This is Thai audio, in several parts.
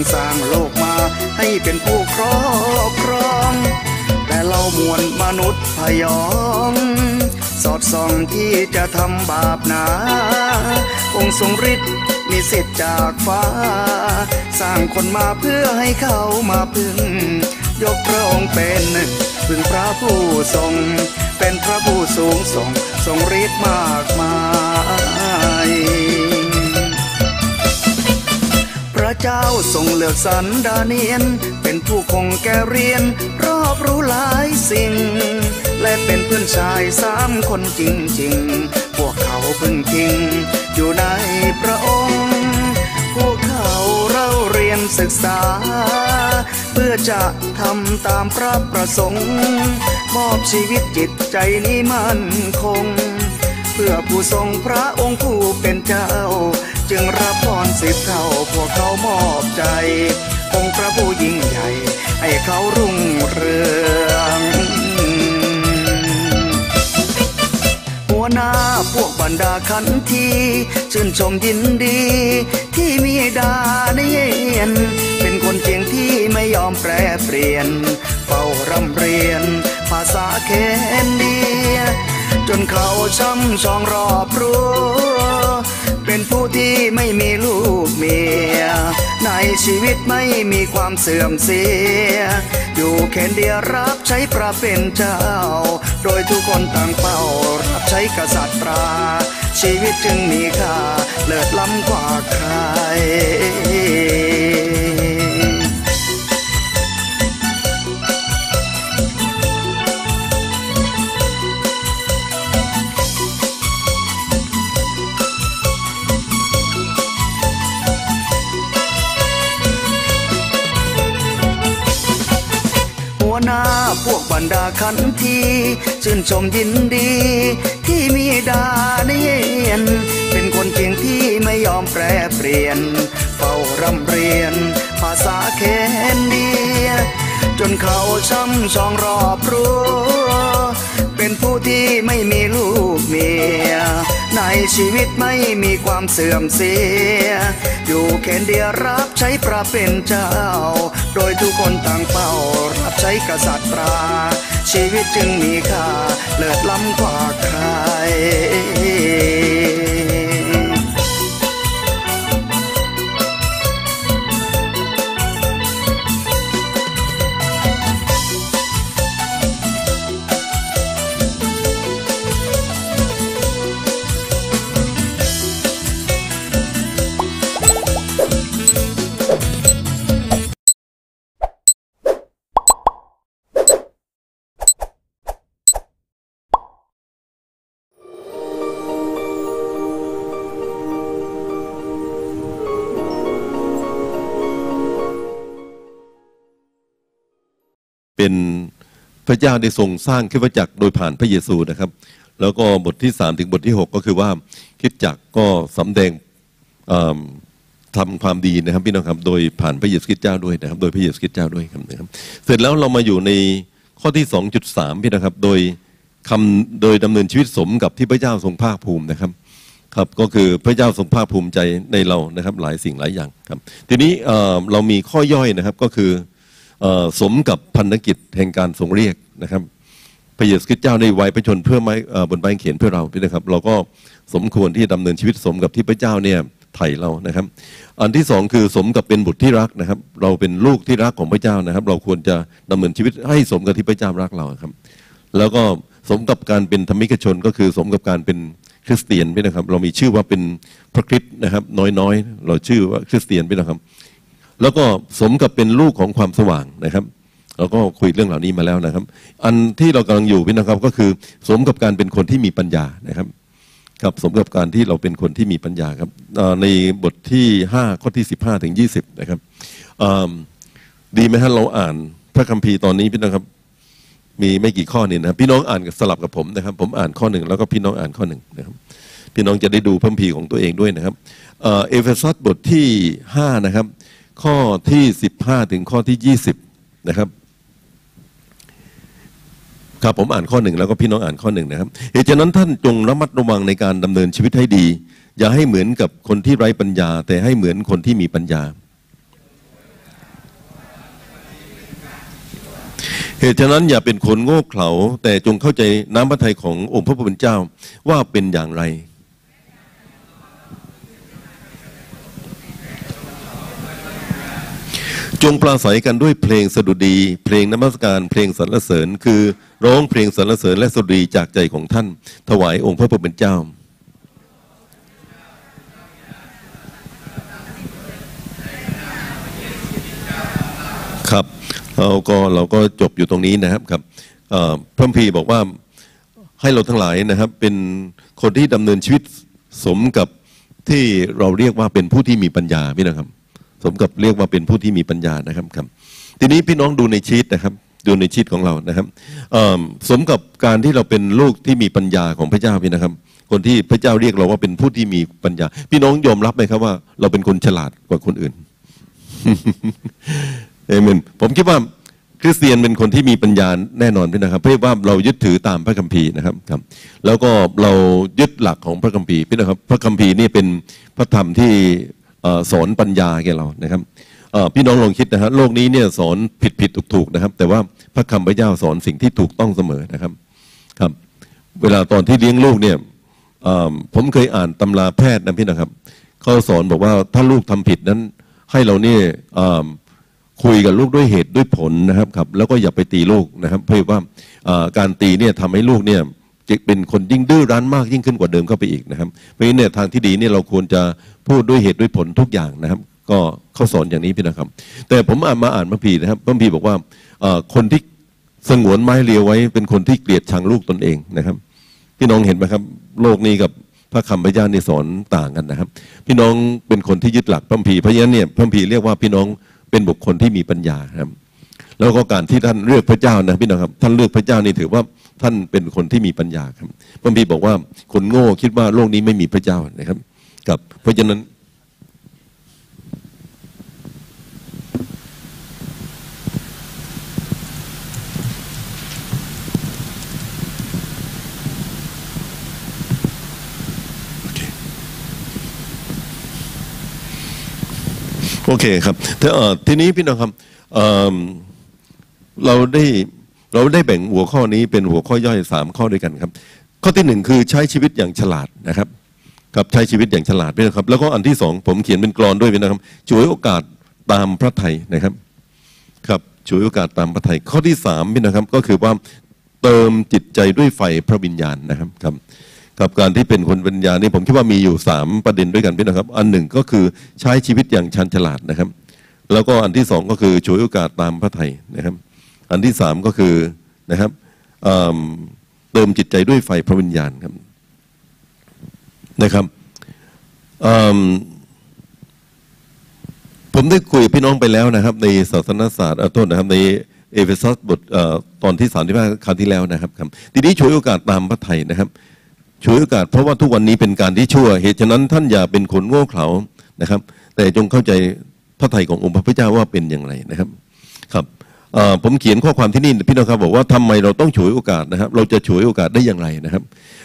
งสร้างโลกมาให้เป็นผู้ครอบครอง แต่เรามวลมนุษย์พยอง สอดส่องที่จะทำบาปหนาองค์ทรงฤทธิ์มีสิทธิ์จากฟ้า สร้างคนมาเพื่อให้เขามาพึ่ง ยกพระองค์เป็นพึ่งพระผู้ทรง เป็นพระผู้สูงส่งทรงฤทธิ์มากมาย ระเจ้าทรงเลือกสรรดาเนียน เป็นผู้คงแก่เรียน รอบรู้หลายสิ่ง และเป็นเพื่อนชายสามคนจริงๆ พวกเขาเพึ่งพิง อยู่ในพระองค์ พวกเขาเราเรียนศึกษา เพื่อจะทำตามพระประสงค์ มอบชีวิตจิตใจนี้มั่นคง เพื่อผู้ทรงพระองค์ผู้เป็นเจ้า จึงรับพรสิทธิ์เท่าพวกเขามอบใจ องค์พระผู้ยิ่งใหญ่ ให้เขารุ่งเรืองหัวหน้าพวกบรรดาคันทีชื่นชมยินดี ที่มีดาเนียนเป็นคนเจียงที่ไม่ยอมแปรเปลี่ยนเฝ้ารำเรียน ภาษาเคนเดียจนเขาช้ำชองรอบรั้ เป็นผู้ที่ไม่มีลูกเมีย ในชีวิตไม่มีความเสื่อมเสีย อยู่แค่เดียวรับใช้พระเป็นเจ้า โดยทุกคนต่างเป้ารับใช้กษัตริย์ตราชีวิตจึงมีค่าเลิศล้ำกว่าใคร หน้าพวกบรรดาคันทีชื่นชมยินดี ที่มีดาเนียน เป็นคนเพียงที่ไม่ยอมแปรเปลี่ยนเฝ้ารำเรียน ภาษาเคนเดีย จนเขาช้ำชองรอบรู้ เป็นผู้ที่ไม่มีลูกเมีย ในชีวิตไม่มีความเสื่อมเสีย อยู่แคนเดียวรับใช้พระเป็นเจ้า โดยทุกคนต่างเป้ารับใช้กษัตริย์ราชีวิตจึงมีค่าเลิศล้ำกว่าใคร เป็นพระเจ้าได้ทรงสร้างคริสตจักรโดยผ่านพระเยซูนะครับ แล้วก็บทที่สามถึงบทที่หกก็คือว่าคิดจักรก็สำแดงทำความดีนะครับพี่น้องครับโดยผ่านพระเยซูคริสต์เจ้าด้วยนะครับ โดยพระเยซูคริสต์เจ้าด้วยครับนะครับ เสร็จแล้วเรามาอยู่ในข้อที่สองจุดสามพี่นะครับ โดยคำโดยดำเนินชีวิตสมกับที่พระเจ้าทรงภาคภูมินะครับครับก็คือพระเจ้าทรงภาคภูมิใจในเรานะครับ หลายสิ่งหลายอย่างครับ ทีนี้เรามีข้อย่อยนะครับก็คือ สมกับพันธกิจแห่งการทรงเรียกนะครับพระเยซูคริสต์เจ้าได้ไว้พระชนเพื่อไม้บนไม้เขียนเพื่อเราพี่นะครับ เราก็สมควรที่ดำเนินชีวิตสมกับที่พระเจ้าเนี่ยไถ่เรานะครับ อันที่สองคือสมกับเป็นบุตรที่รักนะครับ เราเป็นลูกที่รักของพระเจ้านะครับ เราควรจะดำเนินชีวิตให้สมกับที่พระเจ้ารักเราครับ แล้วก็สมกับการเป็นธรรมิกชนก็คือสมกับการเป็นคริสเตียนพี่นะครับ เรามีชื่อว่าเป็นพระคริสต์นะครับ น้อยๆ เราชื่อว่าคริสเตียนพี่นะครับ แล้วก็สมกับเป็นลูกของความสว่างนะครับเราก็คุยเรื่องเหล่านี้มาแล้วนะครับ อันที่เรากำลังอยู่พี่นะครับก็คือ สมกับการเป็นคนที่มีปัญญานะครับครับสมกับการที่เราเป็นคนที่มีปัญญาครับในบทที่ห้าข้อที่สิบห้าถึงยี่สิบนะครับดีไหมฮะเราอ่านพระคัมภีร์ตอนนี้พี่นะครับ มีไม่กี่ข้อนี่นะพี่น้องอ่านสลับกับผมนะครับ ผมอ่านข้อหนึ่งแล้วก็พี่น้องอ่านข้อหนึ่งนะครับ พี่น้องจะได้ดูพระคัมภีร์ของตัวเองด้วยนะครับเอเฟซัสบทที่ห้านะครับ ข้อที่สิบห้าถึงข้อที่ยี่สิบนะครับครับผมอ่านข้อหนึ่งแล้วก็พี่น้องอ่านข้อหนึ่งนะครับเหตุฉะนั้นท่านจงระมัดระวังในการดำเนินชีวิตให้ดี อย่าให้เหมือนกับคนที่ไร้ปัญญา แต่ให้เหมือนคนที่มีปัญญา เหตุฉะนั้นอย่าเป็นคนโง่เขลาแต่จงเข้าใจน้ำพระทัยขององค์พระผู้เป็นเจ้าว่าเป็นอย่างไร จงปราศัยกันด้วยเพลงสดุดี เพลงนมัสการเพลงสรรเสริญ คือร้องเพลงสรรเสริญและสดุดีจากใจของท่าน ถวายองค์พระผู้เป็นเจ้าครับเราก็เราก็จบอยู่ตรงนี้นะครับครับพระพีบอกว่าให้เราทั้งหลายนะครับ เป็นคนที่ดำเนินชีวิตสมกับที่เราเรียกว่าเป็นผู้ที่มีปัญญาพี่นะครับ สมกับเรียกว่าเป็นผู้ที่มีปัญญานะครับครับ ทีนี้พี่น้องดูในชีตนะครับ ดูในชีตของเรานะครับสมกับการที่เราเป็นลูกที่มีปัญญาของพระเจ้าพี่นะครับ คนที่พระเจ้าเรียกเราว่าเป็นผู้ที่มีปัญญา พี่น้องยอมรับไหมครับว่า เราเป็นคนฉลาดกว่าคนอื่นเอเมนผมคิดว่าคริสเตียนเป็นคนที่มีปัญญาแน่นอนพี่นะครับ เพราะว่าเรายึดถือตามพระคัมภีร์นะครับครับ แล้วก็เรายึดหลักของพระคัมภีร์พี่นะครับ พระคัมภีร์นี่เป็นพระธรรมที่ สอนปัญญาแก่เรานะครับพี่น้องลองคิดนะฮะโลกนี้เนี่ยสอนผิดผิดถูกถูกนะครับ แต่ว่าพระคำพระเจ้าสอนสิ่งที่ถูกต้องเสมอนะครับครับ เวลาตอนที่เลี้ยงลูกเนี่ยผมเคยอ่านตำราแพทย์นะพี่นะครับเขาสอนบอกว่าถ้าลูกทำผิดนั้น ให้เราเนี่ยคุยกับลูกด้วยเหตุด้วยผลนะครับครับ แล้วก็อย่าไปตีลูกนะครับ เพราะว่าการตีเนี่ยทำให้ลูกเนี่ย เป็นคนยิ่งดื้อรั้นมากยิ่งขึ้นกว่าเดิมเข้าไปอีกนะครับ เพราะฉะนั้นเนี่ยทางที่ดีเนี่ยเราควรจะพูดด้วยเหตุด้วยผลทุกอย่างนะครับ ก็เขาสอนอย่างนี้พี่นะครับ แต่ผมอ่านมาอ่านพระพีนะครับพระพีบอกว่าคนที่สงวนไม้เลียวไว้ เป็นคนที่เกลียดชังลูกตนเองนะครับ พี่น้องเห็นไหมครับ โลกนี้กับพระคำพระเจ้านี่สอนต่างกันนะครับ พี่น้องเป็นคนที่ยึดหลักพระพีเพราะฉะนั้นเนี่ยพระพีเรียกว่าพี่น้องเป็นบุคคลที่มีปัญญาครับ แล้วก็การที่ท่านเลือกพระเจ้านะพี่น้องครับ ท่านเลือกพระเจ้านี่ถือว่า ท่านเป็นคนที่มีปัญญาครับพระพีบอกว่าคนโง่คิดว่าโลกนี้ไม่มีพระเจ้านะครับกับ เพราะฉะนั้นโอเคครับทีนี้พี่น้องครับเราได้ เราได้แบ่งหัวข้อนี้เป็นหัวข้อย่อยสามข้อด้วยกันครับ ข้อที่หนึ่งคือใช้ชีวิตอย่างฉลาดนะครับครับใช้ชีวิตอย่างฉลาดด้วยนะครับ แล้วก็อันที่สองผมเขียนเป็นกรอนด้วยนะครับช่วยโอกาสตามพระไทยนะครับครับช่วยโอกาสตามพระไทยข้อที่สามพี่นะครับ ก็คือว่าเติมจิตใจด้วยไฟพระวิญญาณนะครับครับกับการที่เป็นคนปัญญานี่ผมคิดว่ามีอยู่สามประเด็นด้วยกันพี่นะครับ อันหนึ่งก็คือใช้ชีวิตอย่างชันฉลาดนะครับ แล้วก็อันที่สองก็คือช่วยโอกาสตามพระไทยนะครับ อันที่สามก็คือนะครับเติมจิตใจด้วยไฟพระวิญญาณครับนะครับผมได้คุยพี่น้องไปแล้วนะครับ ในศาสนศาสตร์อาโทษนะครับในเอเฟซัสบทตอนที่สามที่ห้าคราวที่แล้วนะครับครับทีนี้ช่วยโอกาสตามพระไทยนะครับช่วยโอกาสเพราะว่าทุกวันนี้เป็นการที่ชั่ว เหตุฉะนั้นท่านอย่าเป็นคนโง่เขลานะครับ แต่จงเข้าใจพระไทยขององค์พระพุทธเจ้าว่าเป็นอย่างไรนะครับครับ ผมเขียนข้อความที่นี่พี่น้องครับบอกว่าทำไมเราต้องฉวยโอกาสนะครับ เราจะฉวยโอกาสได้อย่างไรนะครับ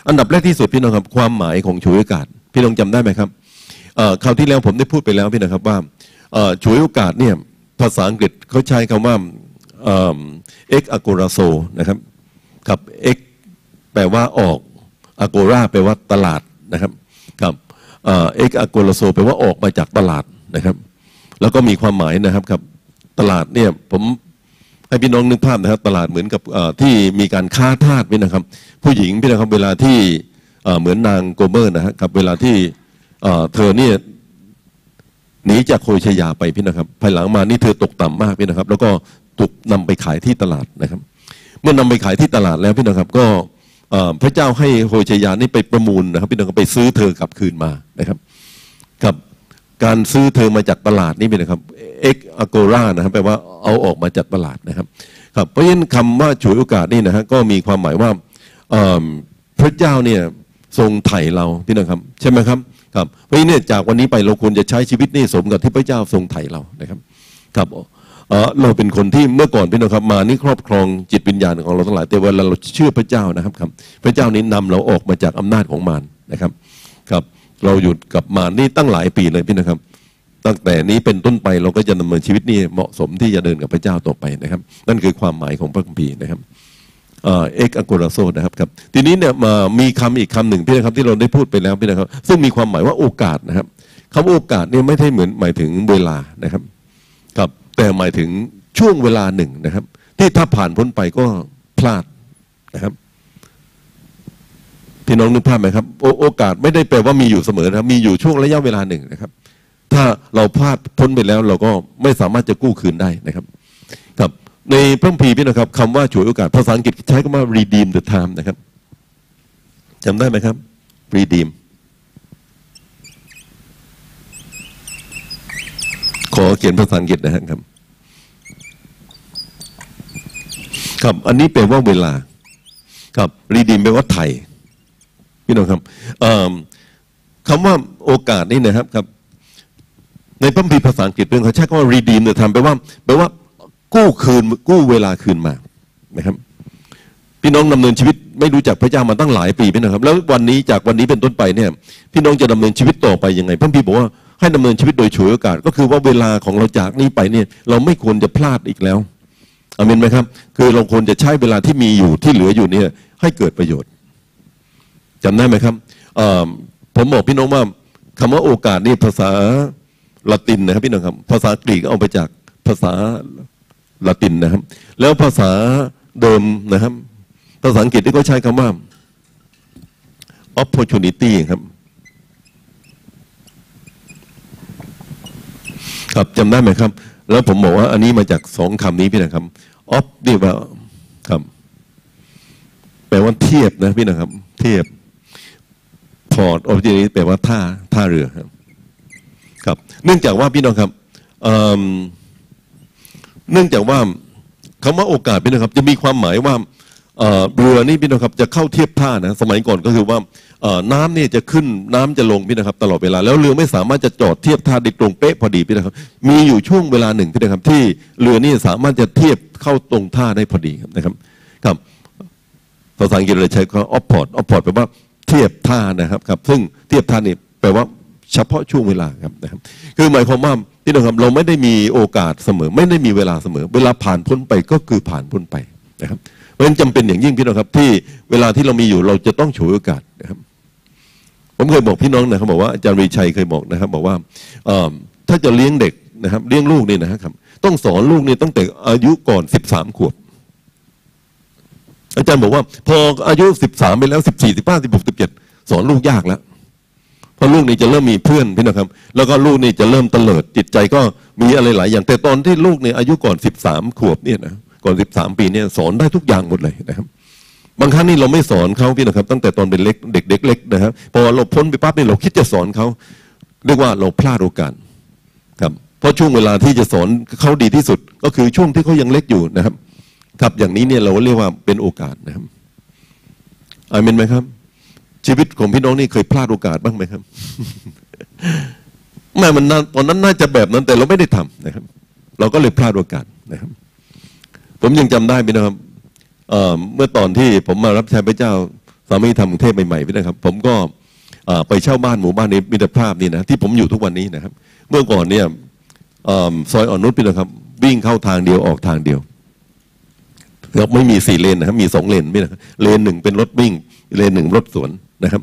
อันดับแรกที่สุดพี่น้องครับความหมายของฉวยโอกาส พี่น้องจำได้ไหมครับคราวที่แล้วผมได้พูดไปแล้วพี่นะครับว่าฉวยโอกาสเนี่ยภาษาอังกฤษเขาใช้คำว่าเอ็กอ g ก r a โซนะครับครับเอ็กแปลว่าออกอ g กราแปลว่าตลาดนะครับครับเอ็กอ g ก r a โซแปลว่าออกมาจากตลาดนะครับ แล้วก็มีความหมายนะครับครับตลาดเนี่ยผม ให้พี่น้องนึกภาพนะครับ ตลาดเหมือนกับที่มีการค้าทาสพี่นะครับ ผู้หญิงพี่นะครับเวลาที่เหมือนนางโกเมอร์นะครับเวลาที่เธอเนี่ยหนีจากโฮเชยาไปพี่นะครับ ภายหลังมานี่เธอตกต่ำมากพี่นะครับ แล้วก็ถูกนำไปขายที่ตลาดนะครับ เมื่อนำไปขายที่ตลาดแล้วพี่นะครับ ก็พระเจ้าให้โคชยานี่ไปประมูลนะครับ พี่นะครับไปซื้อเธอกลับคืนมานะครับครับการซื้อเธอมาจากตลาดนี่เป็นนะครับ เอ็กอ g กรานะครับแปลว่าเอาออกมาจากตลาดนะครับครับเพราะฉะนั้นคำว่าฉวยโอกาสนี่นะฮะก็มีความหมายว่าพระเจ้าเนี่ยทรงไถ่เราพี่นะครับ ใช่ไหมครับครับเพราะฉะนั้นนี่ยจากวันนี้ไปเราควรจะใช้ชีวิตนี่สมกับที่พระเจ้าทรงไถ่เรานะครับครับเราเป็นคนที่เมื่อก่อนพี่นะครับมานี่ครอบครองจิตวิญญาณของเราทั้งหลายแต่เวลาเราเชื่อพระเจ้านะครับครับ พระเจ้านี้นำเราออกมาจากอำนาจของมารนะครับครับ เราหยุดกับมารนี่ตั้งหลายปีเลยพี่นะครับ ตั้งแต่นี้เป็นต้นไปเราก็จะดำเนินชีวิตนี่เหมาะสมที่จะเดินกับพระเจ้าต่อไปนะครับ นั่นคือความหมายของพระคัมภีร์นะครับเอ็กอ g ก r a โซนะครับครับทีนี้เนี่ยมามีคำอีกคำหนึ่งพี่นะครับที่เราได้พูดไปแล้วพี่นะครับ ซึ่งมีความหมายว่าโอกาสนะครับคำโอกาสเนี่ยไม่ใช่เหมือนหมายถึงเวลานะครับครับ แต่หมายถึงช่วงเวลาหนึ่งนะครับ ที่ถ้าผ่านพ้นไปก็พลาดนะครับพี่น้องนึกภาพไหมครับโอโอกาสไม่ได้แปลว่ามีอยู่เสมอนะครับมีอยู่ช่วงระยะเวลาหนึ่งนะครับ ถ้าเราพลาดพ้นไปแล้ว เราก็ไม่สามารถจะกู้คืนได้นะครับครับในพระคัมภีร์พี่นะครับคำว่าฉวยโอกาสภาษาอังกฤษใช้คำว่า redeem the time นะครับจำได้ไหมครับ redeem ขอเขียนภาษาอังกฤษนะครับ ครับ อันนี้แปลว่าเวลา ครับ redeem แปลว่าไถ่พี่น้องครับคำว่าโอกาสนี่นะครับครับ ในพระคัมภีร์ภาษาอังกฤษเป็นเขาใช้คำว่า redeem เนี่ยทำแปลว่าแปลว่ากู้คืนกู้เวลาคืนมานะครับพี่น้องดำเนินชีวิตไม่รู้จักพระเจ้ามาตั้งหลายปีพี่นะครับ แล้ววันนี้จากวันนี้เป็นต้นไปเนี่ย พี่น้องจะดำเนินชีวิตต่อไปยังไงพระคัมภีร์บอกว่าให้ดำเนินชีวิตโดยฉวยโอกาส ก็คือว่าเวลาของเราจากนี้ไปเนี่ยเราไม่ควรจะพลาดอีกแล้วอามินไหมครับ คือเราควรจะใช้เวลาที่มีอยู่ที่เหลืออยู่เนี่ยให้เกิดประโยชน์จำได้ไหมครับผมบอกพี่น้องว่าคำว่าโอกาสนี่ภาษา ละตินนะครับพี่น้องครับ ภาษากรีกเอาไปจากภาษาละตินนะครับ แล้วภาษาเดิมนะครับ ภาษาอังกฤษที่เขาใช้คำว่า opportunity ครับ ครับจำได้ไหมครับ แล้วผมบอกว่าอันนี้มาจากสองคำนี้พี่นะครับ op นี่ว่าครับ แปลว่าเทียบนะพี่นะครับ เทียบพอร์ตออ t จินี้แปลว่าท่าท่าเรือครับ ครับเนื่องจากว่าพี่น้องครับเเนื่องจากว่าคำว่าโอกาสพี่น้องครับ จะมีความหมายว่าเเรือนี่พี่น้องครับจะเข้าเทียบท่านะสมัยก่อนก็คือว่าน้ำเนี่ยจะขึ้นน้ำจะลงพี่นะครับ ตลอดเวลาแล้วเรือไม่สามารถจะจอดเทียบท่าได้ตรงเป๊ะพอดีพี่นะครับ มีอยู่ช่วงเวลาหนึ่งพี่นะครับ ที่เรือนี่สามารถจะเทียบเข้าตรงท่าได้พอดีนะครับครับภาษาอังกฤษเราใช้คำว่า opport opport แปลว่าเทียบท่านะครับครับ ซึ่งเทียบท่านี่แปลว่า เฉพาะช่วงเวลาครับนะครับ คือหมายความว่าที่เราครับเราไม่ได้มีโอกาสเสมอ ไม่ได้มีเวลาเสมอ เวลาผ่านพ้นไปก็คือผ่านพ้นไปนะครับเพราะฉะนั้นจำเป็นอย่างยิ่งพี่น้องครับ ที่เวลาที่เรามีอยู่เราจะต้องฉวยโอกาสนะครับ ผมเคยบอกพี่น้องนะครับบอกว่าอาจารย์วีชัยเคยบอกนะครับ บอกว่าถ้าจะเลี้ยงเด็กนะครับ เลี้ยงลูกนี่นะครับ ต้องสอนลูกนี่ตั้งแต่อายุก่อนสิบสามขวบอาจารย์บอกว่า พออายุสิบสามไปแล้วสิบสี่สิบห้าสิบหกสิบเจ็ดสอนลูกยากแล้ว เพราะลูกนี่จะเริ่มมีเพื่อนพี่นะครับ แล้วก็ลูกนี่จะเริ่มเตลิดจิตใจก็มีอะไรหลายอย่าง แต่ตอนที่ลูกเนี่ยอายุก่อนสิบสามขวบเนี่ยนะก่อนสิบสามปีเนี่ยสอนได้ทุกอย่างหมดเลยนะครับ บางครั้งนี่เราไม่สอนเขาพี่นะครับตั้งแต่ตอนเป็นเล็กเด็กเด็กเล็กนะครับพอเราพ้นไปปั๊บนี่เราคิดจะสอนเขาเรียกว่าเราพลาดโอกาสครับเพราะช่วงเวลาที่จะสอนเขาดีที่สุด ก็คือช่วงที่เขายังเล็กอยู่นะครับครับอย่างนี้เนี่ยเราเรียกว่าเป็นโอกาสนะครับอามินไหมครับ ชีวิตของพี่น้องนี่เคยพลาดโอกาสบ้างไหมครับแม่มันน่าตอนนั้นน่าจะแบบนั้นแต่เราไม่ได้ทำนะครับ เราก็เลยพลาดโอกาสนะครับ ผมยังจำได้พี่นะครับเเมื่อตอนที่ผมมารับใช้พระเจ้าสามีทำกรุงเทพใหม่ๆพี่นะครับ ผมก็ไปเช่าบ้านหมู่บ้านในมิตรภาพนี่นะที่ผมอยู่ทุกวันนี้นะครับ เมื่อก่อนเนี่ยอซอยอ่อนนุชพี่นะครับ วิ่งเข้าทางเดียวออกทางเดียวแล้วไม่มีสี่เลนนะครับมีสองเลนไม่นะครับเลนหนึ่งเป็นรถวิ่งเลนหนึ่งรถสวน นะครับ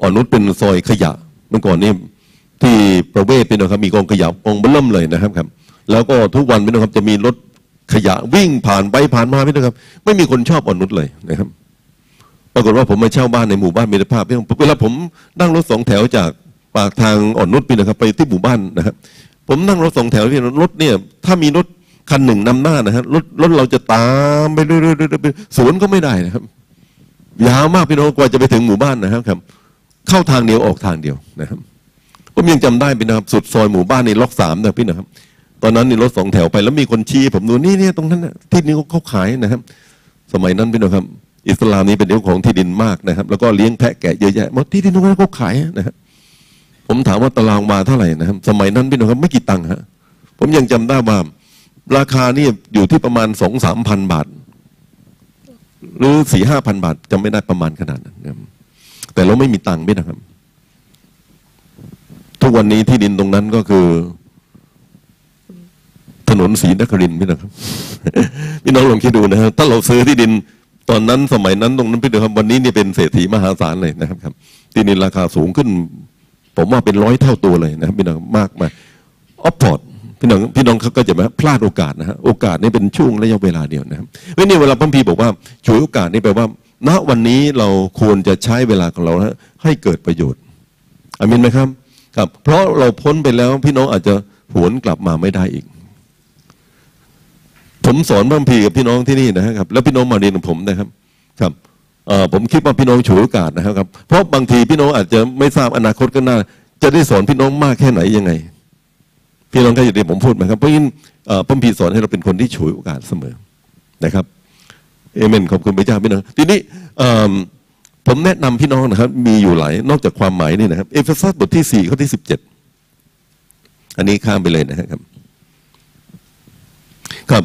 อ่อนนุชเป็นซอยขยะเมื่อก่อนนี่ที่ประเวศเป็นนะครับมีกองขยะกองเบิ่มเลยนะครับครับ แล้วก็ทุกวันเป็นนะครับจะมีรถขยะวิ่งผ่านไปผ่านมาพี่นะครับ ไม่มีคนชอบอ่อนนุชเลยนะครับ ปรากฏว่าผมมาเช่าบ้านในหมู่บ้านมิตรภาพพี่น้องเวลาผมนั่งรถสองแถวจากปากทางอ่อนนุชพี่นะครับ ไปที่หมู่บ้านนะครับ ผมนั่งรถสองแถวพี่รถเนี่ย ถ้ามีรถคันหนึ่งนำหน้านะฮะรถรถเราจะตามไปเรื่อยๆๆๆสวนก็ไม่ได้นะครับ ยาวมากพี่น้องกว่าจะไปถึงหมู่บ้านนะครับ เข้าทางเดียวออกทางเดียวนะครับผมยังจำได้เป็นะครับ สุดซอยหมู่บ้านในล็อกสามนะพี่นะครับ ตอนนั้นนี่รถสองแถวไปแล้วมีคนชี้ผมดูนี่เนี่ยตรงนั้นที่นี้เขาขายนะครับ สมัยนั้นพี่น้องครับ อิสลามนี้เป็นเรื่องของที่ดินมากนะครับ แล้วก็เลี้ยงแพะแกะเยอะแยะหมดที่ดินตรงนั้นเขาขายนะครับผมถามว่าตารางวาเท่าไหร่นะครับ สมัยนั้นพี่น้องครับ ไม่กี่ตังค์ฮะผมยังจำได้ว่าราคานี่อยู่ที่ประมาณสองสามพันบาท หรือสี่ห้าพันบาทจำไม่ได้ประมาณขนาดนั้นแต่เราไม่มีตังค์ไม่นะครับ ทุกวันนี้ที่ดินตรงนั้นก็คือ ถนนศรีนครินทร์พี่นะครับพี่น้องลองคิดดูนะครับถ้าเราซื้อที่ดินตอนนั้นสมัยนั้นตรงนั้นพี่นะครับวันนี้นี่เป็นเศรษฐีมหาศาลเลยนะครับครับที่ดินราคาสูงขึ้น ผมว่าเป็นร้อยเท่าตัวเลยนะครับพี่น้องมากมายออฟพอร์ พี่น้องพี่น้องเขาก็จะมาพลาดโอกาสนะฮะโอกาสนี่เป็นช่วงระยะเวลาเดียวนะครับเพราะนี่เวลาพัมพีร์บอกว่าฉวยโอกาสนี่แปลว่า ณวันนี้เราควรจะใช้เวลาของเราให้เกิดประโยชน์อามินไหมครับ ครับ เพราะเราพ้นไปแล้วพี่น้องอาจจะหวนกลับมาไม่ได้อีก ผมสอนพัมพีร์กับพี่น้องที่นี่นะครับ แล้วพี่น้องมาเรียนกับผมนะครับ ครับผมคิดว่าพี่น้องฉวยโอกาสนะครับ เพราะบางทีพี่น้องอาจจะไม่ทราบอนาคตก็น่าจะได้สอนพี่น้องมากแค่ไหนยังไง พี่น้องก็อย่างที่ผมพูดนครับเพราะฉะนั้นเอ่อพัมพีสอนให้เราเป็นคนที่ฉวยโอกาสเสมอนะครับเอเมนขอบคุณพระเจ้าพี่น้องทีนี้ผมแนะนำพี่น้องนะครับ มีอยู่หลายนอกจากความหมายนี่นะครับ เอเฟซัสบทที่สี่ข้อที่สิบเจ็ดอันนี้ข้ามไปเลยนะครับ ครับ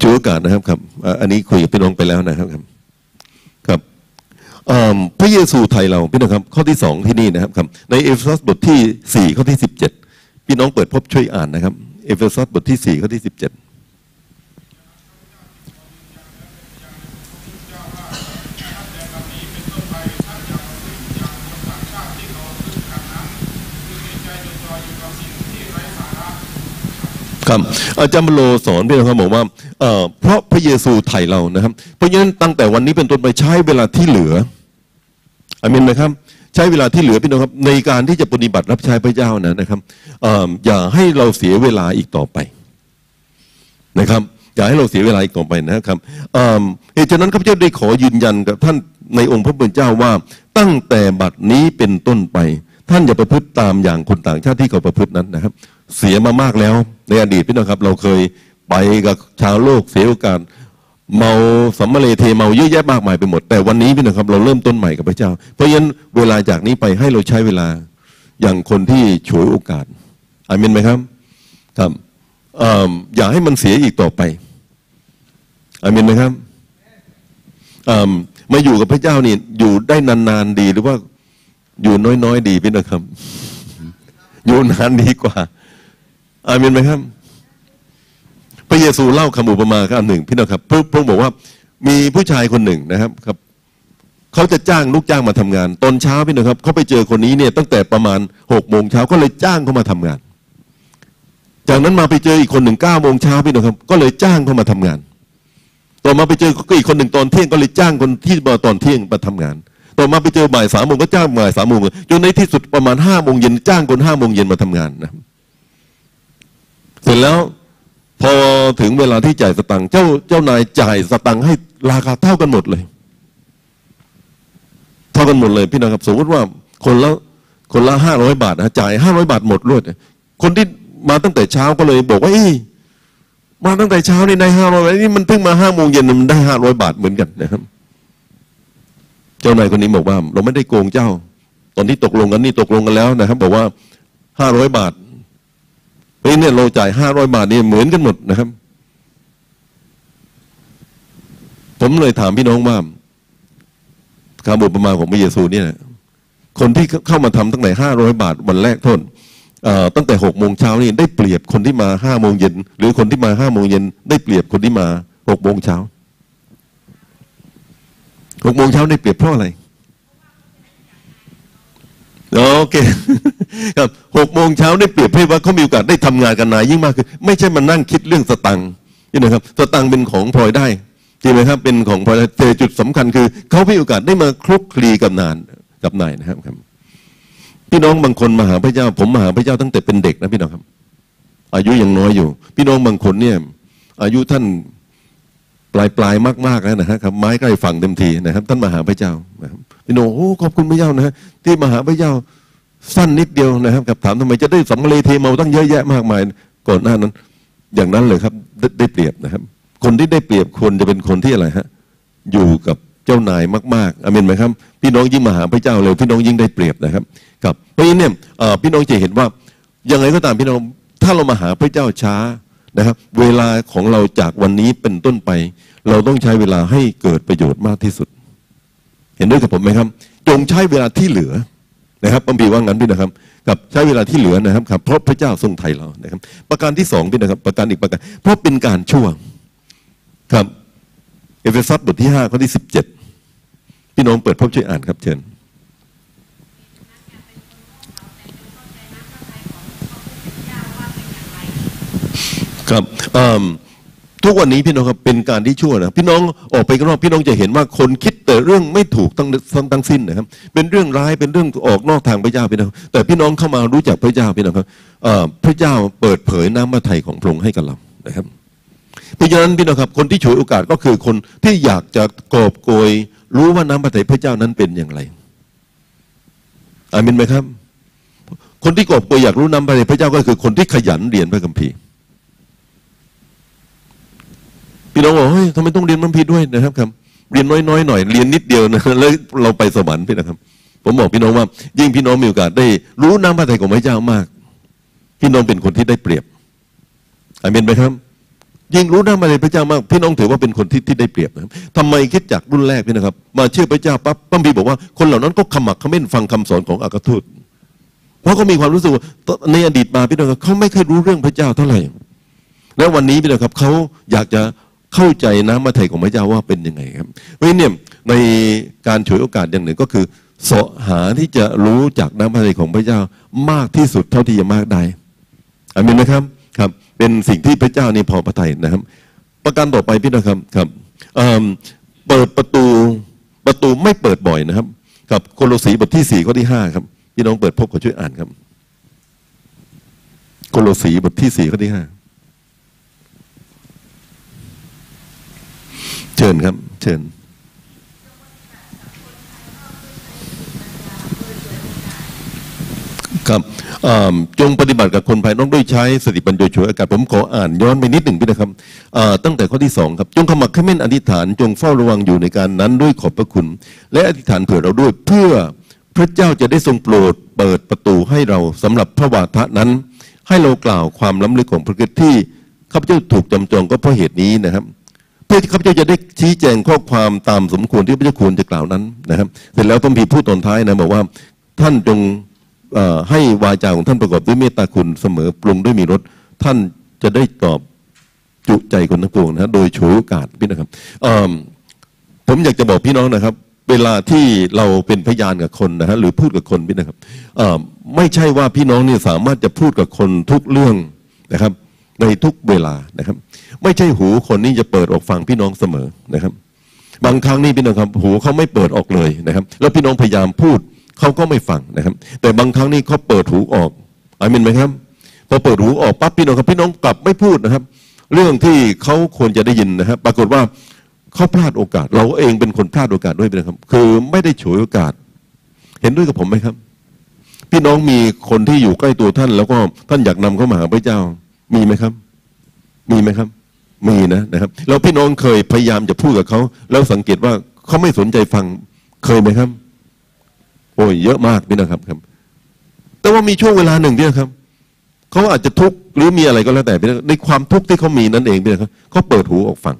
ฉวยโอกาสนะครับครับ อันนี้คุยกับพี่น้องไปแล้วนะครับครับ พระเยซูไถ่เราพี่น้องครับข้อที่สองที่นี่นะครับครับ ในเอเฟซัสบทที่สี่ข้อที่สิบเจ็ดพี่น้องเปิดพบช่วยอ่านนะครับ เอเฟซัสบทที่สี่ข้อที่สิบเจ็ดครับอาจารย์บโลสอนพี่น้องครับบอกว่าเพราะพระเยซูไถ่เรานะครับ เพราะฉะนั้นตั้งแต่วันนี้เป็นต้นไปใช้เวลาที่เหลือ อามินไหมครับ ใช้เวลาที่เหลือพี่น้องครับ ในการที่จะปฏิบัติรับใช้พระเจ้านะนะครับอย่าให้เราเสียเวลาอีกต่อไปนะครับอย่าให้เราเสียเวลาอีกต่อไปนะครับเหตุฉะนั้นข้าพเจ้าได้ขอยืนยันกับท่านในองค์พระผู้เป็นเจ้าว่า ตั้งแต่บัดนี้เป็นต้นไป ท่านอย่าประพฤติตามอย่างคนต่างชาติที่เขาประพฤตินั้นนะครับ เสียมามากแล้ว ในอดีตพี่น้องครับ เราเคยไปกับชาวโลกเสียโอกาส เมาสัมมาเลเทเมาเยอะแยะมากมายไปหมด แต่วันนี้พี่น้องครับเราเริ่มต้นใหม่กับพระเจ้า เพราะฉะนั้นเวลาจากนี้ไปให้เราใช้เวลาอย่างคนที่ฉวยโอกาสอามินไหมครับครับออย่าให้มันเสียอีกต่อไปอามินไหมครับมาอยู่กับพระเจ้านี่อยู่ได้นานๆดีหรือว่าอยู่น้อยๆดีพี่น้องครับ อยู่นานดีกว่าอามินไหมครับ พระเยซูเล่าคำอุปมาคำหนึ่งพี่น้องครับพระพระองค์บอกว่ามีผู้ชายคนหนึ่งนะครับครับเขาจะจ้างลูกจ้างมาทำงาน ตอนเช้าพี่น้องครับเขาไปเจอคนนี้เนี่ยตั้งแต่ประมาณหกโมงเช้าก็เลยจ้างเขามาทำงาน จากนั้นมาไปเจออีกคนหนึ่งเก้าโมงเช้าพี่น้องครับ ก็เลยจ้างเขามาทำงาน ต่อมาไปเจออีกคนหนึ่งตอนเที่ยงก็เลยจ้างคนที่มาตอนเที่ยงมาทำงาน ต่อมาไปเจอบ่ายสามโมงก็จ้างบ่ายสามโมงจนในที่สุดประมาณห้าโมงเย็นจ้างคนห้าโมงเย็นมาทำงานนะเสร็จแล้ว พอถึงเวลาที่จ่ายสตังค์เจ้าเจ้านายจ่ายสตังค์ให้ราคาเท่ากันหมดเลย เท่ากันหมดเลยพี่น้องครับ สมมติว่าคนละคนละห้าร้อยบาทนะจ่ายห้าร้อยบาทหมดรวดคนที่มาตั้งแต่เช้าก็เลยบอกว่าเอ้มาตั้งแต่เช้านี่ได้ห้าร้อยนี่มันเพิ่งมาห้าโมงเย็นมันได้ห้าร้อยบาทเหมือนกันนะครับ เจ้านายคนนี้บอกว่า เราไม่ได้โกงเจ้า ตอนที่ตกลงกันนี่ตกลงกันแล้วนะครับ บอกว่าห้าร้อยบาท ฮ้ยเนี่ยเราจ่ายห้าร้อยบาทนี่เหมือนกันหมดนะครับ ผมเลยถามพี่น้องว่าคำอุปมาของพระเยซูเนี่ย คนที่เข้ามาทำตั้งแต่ห้าร้อยบาทวันแรกทษเอ่อตั้งแต่หกโมงเช้านี่ได้เปรียบคนที่มาห้าโมงเย็นหรือคนที่มาห้าโมงเย็นได้เปรียบคนที่มาหกโมงเช้าหกโมงเช้าได้เปรียบเพราะอะไร โอเคครับหกโมงเช้าได้เปรียบให้ว่าเขามีโอกาสได้ทำงานกันนายยิ่งมากคือไม่ใช่มานั่งคิดเรื่องสตังค์นี่นะครับสตังค์เป็นของพลอยได้จริงไหมครับเป็นของพลอยแต่จุดสำคัญคือเขามีโอกาสได้มาคลุกคลีกับนานกับนายนะครับครับพี่น้องบางคนมาหาพระเจ้า ผมมาหาพระเจ้าตั้งแต่เป็นเด็กนะพี่น้องครับ อายุยังน้อยอยู่ พี่น้องบางคนเนี่ย อายุท่านปลายปลายมากๆแล้วนะครับ ไม้ใกล้ฝั่งเต็มทีนะครับ ท่านมาหาพระเจ้านะครับพี่น้องโอ้ขอบคุณพระเจ้านะฮะที่มาหาพระเจ้า สั้นนิดเดียวนะครับกับถามทำไมจะได้สำเร็จเทมาตั้งเยอะแยะมากมาย ก่อนหน้านั้น อย่างนั้นเลยครับได้ได้เปรียบนะครับ คนที่ได้เปรียบคนจะเป็นคนที่อะไรฮะอยู่กับเจ้านายมากๆอเมนไหมครับ พี่น้องยิ่งมาหาพระเจ้าเร็วพี่น้องยิ่งได้เปรียบนะครับกับเพราะฉะนั้นเนี่ยเออพี่น้องจะเห็นว่ายังไงก็ตามพี่น้องถ้าเรามาหาพระเจ้าช้านะครับ เวลาของเราจากวันนี้เป็นต้นไป เราต้องใช้เวลาให้เกิดประโยชน์มากที่สุด เห็นด้วยกับผมไหมครับ จงใช้เวลาที่เหลือ นะครับพระบีว่างั้นพี่นะครับกับใช้เวลาที่เหลือนะครับครับเพราะพระเจ้าทรงไถ่เรานะครับ ประการที่สองพี่นะครับ ประการอีกประการ เพราะเป็นการช่วงครับ เอเฟซัสบทที่ห้าข้อที่สิบเจ็ดพี่น้องเปิดพบช่วยอ่านครับ เชิญครับเอิ่ม ทุกวันนี้พี่น้องครับเป็นการที่ชั่วนะพี่น้องออกไปข้างนอกพี่น้องจะเห็นว่าคนคิดแต่เรื่องไม่ถูกตั้งทั้งทั้งสิ้นนะครับ เป็นเรื่องร้ายเป็นเรื่องออกนอกทางพระเจ้าพี่น้องแต่พี่น้องเข้ามารู้จักพระเจ้าพี่น้องครับพระเจ้าเปิดเผยน้ำพระทัยของพระองค์ให้กับเรานะครับเพราะฉะนั้นพี่น้องครับคนที่ฉวยโอกาสก็คือคนที่อยากจะกอบโกย รู้ว่าน้ำพระทัยพระเจ้านั้นเป็นอย่างไรอามินไหมครับ คนที่กอบโกยอยากรู้น้ำพระทัยพระเจ้าก็คือคนที่ขยันเรียนพระคัมภีร์ พี่น้องบอกเฮ้ยทำไมต้องเรียนมันพีด้วยนะครับครับเรียนน้อยๆหน่อย เรียนนิดเดียวนะแล้วเราไปสวรรค์พี่นะครับ ผมบอกพี่น้องว่า ยิ่งพี่น้องมีโอกาสได้ รู้น้ำพระทัยของพระเจ้ามาก พี่น้องเป็นคนที่ได้เปรียบอาเมนไหมครับ ยิ่งรู้น้ำพระทัยพระเจ้ามาก พี่น้องถือว่าเป็นคนที่ที่ได้เปรียบนะครับทำไมคิดจากรุ่นแรกพี่นะครับ มาเชื่อพระเจ้าปั๊บพระบีบอกว่าคนเหล่านั้นก็ขมักเขม้นฟังคำสอนของอัครทูตเพราะเขามีความรู้สึกในอดีตมาพี่น้องเขาไม่เคยรู้เรื่องพระเจ้าเท่าไหร่แล้ววันนี้พี่น้องครับเขาอยากจะ เข้าใจน้ำพระทัยของพระเจ้าว่าเป็นยังไงครับเพราะฉะนั้นเนี่ยในการฉวยโอกาสอย่างหนึ่งก็คือเสาะหาที่จะรู้จากน้ำพระทัยของพระเจ้ามากที่สุดเท่าที่จะมากได้อามินไหมครับครับ เป็นสิ่งที่พระเจ้านี่พอพระทัยนะครับ ประการต่อไปพี่น้องครับครับเเปิดประตูประตูไม่เปิดบ่อยนะครับกับโคโลสีบทที่สี่ข้อที่ห้าครับพี่น้องเปิดพบก็ช่วยอ่านครับ โคโลสีบทที่สี่ข้อที่ห้า เชิญครับ เชิญครับจงปฏิบัติกับคนภายนอกด้วยใช้สติปัญญาช่วยอากาศผมขออ่านย้อนไปนิดหนึ่งพี่นะครับตั้งแต่ข้อที่สองครับจงขมักเขม้นอธิษฐานจงเฝ้าระวังอยู่ในการนั้นด้วยขอบพระคุณ และอธิษฐานเผื่อเราด้วยเพื่อพระเจ้าจะได้ทรงโปรดเปิดประตูให้เราสำหรับพระวาทะนั้น ให้เรากล่าวความล้ำลึกของพระกิตที่ข้าพเจ้าถูกจำจองก็เพราะเหตุนี้นะครับ พื่อที่ข้าพเจ้าจะได้ชี้แจงข้อความตามสมควรที่พระเจ้าควรจะกล่าวนั้นนะครับ เสร็จแล้วต้องมีผู้ตอนท้ายนะบอกว่าท่านจงให้วาจาของท่านประกอบด้วยเมตตาคุณเสมอปรุงด้วยมีรสท่านจะได้ตอบจุใจคนทั้งปวงนะ โดยฉวยโอกาสพี่นะครับผมอยากจะบอกพี่น้องนะครับ เวลาที่เราเป็นพยานกับคนนะฮะหรือพูดกับคนพี่นะครับไม่ใช่ว่าพี่น้องเนี่ยสามารถจะพูดกับคนทุกเรื่องนะครับ ในทุกเวลานะครับ ไม่ใช่หูคนนี้จะเปิดออกฟังพี่น้องเสมอนะครับ บางครั้งนี่พี่น้องครับหูเขาไม่เปิดออกเลยนะครับ แล้วพี่น้องพยายามพูดเขาก็ไม่ฟังนะครับ แต่บางครั้งนี่เขาเปิดหูออกอามินไหมครับพอเปิดหูออกปั๊บพี่น้องครับพี่น้องกลับไม่พูดนะครับ เรื่องที่เขาควรจะได้ยินนะครับ ปรากฏว่าเขาพลาดโอกาส เราเองเป็นคนพลาดโอกาสด้วยนะครับ คือไม่ได้ฉวยโอกาส เห็นด้วยกับผมไหมครับ พี่น้องมีคนที่อยู่ใกล้ตัวท่าน แล้วก็ท่านอยากนำเข้ามาหาพระเจ้ามีไหมครับ มีไหมครับ มีนะนะครับแล้วพี่น้องเคยพยายามจะพูดกับเขาแล้วสังเกตว่าเขาไม่สนใจฟังเคยไหมครับ โอ้ยเยอะมากพี่นะครับครับ แต่ว่ามีช่วงเวลาหนึ่งพี่นะครับเขาอาจจะทุกข์หรือมีอะไรก็แล้วแต่ในความทุกข์ที่เขามีนั่นเองพี่นะครับเขาเปิดหูออกฟัง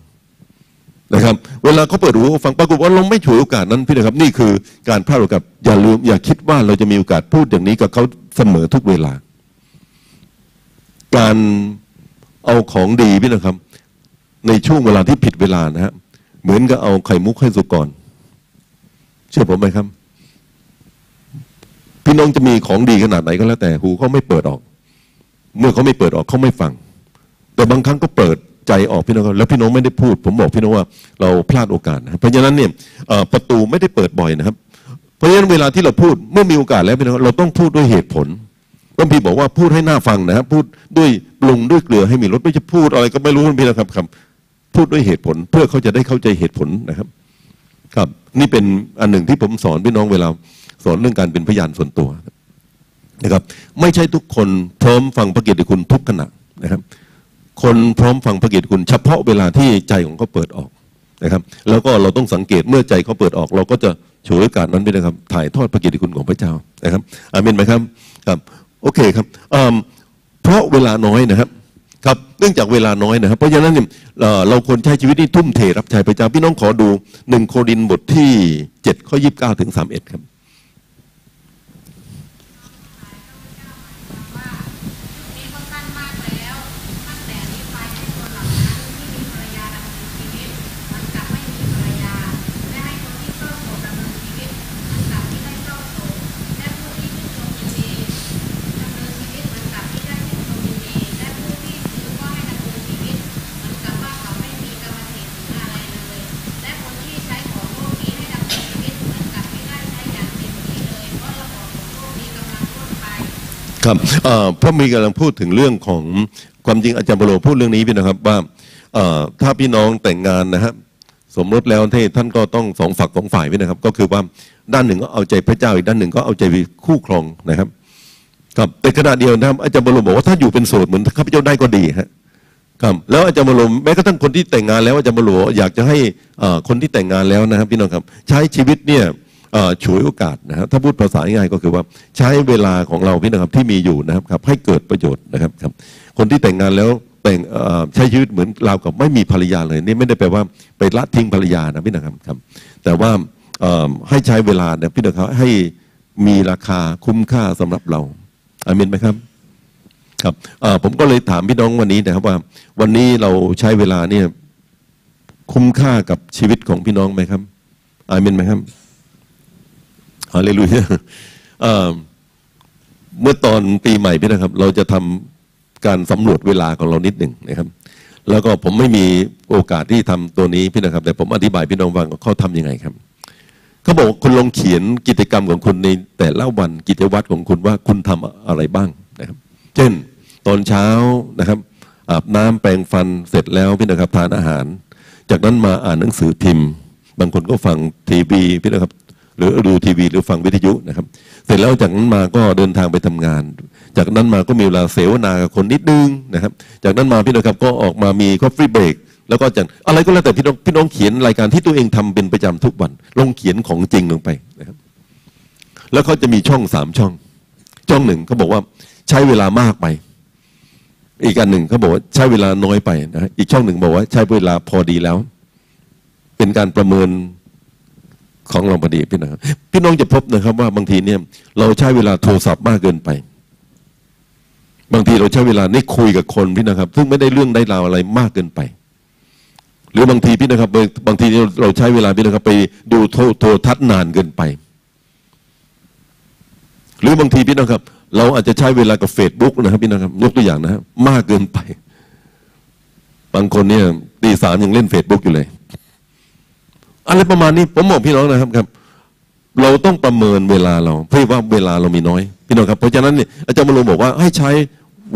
นะครับ เวลาเขาเปิดหูออกฟังปรากฏว่าเราไม่ฉวยโอกาสนั้นพี่นะครับ นี่คือการพลาดโอกาสอย่าลืมอย่าคิดว่าเราจะมีโอกาสพูดอย่างนี้กับเขาเสมอทุกเวลา การเอาของดีพี่นะครับ ในช่วงเวลาที่ผิดเวลานะฮะเหมือนกับเอาไข่มุกให้สุกร เชื่อผมไหมครับ พี่น้องจะมีของดีขนาดไหนก็แล้วแต่หูเขาไม่เปิดออก เมื่อเขาไม่เปิดออกเขาไม่ฟัง แต่บางครั้งก็เปิดใจออกพี่น้องแล้วพี่น้องไม่ได้พูด ผมบอกพี่น้องว่าเราพลาดโอกาสนะเพราะฉะนั้นเนี่ยประตูไม่ได้เปิดบ่อยนะครับ เพราะฉะนั้นเวลาที่เราพูดเมื่อมีโอกาสแล้วพี่น้องเราต้องพูดด้วยเหตุผลบางทีบอกว่าพูดให้หน้าฟังนะครับพูดด้วยปรุงด้วยเกลือให้มีรสไม่ใช่พูดอะไรก็ไม่รู้พี่นะครับครับ พูดด้วยเหตุผล เพื่อเขาจะได้เข้าใจเหตุผลนะครับ ครับ นี่เป็นอันหนึ่งที่ผมสอนพี่น้องเวลาสอนเรื่องการเป็นพยานส่วนตัวนะครับ ไม่ใช่ทุกคนพร้อมฟังพระเกียรติคุณทุกขณะนะครับ คนพร้อมฟังพระเกียรติคุณ เฉพาะเวลาที่ใจของเขาเปิดออกนะครับ แล้วก็เราต้องสังเกตเมื่อใจเขาเปิดออก เราก็จะฉวยโอกาสนั้นไปนะครับ ถ่ายทอดพระเกียรติคุณของพระเจ้านะครับอาเมนไหมครับครับ โอเคครับอืมเพราะเวลาน้อยนะครับ ครับเนื่องจากเวลาน้อยนะครับ เพราะฉะนั้นเนี่ยเราควรใช้ชีวิตที่ทุ่มเทรับใช้พระเจ้าพี่น้องขอดูหนึ่งโครินบทที่เจ็ดข้อยี่สิบเก้าถึงสามเอ็ดครับ มีคนตั้งมากแล้ว ตั้งแต่นี้ไปให้คนเหล่านั้นที่มีภรรยาดำเนินชีวิตเหมือนกับไม่มีภรรยา และให้คนที่เศร้าโศกดำเนินชีวิตเหมือนกับที่ได้เศร้าโศกและผู้ที่ชื่นชมยินดีดำเนินชีวิตเหมือนกับที่ได้ชื่นชมยินดีและผู้ที่ถือว่าให้ดำเนินชีวิต เหมือนกับว่าเขาไม่มีกรรมสิทธิ์หรืออะไรเลย และคนที่ใช้ของโลกนี้ให้ดำเนินชีวิตเหมือนกับที่ได้ใช้อย่างเต็มที่เลย เพราะระบบของโลกนี้กำลังล่วงไป ครับเพระมีกำลังพูดถึงเรื่องของความจริงอาจารย์บโลพูดเรื่องนี้พี่นะครับว่าถ้าพี่น้องแต่งงานนะครับสมรสแล้วที่ท่านก็ต้องสองฝักสองฝ่ายพี่นะครับ ก็คือว่าด้านหนึ่งก็เอาใจพระเจ้าอีกด้านหนึ่งก็เอาใจคู่ครองนะครับ ครับแต่ขณะเดียวนะครับอาจารย์บรมบอกว่าถ้าอยู่เป็นโสดเหมือนข้าพเจ้าได้ก็ดีฮะครับแล้วอาจารย์บรมแม้กระทั่งคนที่แต่งงานแล้วอาจารย์บรมอยากจะให้คนที่แต่งงานแล้วนะครับ พี่น้องครับ ใช้ชีวิตเนี่ย ฉวยโอกาสนะครับถ้าพูดภาษาง่ายก็คือว่าใช้เวลาของเราพี่น้องครับที่มีอยู่นะครับครับให้เกิดประโยชน์นะครับครับคนที่แต่งงานแล้วแต่งใช้ชีวิตเหมือนเรากับไม่มีภรรยาเลยนี่ไม่ได้แปลว่าไปละทิ้งภรรยานะพี่น้องครับครับ แต่ว่าให้ใช้เวลาเนี่ยพี่น้องครับให้มีราคาคุ้มค่าสำหรับเราอามินไหมครับครับผมก็เลยถามพี่น้องวันนี้นะครับว่า วันนี้เราใช้เวลาเนี่ยคุ้มค่ากับชีวิตของพี่น้องไหมครับอามินไหมครับ ฮาเลลูยาเอ่อเมื่อตอนปีใหม่พี่นะครับ เราจะทำการสำรวจเวลาของเรานิดหนึ่งนะครับ แล้วก็ผมไม่มีโอกาสที่ทำตัวนี้พี่นะครับ แต่ผมอธิบายพี่น้องฟังเขาทำยังไงครับเขาบอกคุณลองเขียนกิจกรรมของคุณในแต่ละวันกิจวัตรของคุณว่าคุณทำอะไรบ้างนะครับ เช่น ตอนเช้านะครับอาบน้ำแปรงฟันเสร็จแล้วพี่นะครับทานอาหาร จากนั้นมาอ่านหนังสือพิมพ์ บางคนก็ฟังทีวีพี่นะครับ หรือดูทีวี หรือฟังวิทยุนะครับ เสร็จแล้วจากนั้นมาก็เดินทางไปทำงาน จากนั้นมาก็มีเวลาเสวนากับคนนิดนึงนะครับ จากนั้นมาพี่นะครับก็ออกมามี coffee breakแล้วก็จากอะไรก็แล้วแต่พี่น้องพี่น้องเขียนรายการที่ตัวเองทำเป็นประจำทุกวัน ลงเขียนของจริงลงไปนะครับ แล้วเขาจะมีช่องสามช่อง ช่องหนึ่งเขาบอกว่าใช้เวลามากไป อีกอันหนึ่งเขาบอกว่าใช้เวลาน้อยไปนะอีกช่องหนึ่งบอกว่าใช้เวลาพอดีแล้ว เป็นการประเมิน ของเราพอดีพี่น้องครับพี่น้องจะพบนะครับว่าบางทีเนี่ยเราใช้เวลาโทรศัพท์มากเกินไป บางทีเราใช้เวลานี่คุยกับคนพี่นะครับ ซึ่งไม่ได้เรื่องได้ราวอะไรมากเกินไป หรือบางทีพี่นะครับ บางทีเราใช้เวลาพี่นะครับ ไปดูโทรโทรทัศน์นานเกินไป หรือบางทีพี่นะครับ เราอาจจะใช้เวลากับเฟซบุ๊กนะครับพี่นะครับยกตัวอย่างนะครับมากเกินไป บางคนเนี่ยตีสามยังเล่นเฟซบุ๊กอยู่เลย อะไรประมาณนี้ผมบอกพี่น้องนะครับครับ เราต้องประเมินเวลาเราเพื่อว่าเวลาเรามีน้อย พี่น้องครับ เพราะฉะนั้นเนี่ยอาจารย์มโลบอกว่าให้ใช้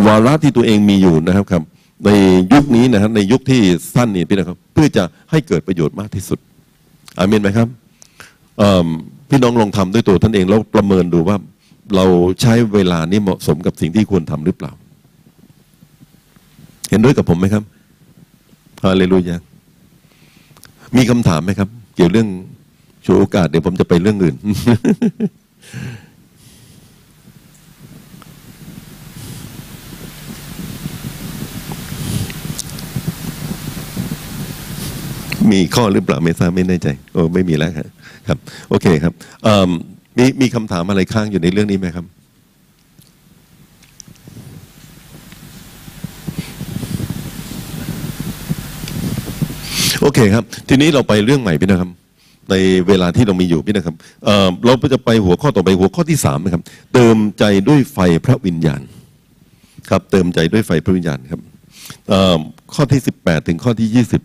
วาระที่ตัวเองมีอยู่นะครับครับ ในยุคนี้นะครับในยุคที่สั้นนี่พี่น้องครับ เพื่อจะให้เกิดประโยชน์มากที่สุดอาเมนไหมครับพี่น้องลองทำด้วยตัวท่านเองแล้วประเมินดูว่าเราใช้เวลานี้เหมาะสมกับสิ่งที่ควรทำหรือเปล่า เห็นด้วยกับผมไหมครับฮาเลลูยามีคำถามไหมครับ เกี่ยวเรื่องโชวยโอกาสเดี๋ยวผมจะไปเรื่องอื่น มีข้อหรือเปล่าไม่ทราบไม่แน่ใจ โอ้ไม่มีแล้วครับครับโอเคครับมีมีคำถามอะไรข้างอยู่ในเรื่องนี้ไหมครับ โอเคครับ ทีนี้เราไปเรื่องใหม่พี่นะครับ ในเวลาที่เรามีอยู่พี่นะครับเอ่อเราจะไปหัวข้อต่อไปหัวข้อที่สามนะครับ เติมใจด้วยไฟพระวิญญาณ ครับ เติมใจด้วยไฟพระวิญญาณครับเอ่อข้อที่สิบแปดถึงข้อที่ยี่สิบ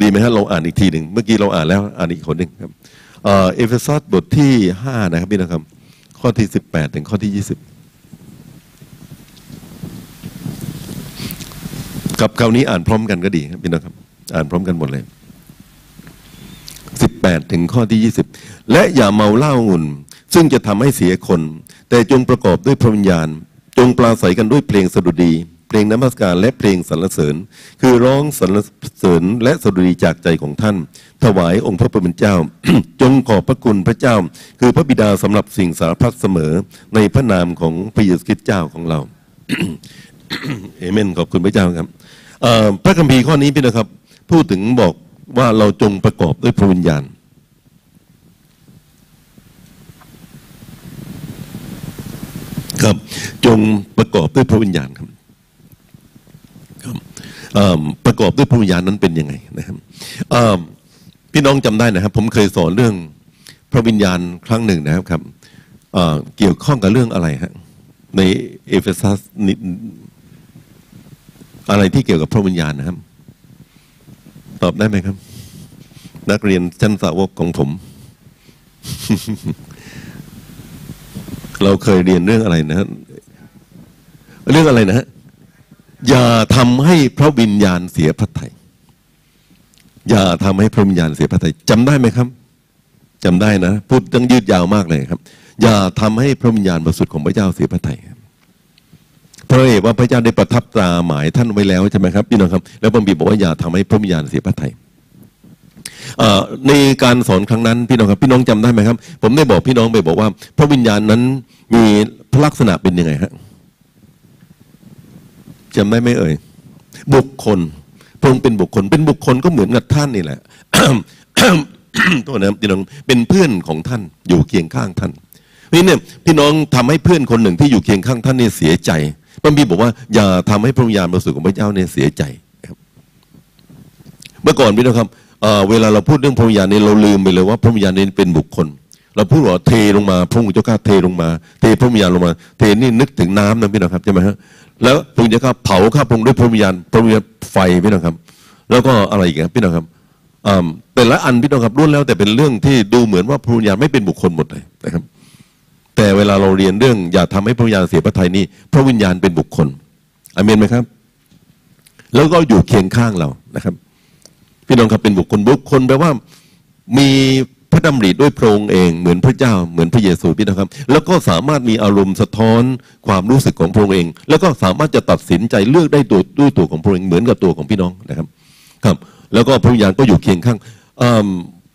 ดีไหมฮะเราอ่านอีกทีหนึ่งเมื่อกี้เราอ่านแล้วอ่านอีกคนหนึ่งครับเอ่อเอเฟซัสบทที่ห้านะครับพี่นะครับ ข้อที่สิบแปดถึงข้อที่ยี่สิบกับคราวนี้อ่านพร้อมกันก็ดีครับพี่นะครับ อ่านพร้อมกันหมดเลยสิบแปดถึงข้อที่ยี่สิบและอย่าเมาเหล้าองุ่น ซึ่งจะทำให้เสียคน แต่จงประกอบด้วยพระวิญญาณ จงปราศัยกันด้วยเพลงสดุดี เพลงนมัสการและเพลงสรรเสริญ คือร้องสรรเสริญและสดุดีจากใจของท่าน ถวายองค์พระผู้เป็นเจ้า จงขอบพระคุณพระเจ้า คือพระบิดาสำหรับสิ่งสารพัดเสมอในพระนามของพระเยซูคริสต์เจ้าของเราเอเมนขอบคุณพระเจ้าครับพระคัมภีร์ข้อนี้พี่นะครับ พูดถึงบอกว่าเราจงประกอบด้วยพระวิญญาณ ครับจงประกอบด้วยพระวิญญาณครับครับประกอบด้วยพระวิญญาณนั้นเป็นยังไงนะครับพี่น้องจำได้นะครับ ผมเคยสอนเรื่องพระวิญญาณครั้งหนึ่งนะครับครับเกี่ยวข้องกับเรื่องอะไรฮะในเอเฟซัสอะไรที่เกี่ยวกับพระวิญญาณนะครับ ตอบได้ไหมครับ นักเรียนชั้นสาวกของผม เราเคยเรียนเรื่องอะไรนะ เรื่องอะไรนะ อย่าทำให้พระวิญญาณเสียพระทัยอย่าทำให้พระวิญญาณเสียพระทัยจำได้ไหมครับจำได้นะ พูดตั้งยืดยาวมากเลยครับ อย่าทำให้พระวิญญาณบริสุทธิ์ของพระเจ้าเสียพระทัยครับเพราะเหตุว่าพระเจ้าได้ประทับตราหมายท่านไว้แล้วใช่ไหมครับพี่น้องครับแล้วพระบิดบอกว่าอย่าทำให้พระวิญญาณเสียพระทัยในการสอนครั้งนั้นพี่น้องครับพี่น้องจำได้ไหมครับ ผมได้บอกพี่น้องไปบอกว่า พระวิญญาณนั้นมีลักษณะเป็นยังไงฮะจำได้ไหมเอ่ยบุคคลพระองค์เป็นบุคคล เป็นบุคคลก็เหมือนกับท่านนี่แหละตัวนะพี่น้องเป็นเพื่อนของท่านอยู่เคียงข้างท่านนี่เนี่ยพี่น้องทำให้เพื่อนคนหนึ่งที่อยู่เคียงข้างท่านนี่เสียใจ พระบีบอกว่าอย่าทำให้พระวิญญาณบริสุทธิ์ของพระเจ้าเนี่ยเสียใจครับ เมื่อก่อนพี่น้องครับเวลาเราพูดเรื่องพระวิญญาณเนี่ยเราลืมไปเลยว่าพระวิญญาณเนี่ยเป็นบุคคล เราพูดว่าเทลงมาพระองค์เจ้าข้าเทลงมา เทพระวิญญาณลงมา เทนี่นึกถึงน้ำนะพี่น้องครับใช่ไหมฮะแล้วพระองค์เจ้าข้าเผาข้าพระองค์ด้วยพระวิญญาณพระวิญญาณไฟพี่น้องครับ แล้วก็อะไรอีกครับพี่น้องครับแต่ละอันพี่น้องครับล้วนแล้วแต่เป็นเรื่องที่ดูเหมือนว่าพระวิญญาณไม่เป็นบุคคลหมดเลยนะครับ แต่เวลาเราเรียนเรื่อง อย่าทำให้พระวิญญาณเสียพระทัยนี่พระวิญญาณเป็นบุคคลอเมนไหมครับ แล้วก็อยู่เคียงข้างเรานะครับ พี่น้องครับเป็นบุคคลบุคคลแปลว่ามีพระดำริด้วยพระองค์เองเหมือนพระเจ้าเหมือนพระเยซูพี่น้องครับ แล้วก็สามารถมีอารมณ์สะท้อนความรู้สึกของพระองค์เอง แล้วก็สามารถจะตัดสินใจเลือกได้ตัวด้วยตัวของพระองค์เหมือนกับตัวของพี่น้องนะครับ ครับ แล้วก็พระวิญญาณก็อยู่เคียงข้าง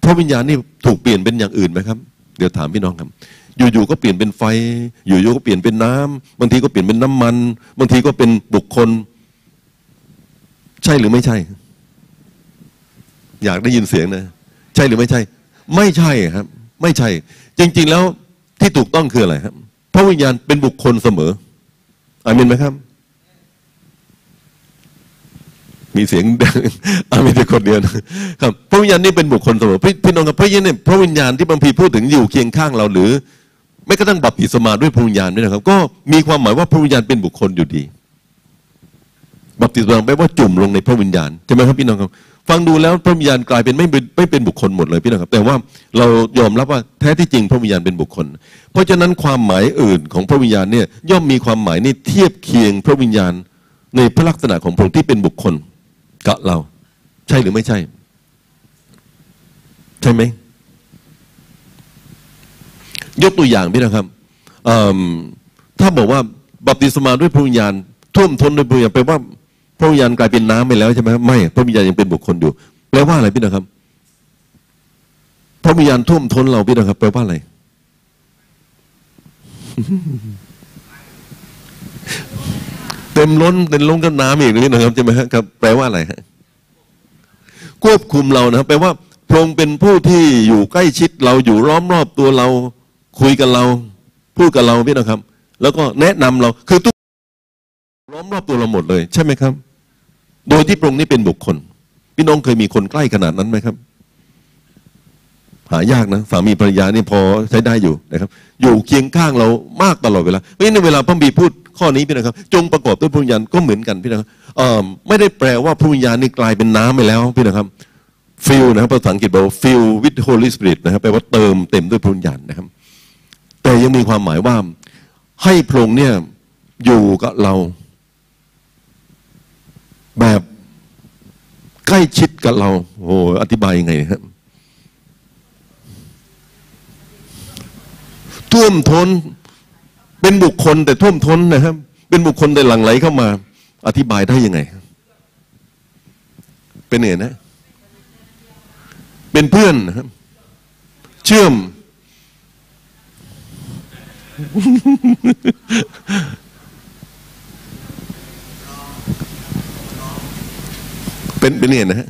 พระวิญญาณนี่ถูกเปลี่ยนเป็นอย่างอื่นไหมครับ เดี๋ยวถามพี่น้องครับ อยู่ๆก็เปลี่ยนเป็นไฟ อยู่ๆก็เปลี่ยนเป็นน้ำบางทีก็เปลี่ยนเป็นน้ำมัน บางทีก็เป็นบุคคล ใช่หรือไม่ใช่ อยากได้ยินเสียงนะ ใช่หรือไม่ใช่ ไม่ใช่ครับ ไม่ใช่ จริง ๆ แล้วที่ถูกต้องคืออะไรครับพระวิญญาณเป็นบุคคลเสมออามินไหมครับ มีเสียงอามีแต่คนเดียวนะครับ พระวิญญาณนี่เป็นบุคคลเสมอพี่น้องครับพระวิญญาณเนี่ยพระวิญญาณที่บางทีพูดถึงอยู่เคียงข้างเราหรือ ไม่กระทั่งบัพติศมาด้วยพระวิญญาณด้วยนะครับ ก็มีความหมายว่าพระวิญญาณเป็นบุคคลอยู่ดี บัพติศมาแปลว่าจุ่มลงในพระวิญญาณใช่ไหมครับพี่น้องครับ ฟังดูแล้วพระวิญญาณกลายเป็นไม่เป็นไม่เป็นบุคคลหมดเลยพี่น้องครับ แต่ว่าเรายอมรับว่าแท้ที่จริงพระวิญญาณเป็นบุคคล เพราะฉะนั้นความหมายอื่นของพระวิญญาณเนี่ยย่อมมีความหมายนี่เทียบเคียงพระวิญญาณในพระลักษณะของพระองค์ที่เป็นบุคคลกับเรา ใช่หรือไม่ใช่ ใช่ไหม ยกตัวอย่างพี่นะครับถ้าบอกว่าบัพติศมาด้วยพระวิญญาณท่วมท้นด้วยพระวิญญาณแปลว่าพระวิญญาณกลายเป็นน้ำไปแล้วใช่ไหมไม่พระวิญญาณยังเป็นบุคคลอยู่ แปลว่าอะไรพี่นะครับ พระวิญญาณท่วมท้นเราพี่นะครับ แปลว่าอะไรเต็มล้นเต็มล้นกับน้ำอีกนี่นะครับใช่ไหมครับ แปลว่าอะไรฮะควบคุมเรานะครับแปลว่าพระองค์เป็นผู้ที่อยู่ใกล้ชิดเราอยู่ล้อมรอบตัวเรา คุยกับเรา พูดกับเราพี่นะครับ แล้วก็แนะนำเราคือทุกล้อมรอบตัวเราหมดเลย ใช่ไหมครับ โดยที่พระองค์นี้เป็นบุคคล พี่น้องเคยมีคนใกล้ขนาดนั้นไหมครับ หายากนะสามีภรรยานี่พอใช้ได้อยู่นะครับ อยู่เคียงข้างเรามากตลอดเวลาเพราะฉะนั้นเวลาพระบีพูดข้อนี้พี่นะครับ จงประกอบด้วยพระวิญญาณก็เหมือนกันพี่นะครับเอ่อไม่ได้แปลว่าพระวิญญาณนี่กลายเป็นน้ำไปแล้วพี่นะครับฟิลนะครับภาษาอังกฤษบอกว่า fill with Holy Spirit นะครับแปลว่าเติมเต็มด้วยพระวิญญาณนะครับ แต่ยังมีความหมายว่า ให้พระองค์เนี่ยอยู่กับเรา แบบใกล้ชิดกับเรา โอ้โหอธิบายยังไงครับท่วมท้นเป็นบุคคลแต่ท่วมท้นนะครับ เป็นบุคคลแต่หลั่งไหลเข้ามา อธิบายได้ยังไง เป็นไงนะ เป็นเพื่อนนะครับ เชื่อม เป็นเป็นไงนะฮะ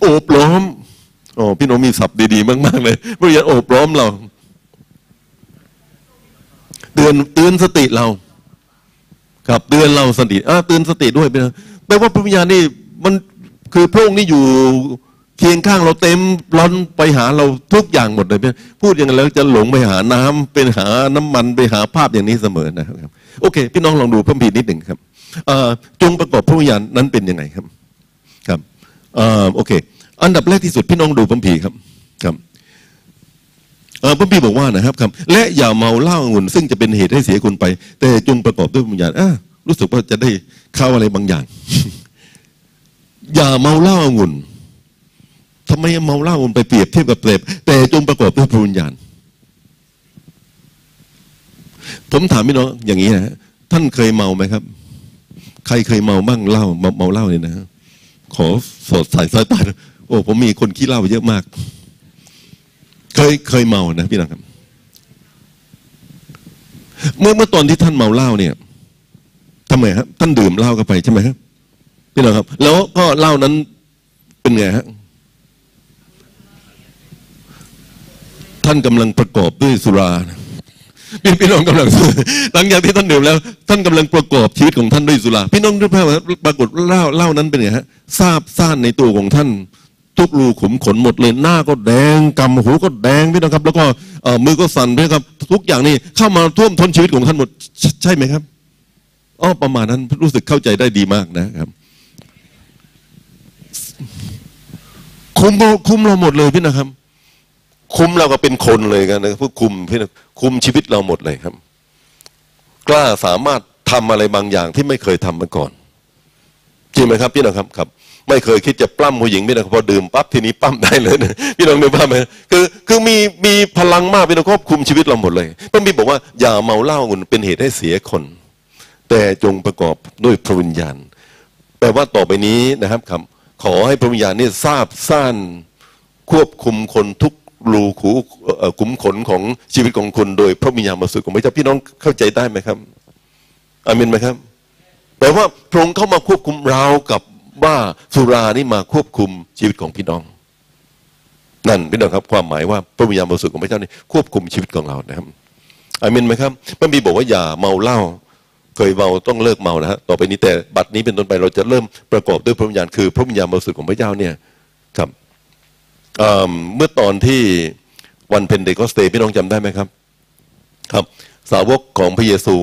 โอบล้อมโอ้พี่น้องมีศัพท์ดีๆมากๆเลยบริยาโอบล้อมเราเตือนเตือนสติเราครับเตือนเราสติอ่าเตือนสติด้วยเป็นแปลว่าพระวิญญาณนี่มันคือพระองค์นี่อยู่ เคียงข้างเราเต็มร้อนไปหาเราทุกอย่างหมดเลยพูดอย่างนั้นแล้วจะหลงไปหาน้ำเป็นหาน้ำมันไปหาภาพอย่างนี้เสมอนะครับ โอเค พี่น้องลองดูพระพีนิดหนึ่งครับจงประกอบพระวิญญาณนั้นเป็นยังไงครับครับโอเค อันดับแรกที่สุดพี่น้องดูพระพีครับครับพระบีบอกว่านะครับครับ และอย่าเมาเหล้าองุ่นซึ่งจะเป็นเหตุให้เสียคุณไป แต่จงประกอบด้วยวิญญาณรู้สึกว่าจะได้เข้าอะไรบางอย่าง อย่าเมาเหล้าองุ่น ทำไมเมาเหล้าองุ่นไปเปรียบเทียบกับเปรตแต่จงประกอบด้วยพระวิญญาณผมถามพี่น้องอย่างนี้นะฮะท่านเคยเมาไหมครับ ใครเคยเมาบ้างเหล้าเมาเหล้าเนี่ยนะขอสดใส่สายตาโอ้ผมมีคนขี้เหล้าเยอะมาก เคยเคยเมานะพี่น้องครับ เมื่อเมื่อตอนที่ท่านเมาเหล้าเนี่ยทำไมครับท่านดื่มเหล้าเข้าไปใช่ไหมครับพี่น้องครับ แล้วก็เหล้านั้นเป็นไงฮะ ท่านกำลังประกอบด้วยสุราพี่พี่น้องกำลังหลังจากที่ท่านดื่มแล้ว ท่านกำลังประกอบชีวิตของท่านด้วยสุราพี่น้องรู้ไหมว่าปรากฏเล้าเล้านั้นเป็นไงฮะทราบซ่านในตัวของท่าน ทุกรูขุมขนหมดเลยหน้าก็แดงกำหูก็แดงพี่นะครับ แล้วก็เอ่อมือก็สั่นพี่นะครับ ทุกอย่างนี่เข้ามาท่วมท้นชีวิตของท่านหมดใช่ไหมครับอ๋อประมาณนั้นรู้สึกเข้าใจได้ดีมากนะครับคุมเราคุมเราหมดเลยพี่นะครับ คุมเราก็เป็นคนเลยกันนะผู้คุมพี่นะคุมชีวิตเราหมดเลยครับ กล้าสามารถทำอะไรบางอย่างที่ไม่เคยทำมาก่อนจริงไหมครับพี่น้องครับครับ ไม่เคยคิดจะปล้ำผู้หญิงพี่น้องพอดื่มปั๊บทีนี้ปล้ำได้เลยนะพี่น้องนึกภาพไหมคือคือมีมีพลังมากพี่น้องควบคุมชีวิตเราหมดเลยพระบิดบอกว่าอย่าเมาเหล้าเป็นเหตุให้เสียคน แต่จงประกอบด้วยพระวิญญาณแปลว่าต่อไปนี้นะครับครับ ขอให้พระวิญญาณนี่ทราบซ่านควบคุมคนทุก รูขู่ขุมขนของชีวิตของคุณโดยพระวิญาณบริสุทธิ์ของพระเจ้าพี่น้องเข้าใจได้ไหมครับอามินไหมครับแปลว่าพระองค์เข้ามาควบคุมเรากับว่าสุรานี่มาควบคุมชีวิตของพี่น้อง นั่นพี่น้องครับ ความหมายว่าพระวิญญาณบริสุทธิ์ของพระเจ้านี่ควบคุมชีวิตของเรานะครับอามินไหมครับพระบีบอกว่าอย่าเมาเหล้าเคยเมาต้องเลิกเมานะฮะต่อไปนี้แต่บัดนี้เป็นต้นไปเราจะเริ่มประกอบด้วยพระวิญญาณคือ พระวิญญาณบริสุทธิ์ของพระเจ้าเนี่ย เมื่อตอนที่วันเพนเดคอสเตพี่น้องจำได้ไหมครับ ครับ สาวกของพระเยซู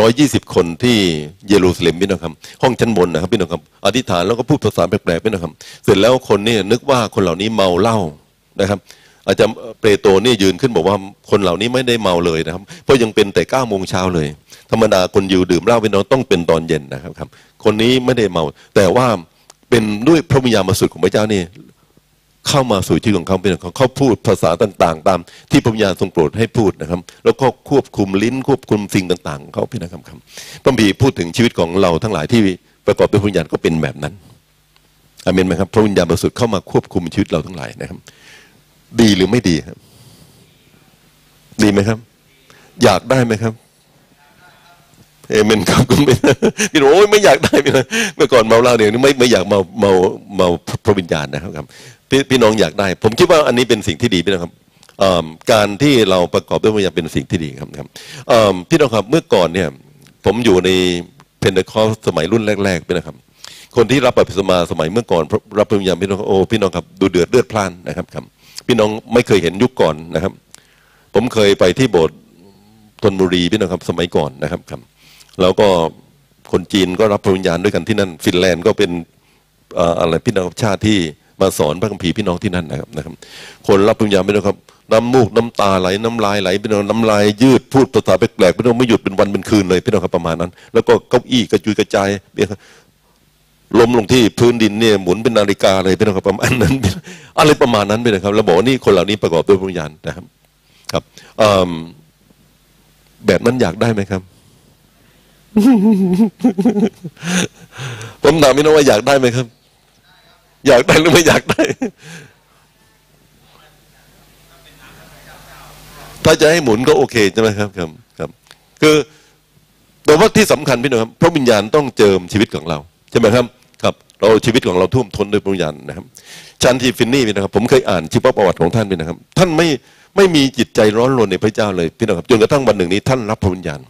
ร้อยยี่สิบคนที่เยรูซาเล็มพี่น้องครับ ห้องชั้นบนนะครับพี่น้องครับ อธิษฐานแล้วก็พูดภาษาแปลกๆพี่น้องครับ เสร็จแล้วคนนี่นึกว่าคนเหล่านี้เมาเหล้านะครับ อาจารย์เปโตรนี่ยืนขึ้นบอกว่าคนเหล่านี้ไม่ได้เมาเลยนะครับ เพราะยังเป็นแต่เก้าโมงเช้าเลย ธรรมดาคนยิวดื่มเหล้าพี่น้องต้องเป็นตอนเย็นนะครับครับ คนนี้ไม่ได้เมา แต่ว่าเป็นด้วยพระวิญญาณบริสุทธิ์ของพระเจ้านี่ เข้ามาสู่ชีวิตของเขาเป็นของเขาพูดภาษาต่าง ๆ ตามที่พระวิญญาณทรงโปรดให้พูดนะครับ แล้วก็ควบคุมลิ้นควบคุมสิ่งต่างๆของเขาพี่นะครับครับพระบีพูดถึงชีวิตของเราทั้งหลายที่ประกอบด้วยพระวิญญาณก็เป็นแบบนั้นอเมนไหมครับพระวิญญาณบริสุทธิ์เข้ามาควบคุมชีวิตเราทั้งหลายนะครับ ดีหรือไม่ดีครับ ดีไหมครับ อยากได้ไหมครับเอเมนครับก็ไม่พี่น้องโอ้ยไม่อยากได้พี่น้องเมื่อก่อนเมาเหล้าเนี่ยไม่ไม่อยากเมาเมาเมาพระวิญญาณนะครับครับ พี่พี่น้องอยากได้ ผมคิดว่าอันนี้เป็นสิ่งที่ดีพี่น้องครับการที่เราประกอบด้วยพระวิญญาณเป็นสิ่งที่ดีครับครับพี่น้องครับเมื่อก่อนเนี่ยผมอยู่ในเพนเดคอสสมัยรุ่นแรกๆพี่นะครับ คนที่รับบัพติศมาสมัยเมื่อก่อน รับพระวิญญาณพี่น้องครับโอ้พี่น้องครับดูเดือดเลือดพล่านนะครับครับ พี่น้องไม่เคยเห็นยุคก่อนนะครับ ผมเคยไปที่โบสถ์ธนบุรีพี่น้องครับสมัยก่อนนะครับครับ แล้วก็คนจีนก็รับพระวิญญาณด้วยกันที่นั่น ฟินแลนด์ก็เป็นเอ่ออะไรพี่น้องชาติที่ มาสอนพระคัมภีร์พี่น้องที่นั่นนะครับนะครับ คนรับพระวิญญาณพี่น้ครับ น้ำมูกน้ำตาไหลน้ำลายไหลพี่น้องน้ำลายยืดพูดภาษาแปลกๆพี่น้องไม่หยุดเป็นวันเป็นคืนเลยพี่น้องครับประมาณนั้น แล้วก็เก้าอี้กระจุยกระจายลมลงที่พื้นดินเนี่ยหมุนเป็นนาฬิกาเลยพี่น้องครับประมาณนั้น อะไรประมาณนั้นไปนะครับแล้วบอกว่านี่คนเหล่านี้ประกอบด้วยพระวิญญาณนะครับ ครับแบบนั้นอยากได้ไหมครับผมถามพี่น้องว่าอยากได้ไหมครับ อยากได้หรือไม่อยากได้ ถ้าจะให้หมุนก็โอเคใช่ไหมครับครับครับ คือแต่ว่าที่สำคัญพี่น้องครับพระวิญญาณต้องเจิมชีวิตของเราใช่ไหมครับครับ เราชีวิตของเราท่วมท้นด้วยพระวิญญาณนะครับชันทีฟินนี่พี่นะครับ ผมเคยอ่านชีวประวัติของท่านพี่นะครับ ท่านไม่ไม่มีจิตใจร้อนรนในพระเจ้าเลยพี่น้องครับจนกระทั่งวันหนึ่งนี้ท่านรับพระวิญญาณ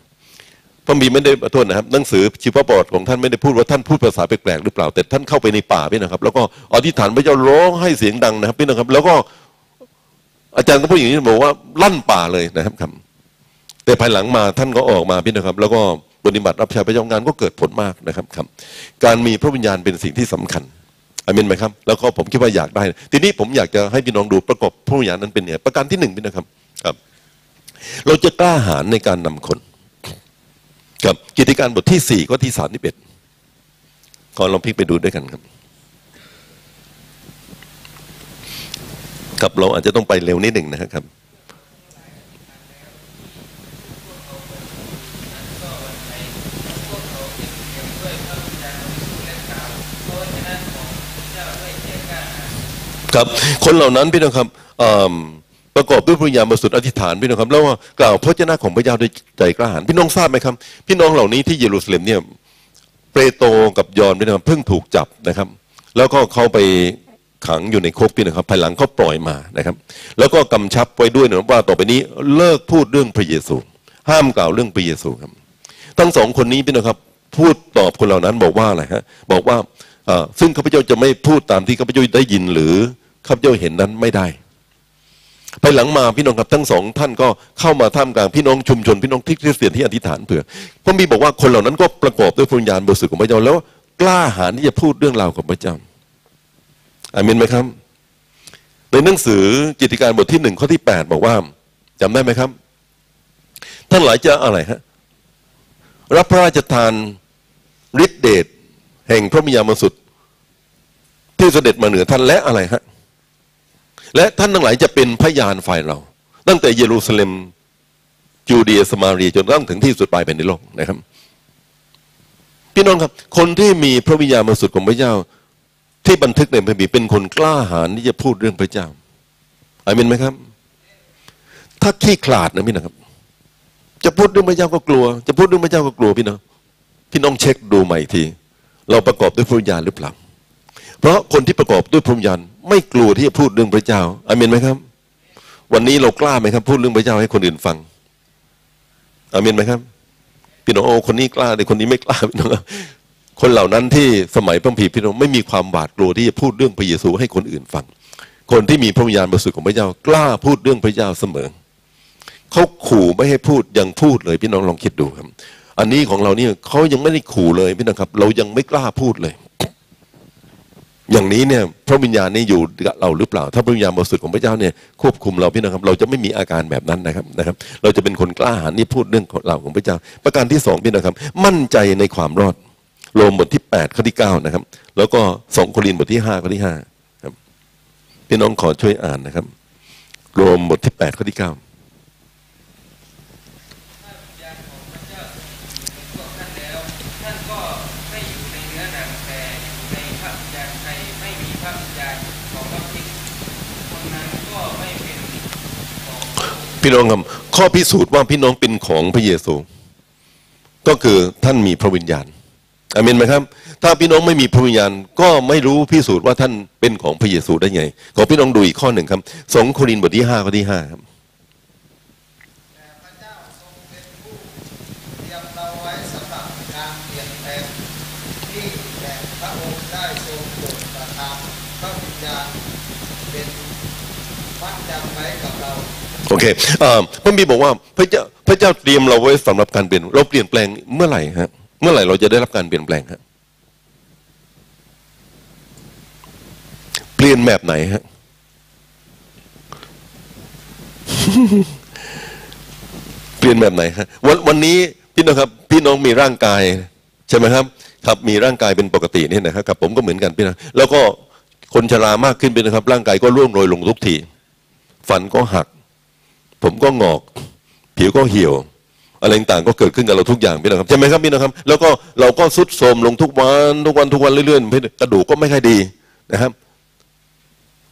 พระบีไม่ได้ขอโทษนะครับ หนังสือชีวประวัติของท่านไม่ได้พูดว่าท่านพูดภาษาแปลกๆหรือเปล่า แต่ท่านเข้าไปในป่าพี่นะครับ แล้วก็อธิษฐานพระเจ้าร้องให้เสียงดังนะครับพี่นะครับ แล้วก็อาจารย์ก็พูดอย่างนี้บอกว่าลั่นป่าเลยนะครับครับแต่ภายหลังมาท่านก็ออกมาพี่นะครับ แล้วก็ปฏิบัติรับใช้พระเจ้างานก็เกิดผลมากนะครับครับ การมีพระวิญญาณเป็นสิ่งที่สำคัญอามินไหมครับ แล้วก็ผมคิดว่าอยากได้ ทีนี้ผมอยากจะให้พี่น้องดูประกอบพระวิญญาณนั้นเป็นเนี่ยประการที่หนึ่งพี่นะครับครับ เราจะกล้าหาญในการนำคน ครับกิจการบทที่สี่ก็ที่สามที่เอ็ดขอลองพลิกไปดูด้วยกันครับครับเราอาจจะต้องไปเร็วนิดหนึ่งนะครับครับคนเหล่านั้นพี่น้องครับอ่า ประกอบด้วยพระวิญญาบริสุทธิ์อธิษฐานพี่น้องครับแล้วว่ากล่าวพระเจ้าของพระเจ้าด้วยใจกล้าหาญพี่น้องทราบไหมครับ พี่น้องเหล่านี้ที่เยรูซาเล็มเนี่ยเปโตรกับยอนพี่น้องเพิ่งถูกจับนะครับ แล้วก็เขาไปขังอยู่ในคุกพี่นะครับ ภายหลังเขาปล่อยมานะครับ แล้วก็กำชับไว้ด้วยนะว่าต่อไปนี้เลิกพูดเรื่องพระเยซู ห้ามกล่าวเรื่องพระเยซูครับ ทั้งสองคนนี้พี่นะครับ พูดตอบคนเหล่านั้นบอกว่าอะไรฮะบอกว่าซึ่งข้าพเจ้าจะไม่พูดตามที่ข้าพเจ้าได้ยินหรือข้าพเจ้าเห็นนั้นไม่ได้ ภายหลังมาพี่น้องครับทั้งสองท่านก็เข้ามาท่ามกลางพี่น้องชุมชนพี่น้องที่คริสเตียนที่อธิษฐานเผื่อพระมีบอกว่าคนเหล่านั้นก็ประกอบด้วยพระวิญญาณบริสุทธิ์ของพระเจ้าแล้วกล้าหาญที่จะพูดเรื่องราวของพระเจ้าอามินไหมครับ ในหนังสือกิจการบทที่หนึ่งข้อที่แปดบอกว่าจำได้ไหมครับ ท่านหลายจะอะไรฮะรับพระราชทานฤทธิเดชแห่งพระมิยามสุดที่เสด็จมาเหนือท่านและอะไรฮะ และท่านทั้งหลายจะเป็นพยานฝ่ายเรา ตั้งแต่เยรูซาเล็มจูเดียสมาเรียจนกระทั่งถึงที่สุดปลายแผ่นดินโลกนะครับ พี่น้องครับ คนที่มีพระวิญญาณบริสุทธิ์ของพระเจ้า ที่บันทึกในพระบีเป็นคนกล้าหาญที่จะพูดเรื่องพระเจ้าอามินไหมครับ ถ้าขี้ขลาดนะพี่นะครับ จะพูดเรื่องพระเจ้าก็กลัว จะพูดเรื่องพระเจ้าก็กลัวพี่น้องพี่น้องเช็คดูใหม่อีกที เราประกอบด้วยพระวิญญาณหรือเปล่าเพราะคนที่ประกอบด้วยพระวิญญาณ ไม่กลัวที่จะพูดเรื่องพระเจ้าอาเมนไหมครับ วันนี้เรากล้าไหมครับ พูดเรื่องพระเจ้าให้คนอื่นฟังอาเมนไหมครับพี่น้องโอ้คนนี้กล้าแต่คนนี้ไม่กล้าพี่น้องคนเหล่านั้นที่สมัยพระผีพี่น้องไม่มีความหวาดกลัวที่จะพูดเรื่องพระเยซูให้คนอื่นฟัง คนที่มีพระวิญญาณบริสุทธิ์ของพระเจ้ากล้าพูดเรื่องพระเจ้าเสมอเขาขู่ไม่ให้พูดยังพูดเลยพี่น้องลองคิดดูครับ อันนี้ของเราเนี่ยเขายังไม่ได้ขู่เลยพี่น้องครับ เรายังไม่กล้าพูดเลย อย่างนี้เนี่ยพระวิญญาณนี่อยู่กับเราหรือเปล่า ถ้าพระวิญญาณบริสุทธิ์ของพระเจ้าเนี่ยควบคุมเราพี่น้องครับ เราจะไม่มีอาการแบบนั้นนะครับนะครับ เราจะเป็นคนกล้าหาญนี่พูดเรื่องเราของพระเจ้า ประการที่สองพี่น้องครับ มั่นใจในความรอด โรมบทที่8ปดข้อที่9นะครับ แล้วก็สองโครินบทที่5้าข้อที่ห้าครับพี่น้องขอช่วยอ่านนะครับ โรมบทที่8ปดข้อที่9 พี่น้องครับข้อพิสูจน์ว่าพี่น้องเป็นของพระเยซู ก็คือท่านมีพระวิญญาณอาเมนไหมครับ ถ้าพี่น้องไม่มีพระวิญญาณก็ไม่รู้พิสูจน์ว่าท่านเป็นของพระเยซูได้ไง ขอพี่น้องดูอีกข้อหนึ่งครับสองโครินธ์บทที่ห้าข้อที่ห้าครับ แต่พระเจ้าทรงเป็นผู้เตรียมเราไว้สำหรับการเปลี่ยนแปลงที่แต่พระองค์ได้ทรงโปรดประทานพระวิญญาณเป็นมัดจำไว้กับเรา โอเคพระบีร์บอกว่าพระเจ้าพระเจ้าเตรียมเราไว้สำหรับการเปลี่ยน เราเปลี่ยนแปลงเมื่อไหร่ฮะ เมื่อไหร่เราจะได้รับการเปลี่ยนแปลงฮะเปลี่ยนแบบไหนฮะเปลี่ยนแบบไหนฮะวันวันนี้พี่น้องครับ พี่น้องมีร่างกาย ใช่ไหมครับ ครับมีร่างกายเป็นปกตินี่นะครับครับผมก็เหมือนกันพี่น้องแล้วก็คนชรามากขึ้นไปนะครับ ร่างกายก็ร่วงโรยลงทุกทีฟันก็หัก ผมก็งอก ผิวก็เหี่ยว อะไรต่างก็เกิดขึ้นกับเราทุกอย่างพี่นะครับใช่ไหมครับพี่นะครับ แล้วก็เราก็สุดโทมลงทุกวันทุกวันทุกวันเรื่อยๆกระดูกก็ไม่ค่อยดีนะครับ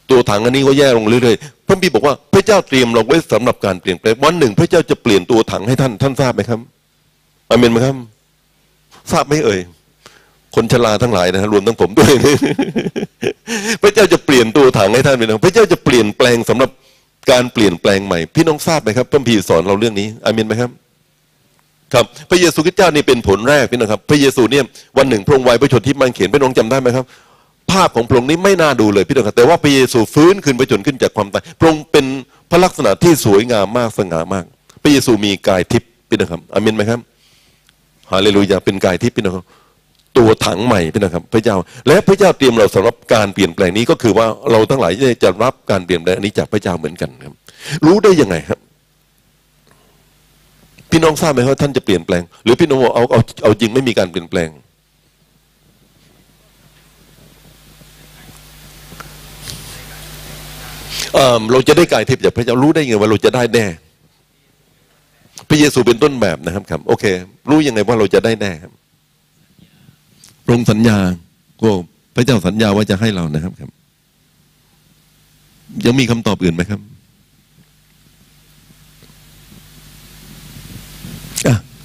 ตัวถังอันนี้ก็แย่ลงเรื่อยๆพระบีบอกว่าพระเจ้าเตรียมเราไว้สำหรับการเปลี่ยนแปลงวันหนึ่ง พระเจ้าจะเปลี่ยนตัวถังให้ท่านท่านทราบไหมครับอเมนไหมครับทราบไหมเอ่ยคนชราทั้งหลายนะรวมทั้งผมด้วย พระเจ้าจะเปลี่ยนตัวถังให้ท่านเป็นพระเจ้าจะเปลี่ยนแปลงสำหรับ การเปลี่ยนแปลงใหม่ พี่น้องทราบไหมครับพระพีสอนเราเรื่องนี้อาเมนไหมครับ ครับพระเยซูคริสต์เจ้านี่เป็นผลแรกพี่น้องครับ พระเยซูเนี่ยวันหนึ่งพระองค์ไว้พระชนที่มันเขียนพี่น้องจำได้ไหมครับ ภาพของพระองค์นี้ไม่น่าดูเลยพี่น้องครับแต่ว่าพระเยซูฟื้นขึ้นไปจนขึ้นจากความตายพระองค์เป็นพระลักษณะที่สวยงามมากสง่ามาก พระเยซูมีกายทิพย์พี่น้องครับอาเมนไหมครับฮาเลลูยาเป็นกายทิพย์พี่น้องครับ ตัวถังใหม่พี่นะครับ พระเจ้า และพระเจ้าเตรียมเราสำหรับการเปลี่ยนแปลงนี้ก็คือว่าเราทั้งหลายจะรับการเปลี่ยนแปลงนี้จากพระเจ้าเหมือนกันครับ รู้ได้ยังไงครับ พี่น้องทราบไหมว่าท่านจะเปลี่ยนแปลง หรือพี่น้องบอกเอาเอาเอาจริงไม่มีการเปลี่ยนแปลงเอ่อเราจะได้กายทิพย์จากพระเจ้ารู้ได้ไงว่าเราจะได้แน่พระเยซูเป็นต้นแบบนะครับครับ โอเค รู้ยังไงว่าเราจะได้แน่ครับ พระองค์สัญญาก็พระเจ้าสัญญาว่าจะให้เรานะครับครับ ยังมีคำตอบอื่นไหมครับ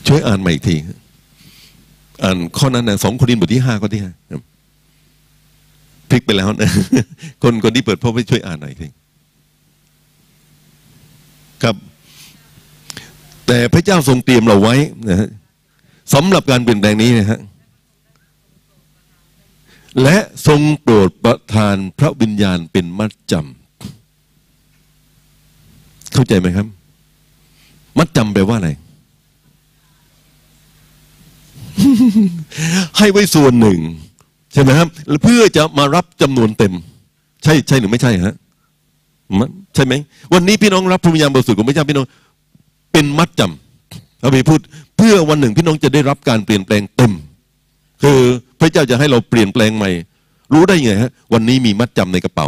ช่วยอ่านใหม่อีกทีอ่านข้อนั้นนะสองคนดินบทที่ห้าข้อที่ห้าพลิกไปแล้วนะคนคนที่เปิดพบให้ช่วยอ่านหน่อยทีครับ แต่พระเจ้าทรงเตรียมเราไว้นะฮะสำหรับการเปลี่ยนแปลงนี้นะฮะ และทรงโปรดประทานพระวิญญาณเป็นมัดจำเข้าใจไหมครับ มัดจำแปลว่าอะไรให้ไว้ส่วนหนึ่ง ใช่ไหมครับเพื่อจะมารับจำนวนเต็ม ใช่ใช่หรือไม่ใช่ฮะใช่ไหมวันนี้พี่น้องรับพระวิญญาณบริสุทธิ์ของพระเจ้าพี่น้อง เป็นมัดจำเราไปพูด เพื่อวันหนึ่งพี่น้องจะได้รับการเปลี่ยนแปลงเต็ม คือ พระเจ้าจะให้เราเปลี่ยนแปลงใหม่ รู้ได้ไงฮะ วันนี้มีมัดจำในกระเป๋า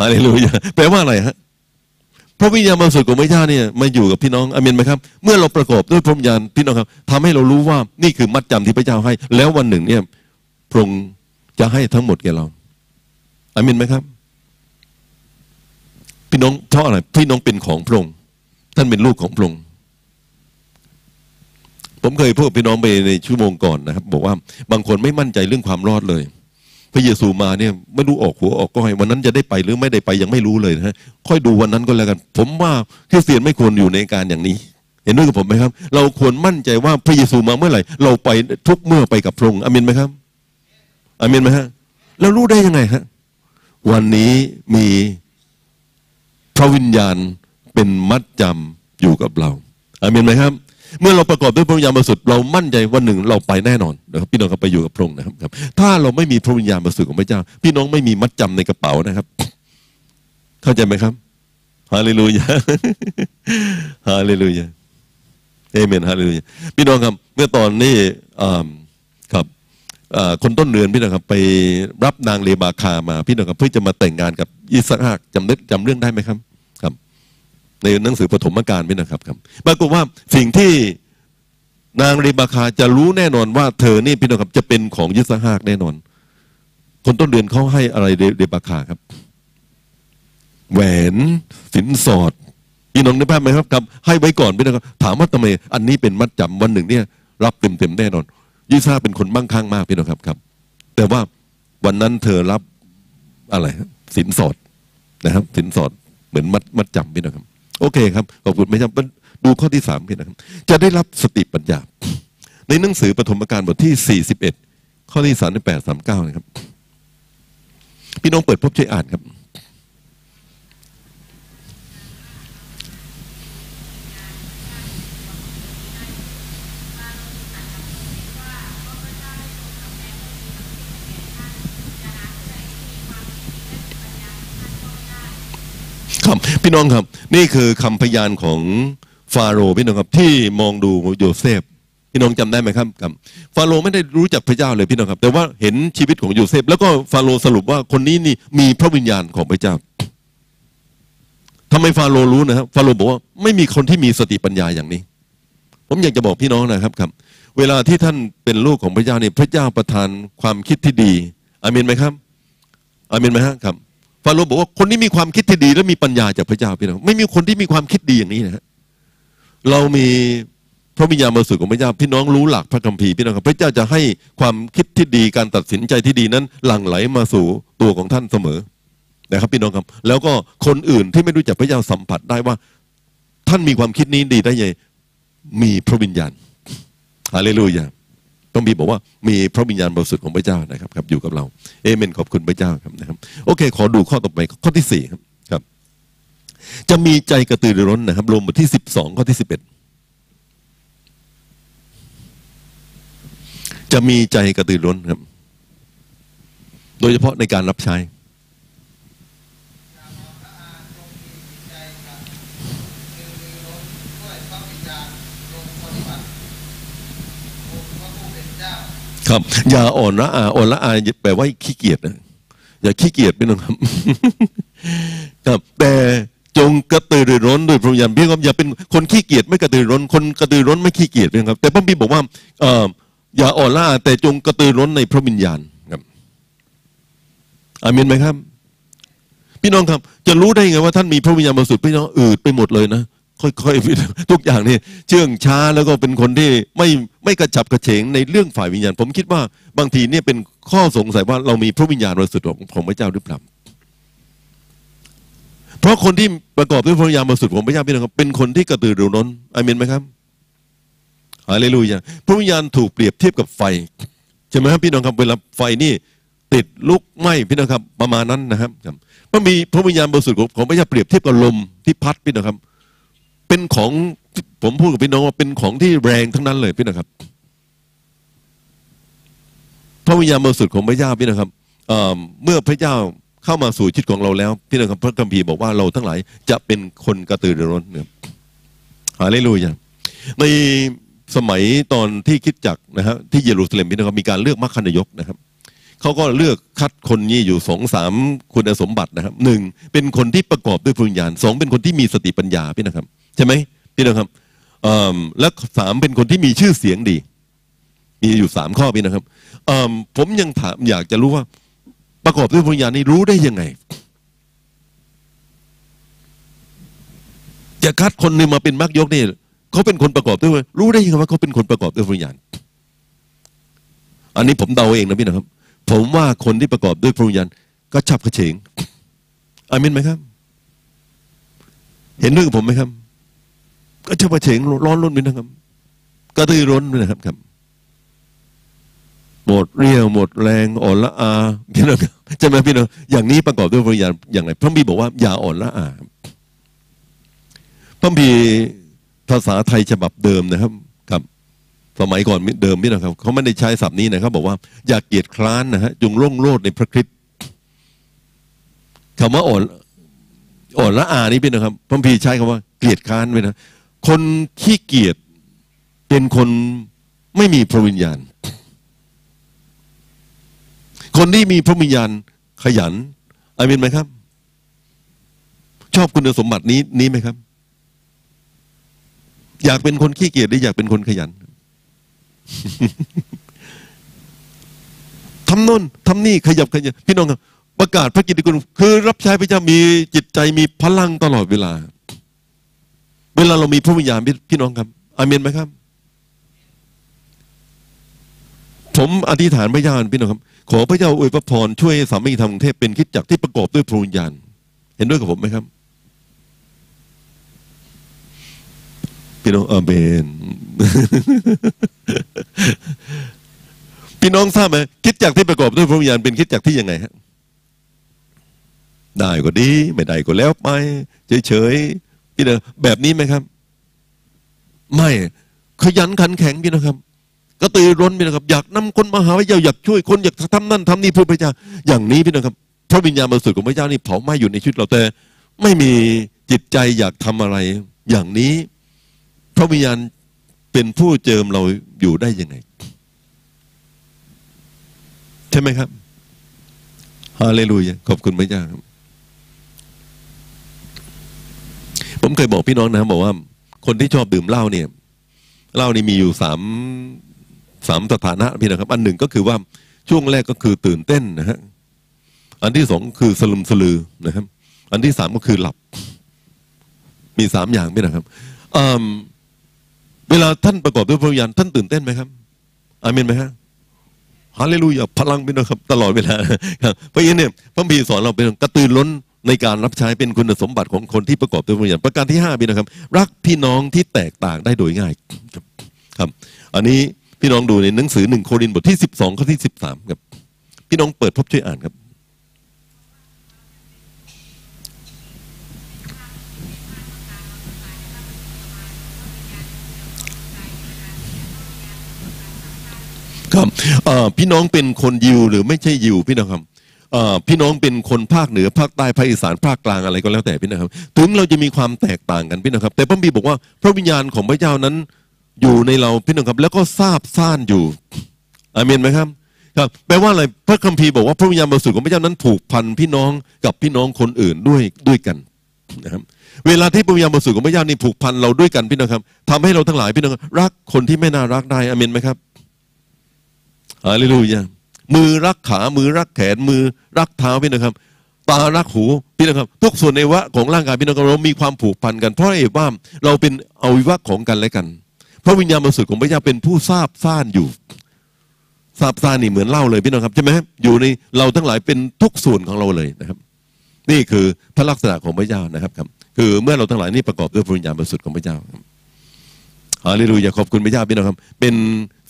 อะไรเลยแปลว่าอะไรฮะพระวิญญาณบริสุทธิ์ของพระเจ้าเนี่ยมาอยู่กับพี่น้องอเมนไหมครับ เมื่อเราประกอบด้วยพระวิญญาณพี่น้องครับทำให้เรารู้ว่านี่คือมัดจำที่พระเจ้าให้ แล้ววันหนึ่งเนี่ยพระองค์จะให้ทั้งหมดแก่เราอเมนไหมครับ พี่น้องเพราะอะไรพี่น้องเป็นของพระองค์ท่านเป็นลูกของพระองค์ ผมเคยพูดพี่น้องไปในชั่วโมงก่อนนะครับ บอกว่าบางคนไม่มั่นใจเรื่องความรอดเลย พระเยซูมาเนี่ยไม่รู้ออกหัวออกก้อยวันนั้นจะได้ไปหรือไม่ได้ไปยังไม่รู้เลยนะฮะค่อยดูวันนั้นก็แล้วกัน ผมว่าคริสเตียนไม่ควรอยู่ในการอย่างนี้ เห็นด้วยกับผมไหมครับ เราควรมั่นใจว่าพระเยซูมาเมื่อไหร่ เราไปทุกเมื่อไปกับพระองค์อามินไหมครับอามินไหมฮะแล้วรู้ได้ยังไงฮะวันนี้มีพระวิญญาณเป็นมัดจำอยู่กับเราอามินไหมครับ เมื่อเราประกอบด้วยพระวิญญาณบริสุทธิ์เรามั่นใจวันหนึ่งเราไปแน่นอนนะครับพี่น้องครับไปอยู่กับพระองค์นะครับ ถ้าเราไม่มีพระวิญญาณบริสุทธิ์ของพระเจ้า พี่น้องไม่มีมัดจำในกระเป๋านะครับ เข้าใจไหมครับฮาเลลูยาฮาเลลูยาเอเมนฮาเลลูยาพี่น้องครับเมื่อตอนนี้ครับคนต้นเรือนพี่น้องครับไปรับนางเลบาคามาพี่น้องครับเพื่อจะมาแต่งงานกับยิสฮากจำนึกจำเรื่องได้ไหมครับ ในหนังสือปฐมกาลพี่นะครับครับปรากฏว่าสิ่งที่นางเรบาคาจะรู้แน่นอนว่าเธอนี่พี่น้องครับจะเป็นของยิสฮากแน่นอน คนต้นเดือนเขาให้อะไรเรบาคาครับ แหวนสินสอดพี่น้องนึกภาพไหมครับครับ ให้ไว้ก่อนพี่น้องครับถามว่าทำไมอันนี้เป็นมัดจำวันหนึ่งเนี่ย รับเต็มๆแน่นอนยิซ่าเป็นคนมั่งคั่งมากพี่น้องครับครับ แต่ว่าวันนั้นเธอรับอะไรสินสอดนะครับ สินสอดเหมือนมัดมัดจำพี่น้องครับ โอเคครับขอบคุณไม่จำเป็นดูข้อที่สามพี่นะครับ จะได้รับสติปัญญา ในหนังสือปฐมกาลบทที่สี่สิบเอ็ดข้อที่สามแปดสามเก้านะครับ พี่น้องเปิดพบช่วยอ่านครับ ครับพี่น้องครับ นี่คือคำพยานของฟาโรห์พี่น้องครับ ที่มองดูโยเซฟพี่น้องจำได้ไหมครับครับ ฟาโรห์ไม่ได้รู้จักพระเจ้าเลยพี่น้องครับ แต่ว่าเห็นชีวิตของโยเซฟ แล้วก็ฟาโรห์สรุปว่าคนนี้นี่มีพระวิญญาณของพระเจ้าทำไมฟาโรห์รู้นะครับ ฟาโรห์บอกว่าไม่มีคนที่มีสติปัญญาอย่างนี้ ผมอยากจะบอกพี่น้องนะครับครับ เวลาที่ท่านเป็นลูกของพระเจ้าเนี่ยพระเจ้าประทานความคิดที่ดีอาเมนไหมครับอาเมนไหมครับ ฟาโรห์บอกว่าคนที่มีความคิดที่ดี และมีปัญญาจากพระเจ้าพี่น้องไม่มีคนที่มีความคิดดีอย่างนี้นะฮะเรามีพระวิญญาณบริสุทธิ์ของพระเจ้าพี่น้องรู้หลักพระคัมภีร์พี่น้องครับพระเจ้าจะให้ความคิดที่ดีการตัดสินใจที่ดีนั้นหลั่งไหลมาสู่ตัวของท่านเสมอนะครับพี่น้องครับ แล้วก็คนอื่นที่ไม่รู้จักพระเจ้าสัมผัสได้ว่า ท่านมีความคิดนี้ดีได้ยังไงมีพระวิญญาณฮาเลลูยา ต้องมีบอกว่ามีพระวิญญาณบริสุทธิ์ของพระเจ้านะครับครับอยู่กับเราเอเมนขอบคุณพระเจ้าครับนะครับ โอเค ขอดูข้อต่อไปข้อที่สี่ครับครับ จะมีใจกระตือรือร้นนะครับรวมบทที่สิบสองข้อที่สิบเอ็ดจะมีใจกระตือรือร้นครับ โดยเฉพาะในการรับใช้ ใจกับคือมีล้นด้วยพระวิญญาณลงปฏิบัติองค์พระผู้เป็นเจ้า ครับ อย่าอ่อนละอาอ่อนละอาแปลว่าขี้เกียจนะอย่าขี้เกียจพี่น้องครับ ครับ แต่จงกระตือรือร้นด้วยพระวิญญาณพี่ครับอย่าเป็นคนขี้เกียจไม่กระตือร้น คนกระตือร้นไม่ขี้เกียจพี่น้องครับ แต่พระบิดบอกว่าอย่าอ่อนละอาแต่จงกระตือรือร้นในพระวิญญาณครับอามินไหมครับ พี่น้องครับ จะรู้ได้ไงว่าท่านมีพระวิญญาณบริสุทธิ์พี่น้องอืดไปหมดเลยนะ ค่อยๆทุกอย่างนี่เชื่องช้าแล้วก็เป็นคนที่ไม่ไม่กระฉับกระเฉงในเรื่องฝ่ายวิญญาณ ผมคิดว่าบางทีเนี่ยเป็นข้อสงสัยว่าเรามีพระวิญญาณบริสุทธิ์ของพระเจ้าหรือเปล่าเพราะคนที่ประกอบด้วยพระวิญญาณบริสุทธิ์ของพระเจ้าพี่น้องครับเป็นคนที่กระตือรือร้นอาเมนไหมครับฮาเลลูยาพระวิญญาณถูกเปรียบเทียบกับไฟใช่ไหมครับพี่น้องครับเวลาไฟนี่ติดลุกไหม้พี่น้องครับประมาณนั้นนะครับครับมันมีพระวิญญาณบริสุทธิ์ของพระเจ้าเปรียบเทียบกับลมที่พัดพี่น้องครับ เป็นของผมพูดกับพี่น้องว่าเป็นของที่แรงทั้งนั้นเลยพี่น้องครับ พระวิญญาณบริสุทธิ์ของพระเจ้าพี่น้องครับเเมื่อพระเจ้าเข้ามาสู่ชีวิตของเราแล้ว พี่น้องครับพระคัมภีร์บอกว่าเราทั้งหลายจะเป็นคนกระตือรือร้นนะครับฮาเลลูยาในสมัยตอนที่คิดจักรนะฮะที่เยรูซาเล็มพี่น้องครับมีการเลือกมัคคณายกนะครับเขาก็เลือกคัดคนนี้อยู่สองสามคุณสมบัตินะครับหนึ่งเป็นคนที่ประกอบด้วยพระวิญญาณสองเป็นคนที่มีสติปัญญาพี่นะครับ ใช่ไหมพี่นะครับและสามเป็นคนที่มีชื่อเสียงดี มีอยู่สามข้อพี่นะครับมผมยังถามอยากจะรู้ว่า ประกอบด้วยพระวิญญาณนี่รู้ได้ยังไง จะคัดคนหนึ่งมาเป็นมักยกนี่เขาเป็นคนประกอบด้วยรู้ได้ยังไงว่าเขาเป็นคนประกอบด้วยพระวิญญาณอันนี้ผมเดาเองนะพี่นะครับ ผมว่าคนที่ประกอบด้วยพระวิญญาณก็ชับกระเฉงอามินไหมครับ เห็นด้วยกับผมไหมครับ ก็ชับกระเฉงร้อนรุ่นไปนะครับกระตือร้นไปนะครับครับ หมดเรี่ยวหมดแรงอ่อนละอาพี่น้องครับใช่ไหมพี่น้องอย่างนี้ประกอบด้วยพระวิญญาณอย่างไรพระบีบอกว่าอย่าอ่อนละอาพระบีภาษาไทยฉบับเดิมนะครับครับ สมัยก่อนเดิมพี่นะครับเขาไม่ได้ใช้ศัพท์นี้นะครับบอกว่าอย่าเกียจคร้านนะฮะจงร่งโรดในพระคริสต์คำว่าอ่อนอ่อนละอานี่พี่นะครับพระพีใช้คำว่าเกลียดคร้านไปนะ คนขี้เกียจเป็นคนไม่มีพระวิญญาณ คนที่มีพระวิญญาณขยันอามินไหมครับ ชอบคุณสมบัตินี้นี้ไหมครับ อยากเป็นคนขี้เกียจหรืออยากเป็นคนขยันทำโน่นทำนี่ขยับขยันพี่น้องครับประกาศพระกิตติคุณคือรับใช้พระเจ้ามีจิตใจมีพลังตลอดเวลา ลาเรามีพระวิญญาณพี่น้องครับอาเมนไหมครับ ผมอธิษฐานพระเจ้าพี่น้องครับ ขอพระเจ้าอวยพระพรช่วยสามีธรรมกรุงเทพเป็นคิดจักรที่ประกอบด้วยพระวิญญาณ เห็นด้วยกับผมไหมครับพี่น้องอาเมน พี่น้องทราบไหมคิดจักรที่ประกอบด้วยพระวิญญาณเป็นคิดจักรที่ยังไงฮะได้ก็ดี ไม่ได้ก็แล้วไปเฉยๆ พี่น้องแบบนี้ไหมครับ ไม่ขยันขันแข็งพี่นะครับกระตือร้นพี่นะครับ อยากนำคนมาหาพระเจ้าอยากช่วยคนอยากทำนั่นทำนี่เพื่อพระเจ้าอย่างนี้พี่นะครับพระวิญญาณบริสุทธิ์ของพระเจ้านี่เผาไหม้อยู่ในชีวิตเราแต่ ไม่มีจิตใจอยากทำอะไร อย่างนี้ พระวิญญาณเป็นผู้เจิมเราอยู่ได้ยังไง ใช่ไหมครับฮาเลลูยาขอบคุณพระเจ้าครับ ผมเคยบอกพี่น้องนะครับบอกว่า คนที่ชอบดื่มเหล้าเนี่ยเหล้านี่มีอยู่สามสามสถานะพี่นะครับ อันหนึ่งก็คือว่าช่วงแรกก็คือตื่นเต้นนะฮะอันที่สองคือสลุมสลือนะครับ อันที่สามก็คือหลับ มีสามอย่างพี่นะครับเวลาท่านประกอบด้วยพระวิญญาณท่านตื่นเต้นไหมครับอาเมนไหมฮะฮาเลลูยาพลังพี่นะครับ ตลอดเวลาครับพระฉะนั้นเนี่ยพระบีสอนเราเป็นกระตือร้น ในการรับใช้เป็นคุณสมบัติของคนที่ประกอบด้วยพระวิญญาณประการที่ห้าพี่นะครับ รักพี่น้องที่แตกต่างได้โดยง่ายครับครับ อันนี้พี่น้องดูในหนังสือหนึ่งโครินธ์บทที่สิบสองข้อที่สิบสามครับ พี่น้องเปิดพบช่วยอ่านครับครับเออพี่น้องเป็นคนยิวหรือไม่ใช่ยิวพี่น้องครับ พี่น้องเป็นคนภาคเหนือภาคใต้ภาคอีสานภาคกลางอะไรก็แล้วแต่พี่น้องครับ ถึงเราจะมีความแตกต่างกันพี่น้องครับ แต่พระบีบอกว่าพระวิญญาณของพระเจ้านั้นอยู่ในเราพี่น้องครับ แล้วก็ทราบซ่านอยู่อาเมนไหมครับครับแปลว่าอะไรพระคัมภีร์บอกว่าพระวิญญาณบริสุทธิ์ของพระเจ้านั้นผูกพันพี่น้องกับพี่น้องคนอื่นด้วยด้วยกันนะครับเวลาที่พระวิญญาณบริสุทธิ์ของพระเจ้านี่ผูกพันเราด้วยกันพี่น้องครับทำให้เราทั้งหลายพี่น้องครับรักคนที่ไม่น่ารักได้อาเมนไหมครับฮาเลลูยา มือรักขา มือรักแขน มือรักเท้าพี่นะครับ ตารักหูพี่นะครับ ทุกส่วนในวะของร่างกายพี่นะครับเรามีความผูกพันกัน เพราะเหตุว่าเราเป็นอวัยวะของกันและกัน พระวิญญาณบริสุทธิ์ของพระเจ้าเป็นผู้ทราบซ่านอยู่ทราบซ่านนี่เหมือนเล่าเลยพี่น้องครับใช่ไหมอยู่ในเราทั้งหลายเป็นทุกส่วนของเราเลยนะครับ นี่คือพระลักษณะของพระเจ้านะครับครับ คือเมื่อเราทั้งหลายนี่ประกอบด้วยพระวิญญาณบริสุทธิ์ของพระเจ้าครับฮาเลลูยาขอบคุณพระเจ้าพี่น้องครับ เป็น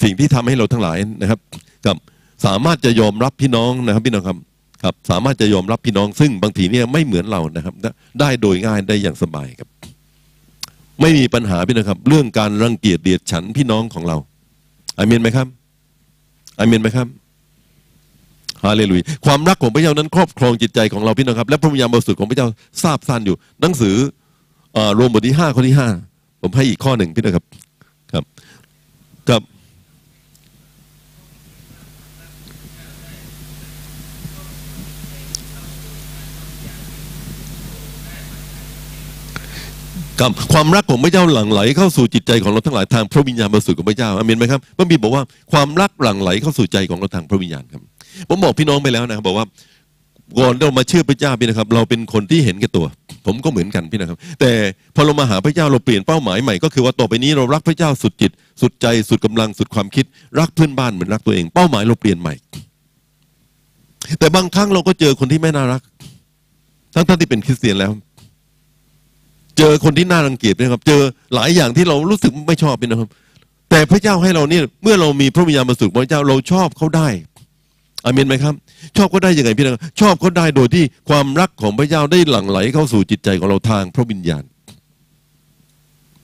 สิ่งที่ทำให้เราทั้งหลายนะครับ กับ สามารถจะยอมรับพี่น้องนะครับพี่น้องครับครับสามารถจะยอมรับพี่น้องซึ่งบางทีเนี่ยไม่เหมือนเรานะครับ ได้โดยง่ายได้อย่างสบายครับ ไม่มีปัญหาพี่น้องครับ เรื่องการรังเกียจเดียดฉันพี่น้องของเราอาเมนไหมครับอาเมนไหมครับฮาเลลูยาความรักของพระเจ้านั้นครอบครองจิตใจของเราพี่น้องครับ และพระวิญญาณบริสุทธิ์ของพระเจ้าทราบซ่านอยู่ หนังสืออ่อโรมบทที่ห้าข้อที่ห้าผมให้อีกข้อหนึ่งพี่นะครับครับ กับ กับความรักของพระเจ้าหลั่งไหลเข้าสู่จิตใจของเราทั้งหลายทางพระวิญญาณบริสุทธิ์ของพระเจ้าอาเมนไหมครับพระบิดบอกว่าความรักหลั่งไหลเข้าสู่ใจของเราทางพระวิญญาณครับผมบอกพี่น้องไปแล้วนะครับบอกว่าก่อนเรามาเชื่อพระเจ้าพี่นะครับ เราเป็นคนที่เห็นแก่ตัว ผมก็เหมือนกันพี่นะครับ แต่พอเรามาหาพระเจ้าเราเปลี่ยนเป้าหมายใหม่ก็คือว่าต่อไปนี้เรารักพระเจ้าสุดจิต สุดใจสุดกำลังสุดความคิด รักเพื่อนบ้านเหมือนรักตัวเอง เป้าหมายเราเปลี่ยนใหม่ แต่บางครั้งเราก็เจอคนที่ไม่น่ารัก ทั้งท่านที่เป็นคริสเตียนแล้ว เจอคนที่น่ารังเกียจนะครับ เจอหลายอย่างที่เรารู้สึกไม่ชอบพี่นะครับ แต่พระเจ้าให้เราเนี่ยเมื่อเรามีพระวิญญาณบริสุทธิ์พระเจ้าเราชอบเขาได้อาเมนไหมครับ ชอบเขาได้ยังไงพี่น้องชอบเขาได้โดยที่ความรักของพระเจ้าได้หลั่งไหลเข้าสู่จิตใจของเราทางพระวิญญาณ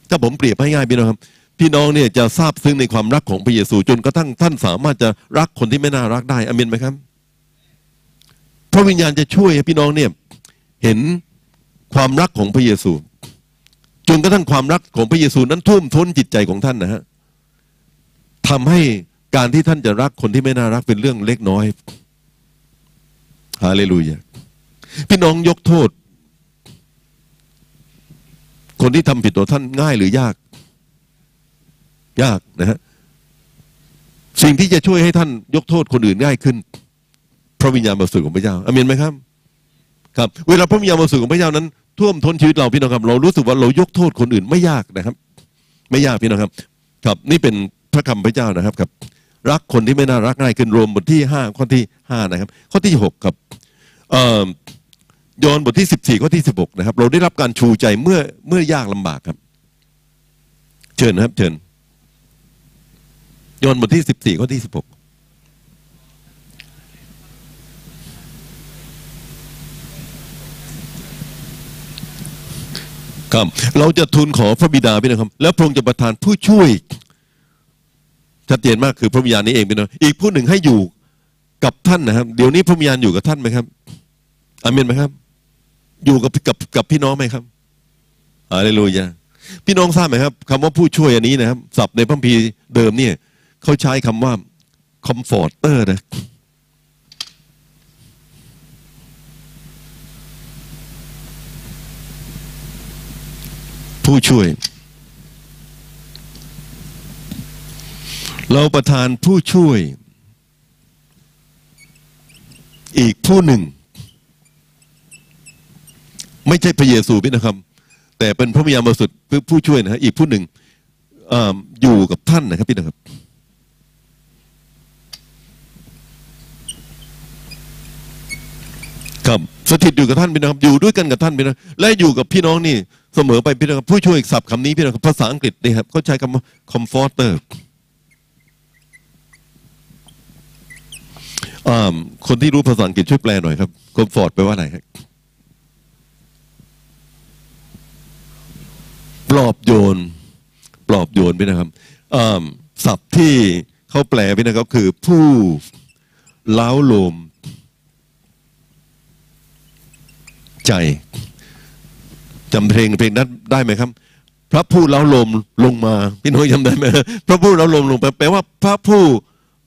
ถ้าผมเปรียบให้ง่ายพี่น้องครับ พี่น้องเนี่ยจะทราบซึ้งในความรักของพระเยซู จนกระทั่งท่านสามารถจะรักคนที่ไม่น่ารักได้อาเมนไหมครับ พระวิญญาณจะช่วยให้พี่น้องเนี่ยเห็นความรักของพระเยซู จนกระทั่งความรักของพระเยซูนั้นท่วมท้นจิตใจของท่านนะฮะทำให้การที่ท่านจะรักคนที่ไม่น่ารักเป็นเรื่องเล็กน้อยฮาเลลูยาพี่น้องยกโทษ คนที่ทำผิดต่อท่านง่ายหรือยาก ยากนะฮะสิ่งที่จะช่วยให้ท่านยกโทษคนอื่นง่ายขึ้น พระวิญญาณบริสุทธิ์ของพระเจ้าอเมนไหมครับ ครับ เวลาพระวิญญาณบริสุทธิ์ของพระเจ้านั้น ท่วมท้นชีวิตเราพี่น้องครับ เรารู้สึกว่าเรายกโทษคนอื่นไม่ยากนะครับ ไม่ยากพี่น้องครับ ครับนี่เป็นพระคำพระเจ้านะครับครับ รักคนที่ไม่น่ารักง่ายขึ้นรวมบทที่ห้าข้อที่ห้านะครับ ข้อที่6ครับโยนบทที่สิบสี่ข้อที่สิ16นะครับ เราได้รับการชูใจเมื่อเมื่อยากลำบากครับ เชิญครับ เชิญโยนบทที่สิบสี่ข้อที่สิ16 ครับ เราจะทูลขอพระบิดาพี่นะครับ แล้วพระองค์จะประทานผู้ช่วยชัดเจนมากคือพระวิญญาณนี้เองพี่น้องอีกผู้หนึ่งให้อยู่กับท่านนะครับ เดี๋ยวนี้พระวิญญาณอยู่กับท่านไหมครับอาเมนไหมครับ อยู่กับกับกับพี่น้องไหมครับฮาเลลูยาพี่น้องทราบไหมครับคำว่าผู้ช่วยอันนี้นะครับศัพท์ในพระคัมภีร์เดิมเนี่ยเขาใช้คำว่า comforter นะ ผู้ช่วย เราประทานผู้ช่วย อีกผู้หนึ่ง ไม่ใช่พระเยซูพี่นะครับ แต่เป็นพระวิญญาณบริสุทธิ์ผู้ช่วยนะฮะอีกผู้หนึ่งออยู่กับท่านนะครับพี่นะครับครับสถิตอยู่กับท่านพี่นะครับอยู่ด้วยกันกับท่านพี่นะและอยู่กับพี่น้องนี่ เสมอไปพี่นะครับผู้ช่วยศัพท์คำนี้พี่นะครับภาษาอังกฤษนี่ครับเขาใช้คำว่า comforter คนที่รู้ภาษาอังกฤษช่วยแปลหน่อยครับ comfort แปลว่าอะไรครับปลอบโยน ปลอบโยนพี่นะครับศัพท์ที่เขาแปลพี่นะครับคือผู้เล้าโลมใจ จำเพลงเพลงนั้นได้ไหมครับ พระผู้เล้าลมลงมาพี่น้องจำได้ไหมพระผู้เล้าลมลงไปแปลว่าพระผู้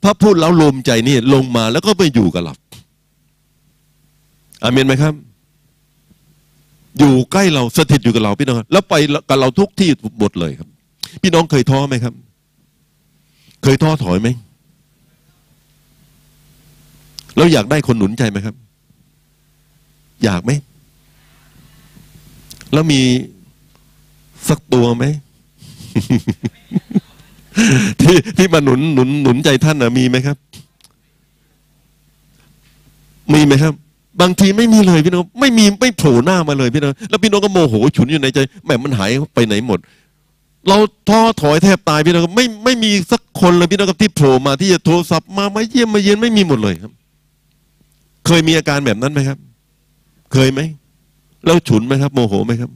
พระผู้เล้าลมใจนี่ลงมาแล้วก็ไปอยู่กับเราอาเมนไหมครับ อยู่ใกล้เราสถิตอยู่กับเราพี่น้องแล้วไปกับเราทุกที่หมดเลยครับ พี่น้องเคยท้อไหมครับ เคยท้อถอยไหมแล้วอยากได้คนหนุนใจไหมครับ อยากไหม แล้วมีสักตัวไหมที่ที่มาหนุนหนุนหนุนใจท่านนะมีไหมครับ มีไหมครับ บางทีไม่มีเลยพี่น้องไม่มีไม่โผล่หน้ามาเลยพี่น้องแล้วพี่น้องก็โมโหฉุนอยู่ในใจแหมมันหายไปไหนหมด เราท้อถอยแทบตายพี่น้องไม่ไม่มีสักคนเลยพี่น้องครับที่โผล่มาที่จะโทรศัพท์มามาเยี่ยมมาเยือนไม่มีหมดเลยครับ เคยมีอาการแบบนั้นไหมครับ เคยไหม แล้วฉุนไหมครับ โมโหไหมครับ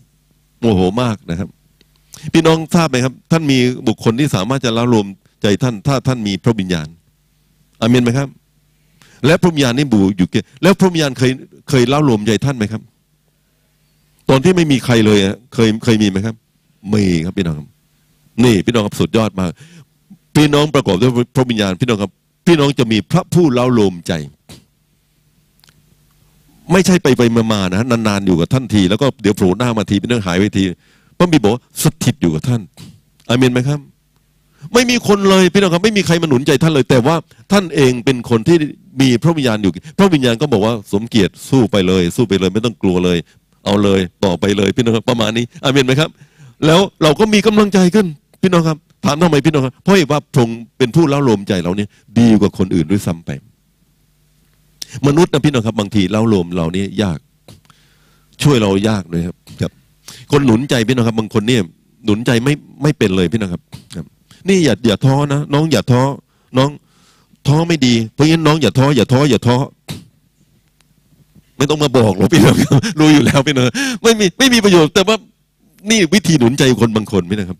โมโหมากนะครับ พี่น้องทราบไหมครับ ท่านมีบุคคลที่สามารถจะละลมใจท่าน ถ้าท่านมีพระวิญญาณอาเมนไหมครับ และพระวิญญาณนี่บูอยู่เกแล้วพระวิญญาณเคยเคยเล่าลมใจท่านไหมครับ ตอนที่ไม่มีใครเลยเคยเคยมีไหมครับมีครับพี่น้องครับนี่พี่น้องครับสุดยอดมากพี่น้องประกอบด้วยพระวิญญาณพี่น้องครับ พี่น้องจะมีพระผู้เล่าลมใจ ไม่ใช่ไปไปมามานะนานๆอยู่กับท่านที แล้วก็เดี๋ยวโผล่หน้ามาทีเป็นเรื่องหายไปทีพระบิดบอกสถิตอยู่กับท่านอาเมนไหมครับ ไม่มีคนเลยพี่น้องครับ ไม่มีใครมาหนุนใจท่านเลย แต่ว่าท่านเองเป็นคนที่มีพระวิญญาณอยู่ พระวิญญาณก็บอกว่าสมเกียรติสู้ไปเลย สู้ไปเลย ไม่ต้องกลัวเลย เอาเลยต่อไปเลยพี่น้องครับประมาณนี้อาเมนไหมครับ แล้วเราก็มีกำลังใจขึ้นพี่น้องครับถามทำไมพี่น้องครับเพราะเหตุว่าพระองค์เป็นผู้เล่าลมใจเราเนี่ยดีกว่าคนอื่นด้วยซ้ำไป มนุษย์นะพี่น้องครับบางทีเล่าลมเรานี่ยาก ช่วยเรายากเลยครับครับ คนหนุนใจพี่น้องครับ บางคนเนี่ยหนุนใจไม่ไม่เป็นเลยพี่น้องครับครับ นี่อย่าอย่าท้อนะน้องอย่าท้อน้องท้อไม่ดี เพราะฉะนั้นน้องอย่าท้ออย่าท้ออย่าท้อไม่ต้องมาบอกหรอกพี่น้องครับรู้อยู่แล้วพี่น้องไม่มีไม่มีประโยชน์ แต่ว่านี่วิธีหนุนใจคนบางคนพี่นะครับ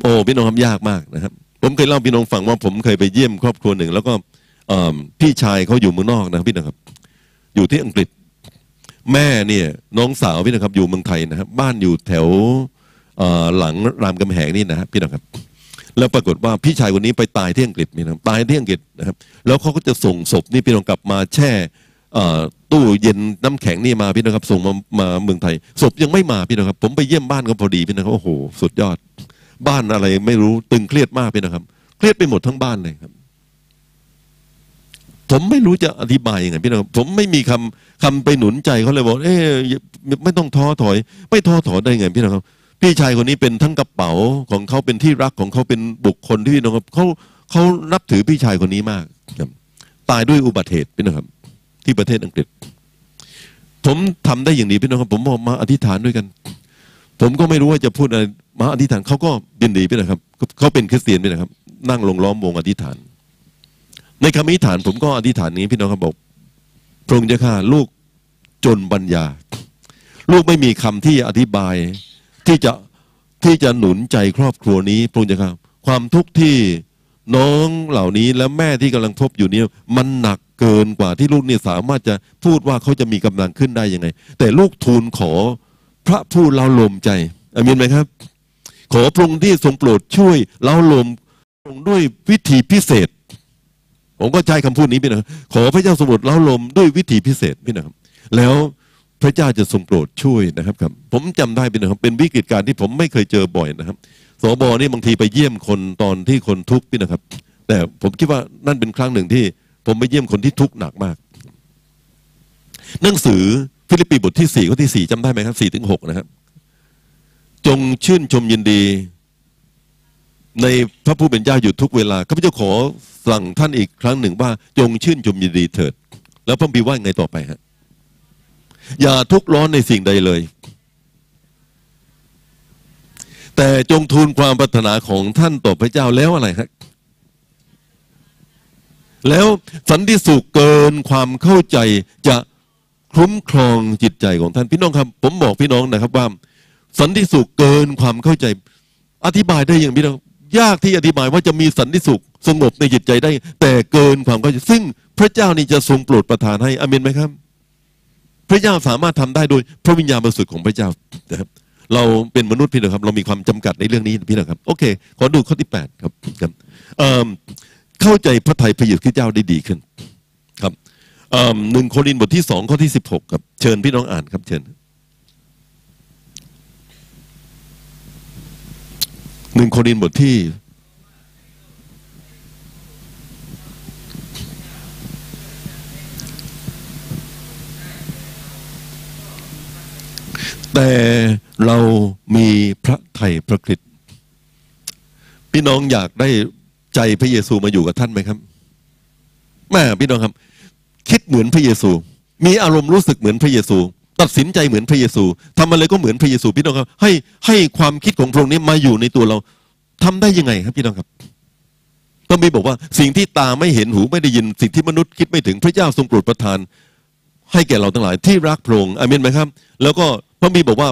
โอ้พี่น้องครับยากมากนะครับ ผมเคยเล่าพี่น้องฟังว่าผมเคยไปเยี่ยมครอบครัวหนึ่ง แล้วก็พี่ชายเขาอยู่เมืองนอกนะพี่นะครับ อยู่ที่อังกฤษ แม่เนี่ยน้องสาวพี่นะครับ อยู่เมืองไทยนะครับ บ้านอยู่แถวหลังรามกำแหงนี่นะครับพี่นะครับ แล้วปรากฏว่าพี่ชายคนนี้ไปตายที่อังกฤษนี่นะครับตายที่อังกฤษนะครับ แล้วเขาก็จะส่งศพนี่พี่น้องกลับมาแช่ตู้เย็นน้ำแข็งนี่มาพี่นะครับ ส่งมามาเมืองไทยศพยังไม่มาพี่นะครับ ผมไปเยี่ยมบ้านก็พอดีพี่นะครับโอ้โหสุดยอด บ้านอะไรไม่รู้ตึงเครียดมากพี่นะครับ เครียดไปหมดทั้งบ้านเลยครับ ผมไม่รู้จะอธิบายยังไงพี่น้องผมไม่มีคำคำไปหนุนใจเขาเลยบอกเอ๊ะไม่ต้องท้อถอย ไม่ท้อถอยได้ไงพี่น้องครับพี่ชายคนนี้เป็นทั้งกระเป๋าของเขาเป็นที่รักของเขาเป็นบุคคลที่พี่น้องครับเขาเขานับถือพี่ชายคนนี้มากครับตายด้วยอุบัติเหตุพี่น้องครับ ที่ประเทศอังกฤษ ผมทำได้อย่างนี้พี่น้องครับ ผมบอกมาอธิษฐานด้วยกัน ผมก็ไม่รู้ว่าจะพูดอะไรมาอธิษฐานเขาก็ยินดีพี่นะครับเขาเป็นคริสเตียนพี่นะครับ นั่งลงล้อมวงอธิษฐาน ในคำอธิษฐาน ผมก็อธิษฐานนี้พี่น้องครับบอกพระองค์เจ้าข้าลูกจนปัญญา ลูกไม่มีคำที่อธิบายที่จะที่จะหนุนใจครอบครัวนี้พระองค์เจ้าข้าความทุกข์ที่น้องเหล่านี้และแม่ที่กำลังพบอยู่เนี่ยมันหนักเกินกว่าที่ลูกเนี่ยสามารถจะพูดว่าเขาจะมีกำลังขึ้นได้ยังไง แต่ลูกทูลขอ พระผู้เล่าลมใจอามินไหมครับ ขอพระองค์ที่ทรงโปรดช่วยเล่าลมพระองด้วยวิธีพิเศษ ผมก็ใช้คำพูดนี้พี่นะครับขอพระเจ้าทรงโปรดเล่าลมด้วยวิธีพิเศษพี่นะครับ แล้วพระเจ้าจะทรงโปรดช่วยนะครับครับ ผมจำได้เป็นนะครับเป็นวิกฤตการณ์ที่ผมไม่เคยเจอบ่อยนะครับสบนี่บางทีไปเยี่ยมคนตอนที่คนทุกข์พี่นะครับ แต่ผมคิดว่านั่นเป็นครั้งหนึ่งที่ ผมไปเยี่ยมคนที่ทุกข์หนักมาก หนังสือ ฟิลิปปีบทที่สี่ข้อที่สี่จำได้ไหมครับสี่ถึงหกนะครับ จงชื่นชมยินดี ในพระผู้เป็นเจ้าอยู่ทุกเวลาข้าพเจ้าขอสั่งท่านอีกครั้งหนึ่งว่า จงชื่นชมยินดีเถิด แล้วพระบีว่าไงต่อไปฮะอย่าทุกข์ร้อนในสิ่งใดเลย แต่จงทูลความปรารถนาของท่านต่อพระเจ้าแล้วอะไรครับแล้วสันติสุขเกินความเข้าใจจะ คุ้มครองจิตใจของท่านพี่น้องครับ ผมบอกพี่น้องนะครับว่า สันติสุขเกินความเข้าใจ อธิบายได้อย่างพี่น้องยากที่อธิบายว่าจะมีสันติสุขสงบในจิตใจได้ แต่เกินความเข้าใจ ซึ่งพระเจ้านี่จะทรงโปรดประทานให้อเมนไหมครับ พระเจ้าสามารถทำได้โดยพระวิญญาณบริสุทธิ์ของพระเจ้านะครับเราเป็นมนุษย์พี่น้องครับ เรามีความจำกัดในเรื่องนี้พี่น้องครับ โอเค ขอดูข้อที่แปดครับครับเข้าใจพระไทยพระเยซูคริสต์เจ้าได้ดีขึ้น หนึ่งโครินธ์บทที่สองข้อที่สิบหกครับ เชิญพี่น้องอ่านครับ เชิญหนึ่งโครินธ์บทที่แต่เรามีพระไทยพระคริสต์พี่น้องอยากได้ใจพระเยซูมาอยู่กับท่านไหมครับแม่พี่น้องครับ คิดเหมือนพระเยซู มีอารมณ์รู้สึกเหมือนพระเยซู ตัดสินใจเหมือนพระเยซูทำอะไรก็เหมือนพระเยซูพี่น้องครับให้ให้ความคิดของพระองค์นี้มาอยู่ในตัวเราทำได้ยังไงครับพี่น้องครับต้องมีบอกว่าสิ่งที่ตาไม่เห็นหูไม่ได้ยินสิ่งที่มนุษย์คิดไม่ถึงพระเจ้าทรงโปรดประทาน ให้แก่เราทั้งหลายที่รักพระองค์อเมนไหมครับ แล้วก็พระมีบอกว่า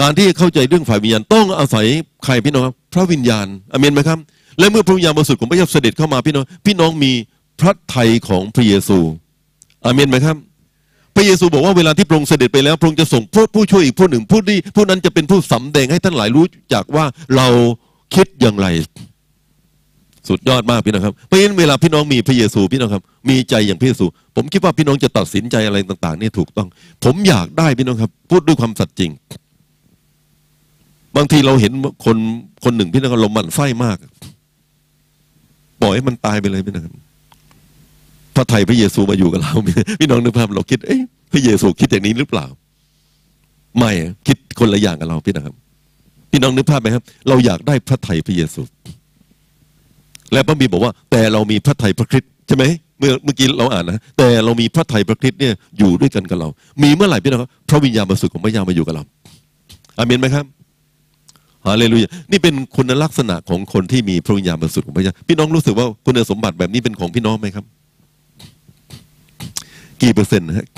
การที่เข้าใจเรื่องฝ่ายวิญญาณต้องอาศัยใครพี่น้องครับพระวิญญาณอเมนไหมครับ และเมื่อพระวิญญาณบริสุทธิ์ของพระเจ้าเสด็จเข้ามาพี่น้อง พี่น้องมีพระไทยของพระเยซู อาเมนไหมครับ พระเยซูบอกว่าเวลาที่พระองค์เสด็จไปแล้วพระองค์จะส่งผู้ผู้ช่วยอีกผู้หนึ่งผู้ที่ผู้นั้นจะเป็นผู้สำแดงให้ท่านหลายรู้จักว่าเราคิดอย่างไร สุดยอดมากพี่น้องครับเพราะฉะนั้นเวลาพี่น้องมีพระเยซูพี่น้องครับ มีใจอย่างพระเยซู ผมคิดว่าพี่น้องจะตัดสินใจอะไรต่าง ๆ นี่ถูกต้อง ผมอยากได้พี่น้องครับ พูดด้วยความสัตย์จริง บางทีเราเห็นคนคนหนึ่งพี่น้องเราหมั่นไส้มากปล่อยให้มันตายไปเลยพี่น้อง พระไทยพระเยซูมาอยู่กับเราพี่น้องนึกภาพเราคิดเอ้ยพระเยซูคิดอย่างนี้หรือเปล่า ไม่คิดคนละอย่างกับเราพี่น้องครับ พี่น้องนึกภาพไหมครับ เราอยากได้พระไทยพระเยซู และพระบีบอกว่า แต่เรามีพระไทยพระคริสต์ใช่ไหมเมื่อเมื่อกี้เราอ่านนะแต่เรามีพระไทยพระคริสต์เนี่ยอยู่ด้วยกันกับเรา มีเมื่อไหร่พี่น้องครับพระวิญญาณบริสุทธิ์ของพระยามาอยู่กับเราอาเมนไหมครับฮาเลลูยานี่เป็นคุณลักษณะของคนที่มีพระวิญญาณบริสุทธิ์ของพระเจ้าพี่น้องรู้สึกว่าคุณสมบัติแบบนี้เป็นของพี่น้องไหมครับ กี่เปอร์เซ็นต์ฮะ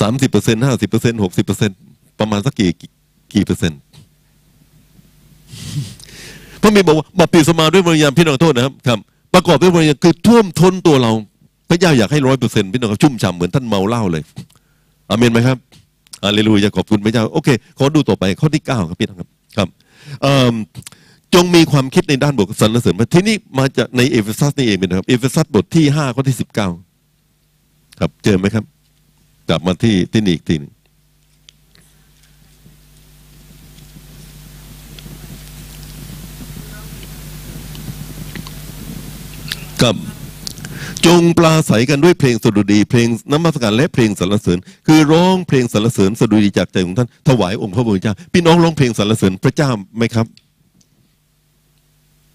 สามสิบเปอร์เซ็นต์ห้าสิบเปอร์เซ็นต์หกสิบเปอร์เซ็นต์ประมาณสักกี่กี่เปอร์เซ็นต์พระคัมภีร์บอกว่าบัพติศมาด้วยวิญญาณพี่น้องโทษนะครับครับ ประกอบด้วยวิญญาณคือท่วมท้นตัวเรา พระเจ้าอยากให้ร้อยเปอร์เซ็นต์พี่น้องชุ่มฉ่ำเหมือนท่านเมาเหล้าเลยอเมนไหมครับฮาเลลูยาขอบคุณพระเจ้าโอเคขอดูต่อไปข้อที่เก้าครับพี่น้องครับครับจงมีความคิดในด้านบวกสรรเสริญมาที่นี่มาจากในเอเฟซัสนี่เองนะครับเอเฟซัสบทที่ห้าข้อที่สิบเก้า ครับเจอไหมครับ กลับมาที่ที่นี่อีกทีนึงกับจงปลาใสกันด้วยเพลงสดุดี เพลงน้ำมัสการและเพลงสรรเสริญ คือร้องเพลงสรรเสริญสดุดีจากใจของท่านถวายองค์พระผู้เจ้าพี่น้องร้องเพลงสรรเสริญพระเจ้าไหมครับ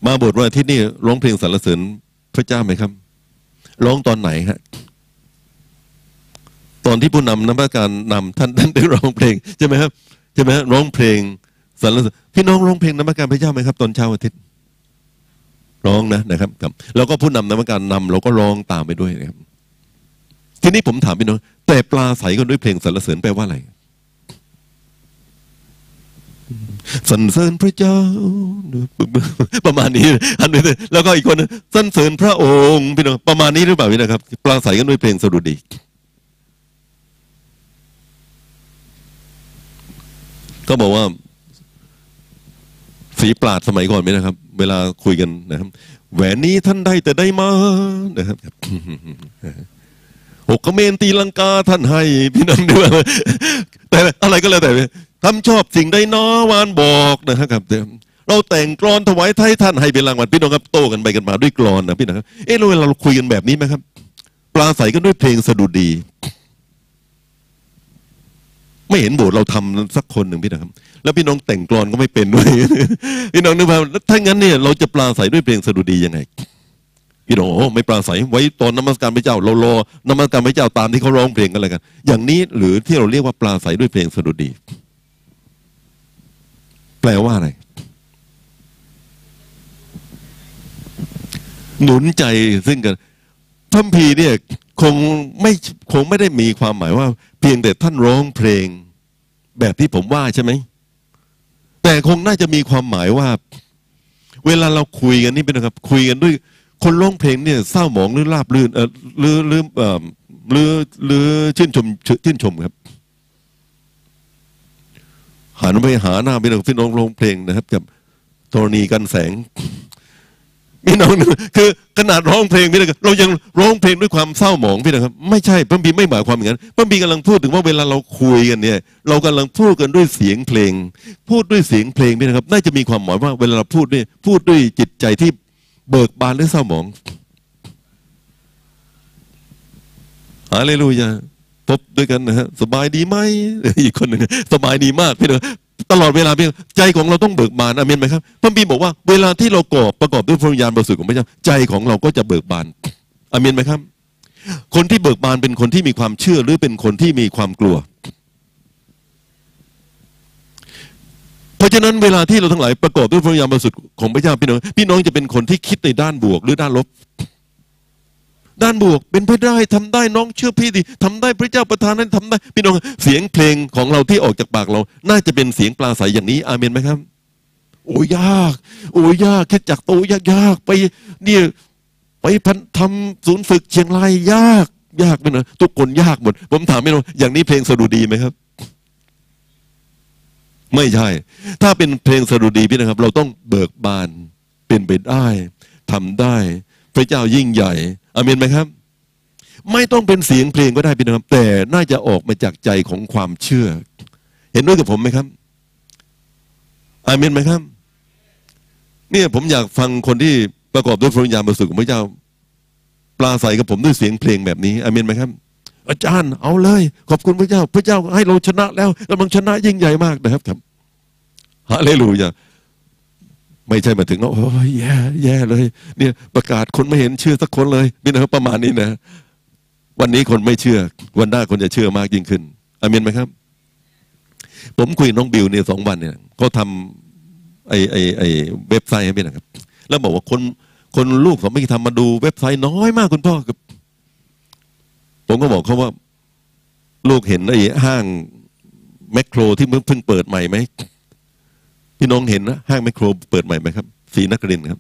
มาบสถ์วันอาทิตย์นี่ร้องเพลงสรรเสริญพระเจ้าไหมครับ ร้องตอนไหนฮะ ตอนที่ผู้นำนมัสการนำท่านท่านได้ร้องเพลงใช่ไหมครับใช่ไหมฮะร้องเพลงสรรเสริญพี่น้องร้องเพลงนมัสการพระเจ้าไหมครับ ตอนเช้าอาทิตย์ร้องนะนะครับครับ แล้วก็ผู้นำนมัสการนำเราก็ร้องตามไปด้วยนะครับ ทีนี้ผมถามพี่น้อง แต่ปลาใสกันด้วยเพลงสรรเสริญแปลว่าอะไรสรรเสริญพระเจ้า ประมาณนี้อันนี้แล้วก็อีกคนสรรเสริญพระองค์พี่น้องประมาณนี้หรือเปล่าพี่นะครับ ปลาใสกันด้วยเพลงสดุดี ก็บอกว่าสีปราดสมัยก่อนไหมนะครับ เวลาคุยกันนะครับ แหวนนี้ท่านได้แต่ได้มานะครับหกกระเมนตีลังกาท่านให้พี่น้องด้วยแต่อะไรก็แล้วแต่ทำชอบสิ่งใดน้อวานบอกนะครับเราแต่งกรอนถวายไทยท่านให้เป็นรางวัลพี่น้องครับโตกันไปกันมาด้วยกรอนนะพี่น้องครับเออเราเวลาเราคุยกันแบบนี้ไหมครับ ปลาใสกันด้วยเพลงสะดุดี ไม่เห็นโบสถ์เราทำสักคนหนึ่งพี่นะครับ แล้วพี่น้องแต่งกรอนก็ไม่เป็นด้วยพี่น้องนึกว่าถ้างั้นเนี่ยเราจะปลาใสด้วยเพลงสะดุดียังไงพี่น้องโอ้ไม่ปราศัยไว้ตอนนมัสการพระเจ้าเรารอนมัสการพระเจ้าตามที่เขาร้องเพลงกันเลยกัน อย่างนี้หรือที่เราเรียกว่าปลาใสด้วยเพลงสดุดี แปลว่าอะไร หนุนใจซึ่งกันทัมพีเนี่ยคงไม่คงไม่ได้มีความหมายว่า พียงแต่ท่านร้องเพลงแบบที่ผมว่าใช่ไหม แต่คงน่าจะมีความหมายว่า เวลาเราคุยกันนี่เป็นนะครับคุยกันด้วย คนร้องเพลงเนี่ยเศร้าหมองหรือราบลื่นเออหรือหรือเออหรือหรือชื่นชมชื่นชมครับหันไปหาหน้าพี่น้องพี่น้องร้องเพลงนะครับกับธรณีกันแสง พี่น้องคือขนาดร้องเพลงพี่น้องเรายังร้องเพลงด้วยความเศร้าหมองพี่นะครับ ไม่ใช่พระบีไม่หมายความอย่างนั้นพระบีกำลังพูดถึงว่าเวลาเราคุยกันเนี่ย เรากำลังพูดกันด้วยเสียงเพลง พูดด้วยเสียงเพลงพี่นะครับ น่าจะมีความหมายว่าเวลาเราพูดเนี่ยพูดด้วยจิตใจที่เบิกบานหรือเศร้าหมองฮาเลลูยาพบด้วยกันนะฮะสบายดีไหมอีกคนหนึ่งสบายดีมากพี่น้อง ตลอดเวลาพี่ใจของเราต้องเบิกบานอเมนไหมครับพระบีบอกว่าเวลาที่เรากอบประกอบด้วยพระวิญญาณบริสุทธิ์ของพระเจ้าใจของเราก็จะเบิกบานอเมนไหมครับ คนที่เบิกบานเป็นคนที่มีความเชื่อหรือเป็นคนที่มีความกลัว เพราะฉะนั้นเวลาที่เราทั้งหลายประกอบด้วยพระวิญญาณบริสุทธิ์ของพระเจ้าพี่น้องพี่น้องจะเป็นคนที่คิดในด้านบวกหรือด้านลบ ด้านบวก เป็นไปได้ทำได้น้องเชื่อพี่ดิทำได้พระเจ้าประทานนั้นทำได้พี่น้องเสียงเพลงของเราที่ออกจากปากเรา น่าจะเป็นเสียงปลาใสอย่างนี้ อาเมนไหมครับ โอ้ยาก โอ้ยากคิดจากโตยากยากไปเนี่ยไปพันทำศูนย์ฝึกเชียงรายยาก ยากไปหน่อยทุกคนยากหมด ผมถามไม่รู้อย่างนี้เพลงสดุดีไหมครับ ไม่ใช่ ถ้าเป็นเพลงสดุดีพี่นะครับ เราต้องเบิกบานเป็นไปได้ทำได้ พระเจ้ายิ่งใหญ่ อาเมนไหมครับ ไม่ต้องเป็นเสียงเพลงก็ได้พี่นะครับแต่น่าจะออกมาจากใจของความเชื่อ เห็นด้วยกับผมไหมครับอาเมนไหมครับ เนี่ยผมอยากฟังคนที่ประกอบด้วยพระวิญญาณบริสุทธิ์ของพระเจ้า ปลาใสกับผมด้วยเสียงเพลงแบบนี้อาเมนไหมครับ อาจารย์เอาเลย ขอบคุณพระเจ้า พระเจ้าให้เราชนะแล้วกำลังชนะยิ่งใหญ่มากนะครับครับฮาเลลูยา ไม่ใช่มาถึงว่าโอ้ยแย่แย่เลย เนี่ยประกาศคนไม่เห็นเชื่อสักคนเลย นี่นะครับประมาณนี้นะ วันนี้คนไม่เชื่อ วันหน้าคนจะเชื่อมากยิ่งขึ้นอามินไหมครับ ผมคุยน้องบิวเนี่ยสองวันเนี่ยเขาทำไอไอไอเว็บไซต์ให้พี่นะครับ แล้วบอกว่าคนคนลูกเขาไม่ทำมาดูเว็บไซต์น้อยมากคุณพ่อครับผมก็บอกเขาว่า ลูกเห็นไอ้ห้างแมคโครที่เพิ่งเปิดใหม่ไหม พี่น้องเห็นนะห้างแมคโครเปิดใหม่ไหมครับสีนักเรียนครับ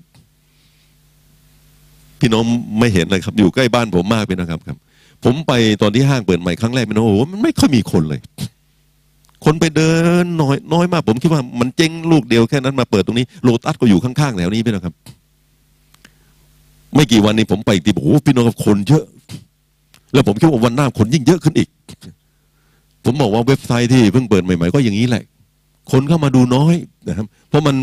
พี่น้องไม่เห็นเลยครับ อยู่ใกล้บ้านผมมากเป็นนะครับครับ ผมไปตอนที่ห้างเปิดใหม่ครั้งแรกพี่น้องโอ้โหมันไม่ค่อยมีคนเลย คนไปเดินน้อยน้อยมาก ผมคิดว่ามันเจ๊งลูกเดียวแค่นั้นมาเปิดตรงนี้โลตัสก็อยู่ข้างๆแถวนี้พี่น้องครับ ไม่กี่วันนี้ผมไปอีกทีโอ้พี่น้องครับคนเยอะ แล้วผมคิดว่าวันหน้าคนยิ่งเยอะขึ้นอีก ผมบอกว่าเว็บไซต์ที่เพิ่งเปิดใหม่ๆก็อย่างนี้แหละ คนเข้ามาดูน้อยนะครับเพราะมัน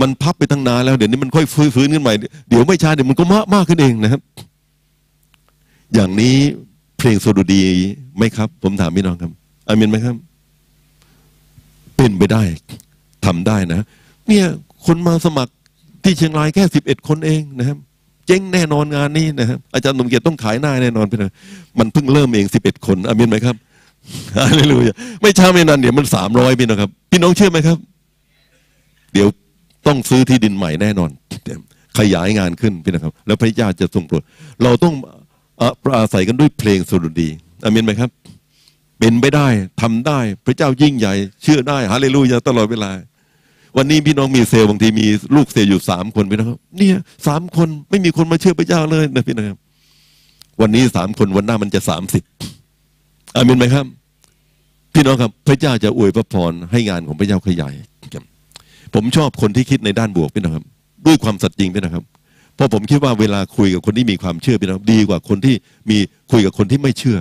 มันพับไปตั้งนานแล้วเดี๋ยวนี้มันค่อยฟื้นฟื้นขึ้นใหม่เดี๋ยวไม่ช้าเดี๋ยวมันก็มากมากขึ้นเองนะครับ อย่างนี้เพลงสดุดีไหมครับ ผมถามพี่น้องครับอามินไหมครับ เป็นไปได้ทำได้นะ เนี่ยคนมาสมัครที่เชียงรายแค่สิบเอ็ดคนเองนะครับ เจ๊งแน่นอนงานนี้นะครับอาจารย์หนุ่มเกียรติต้องขายหน้าแน่นอนพี่น้องมันเพิ่งเริ่มเองสิบเอ็ดคนอามินไหมครับ ฮาเลลูยาไม่ช้าไม่นานเดี๋ยวมันสามร้อยพี่น้องครับ พี่น้องเชื่อไหมครับ เดี๋ยวต้องซื้อที่ดินใหม่แน่นอนขยายงานขึ้นพี่นะครับ แล้วพระเจ้าจะทรงโปรดเราต้องอะอาศัยกันด้วยเพลงสดุดีอามินไหมครับ เป็นไปได้ทำได้พระเจ้ายิ่งใหญ่ เชื่อได้ฮาเลลูยาตลอดเวลา วันนี้พี่น้องมีเซลบางทีมีลูกเซลอยู่สามคนพี่น้องครับ เนี่ยสามคนไม่มีคนมาเชื่อพระเจ้าเลยนะพี่นะครับ วันนี้สามคนวันหน้ามันจะสามสิบ อามินไหมครับ พี่น้องครับ พระเจ้าจะอวยพระพรให้งานของพระเจ้าขยายผมชอบคนที่คิดในด้านบวกพี่น้องครับ ด้วยความสัตย์จริงพี่น้องครับเพราะผมคิดว่าเวลาคุยกับคนที่มีความเชื่อพี่น้องดีกว่าคนที่มีคุยกับคนที่ไม่เชื่อ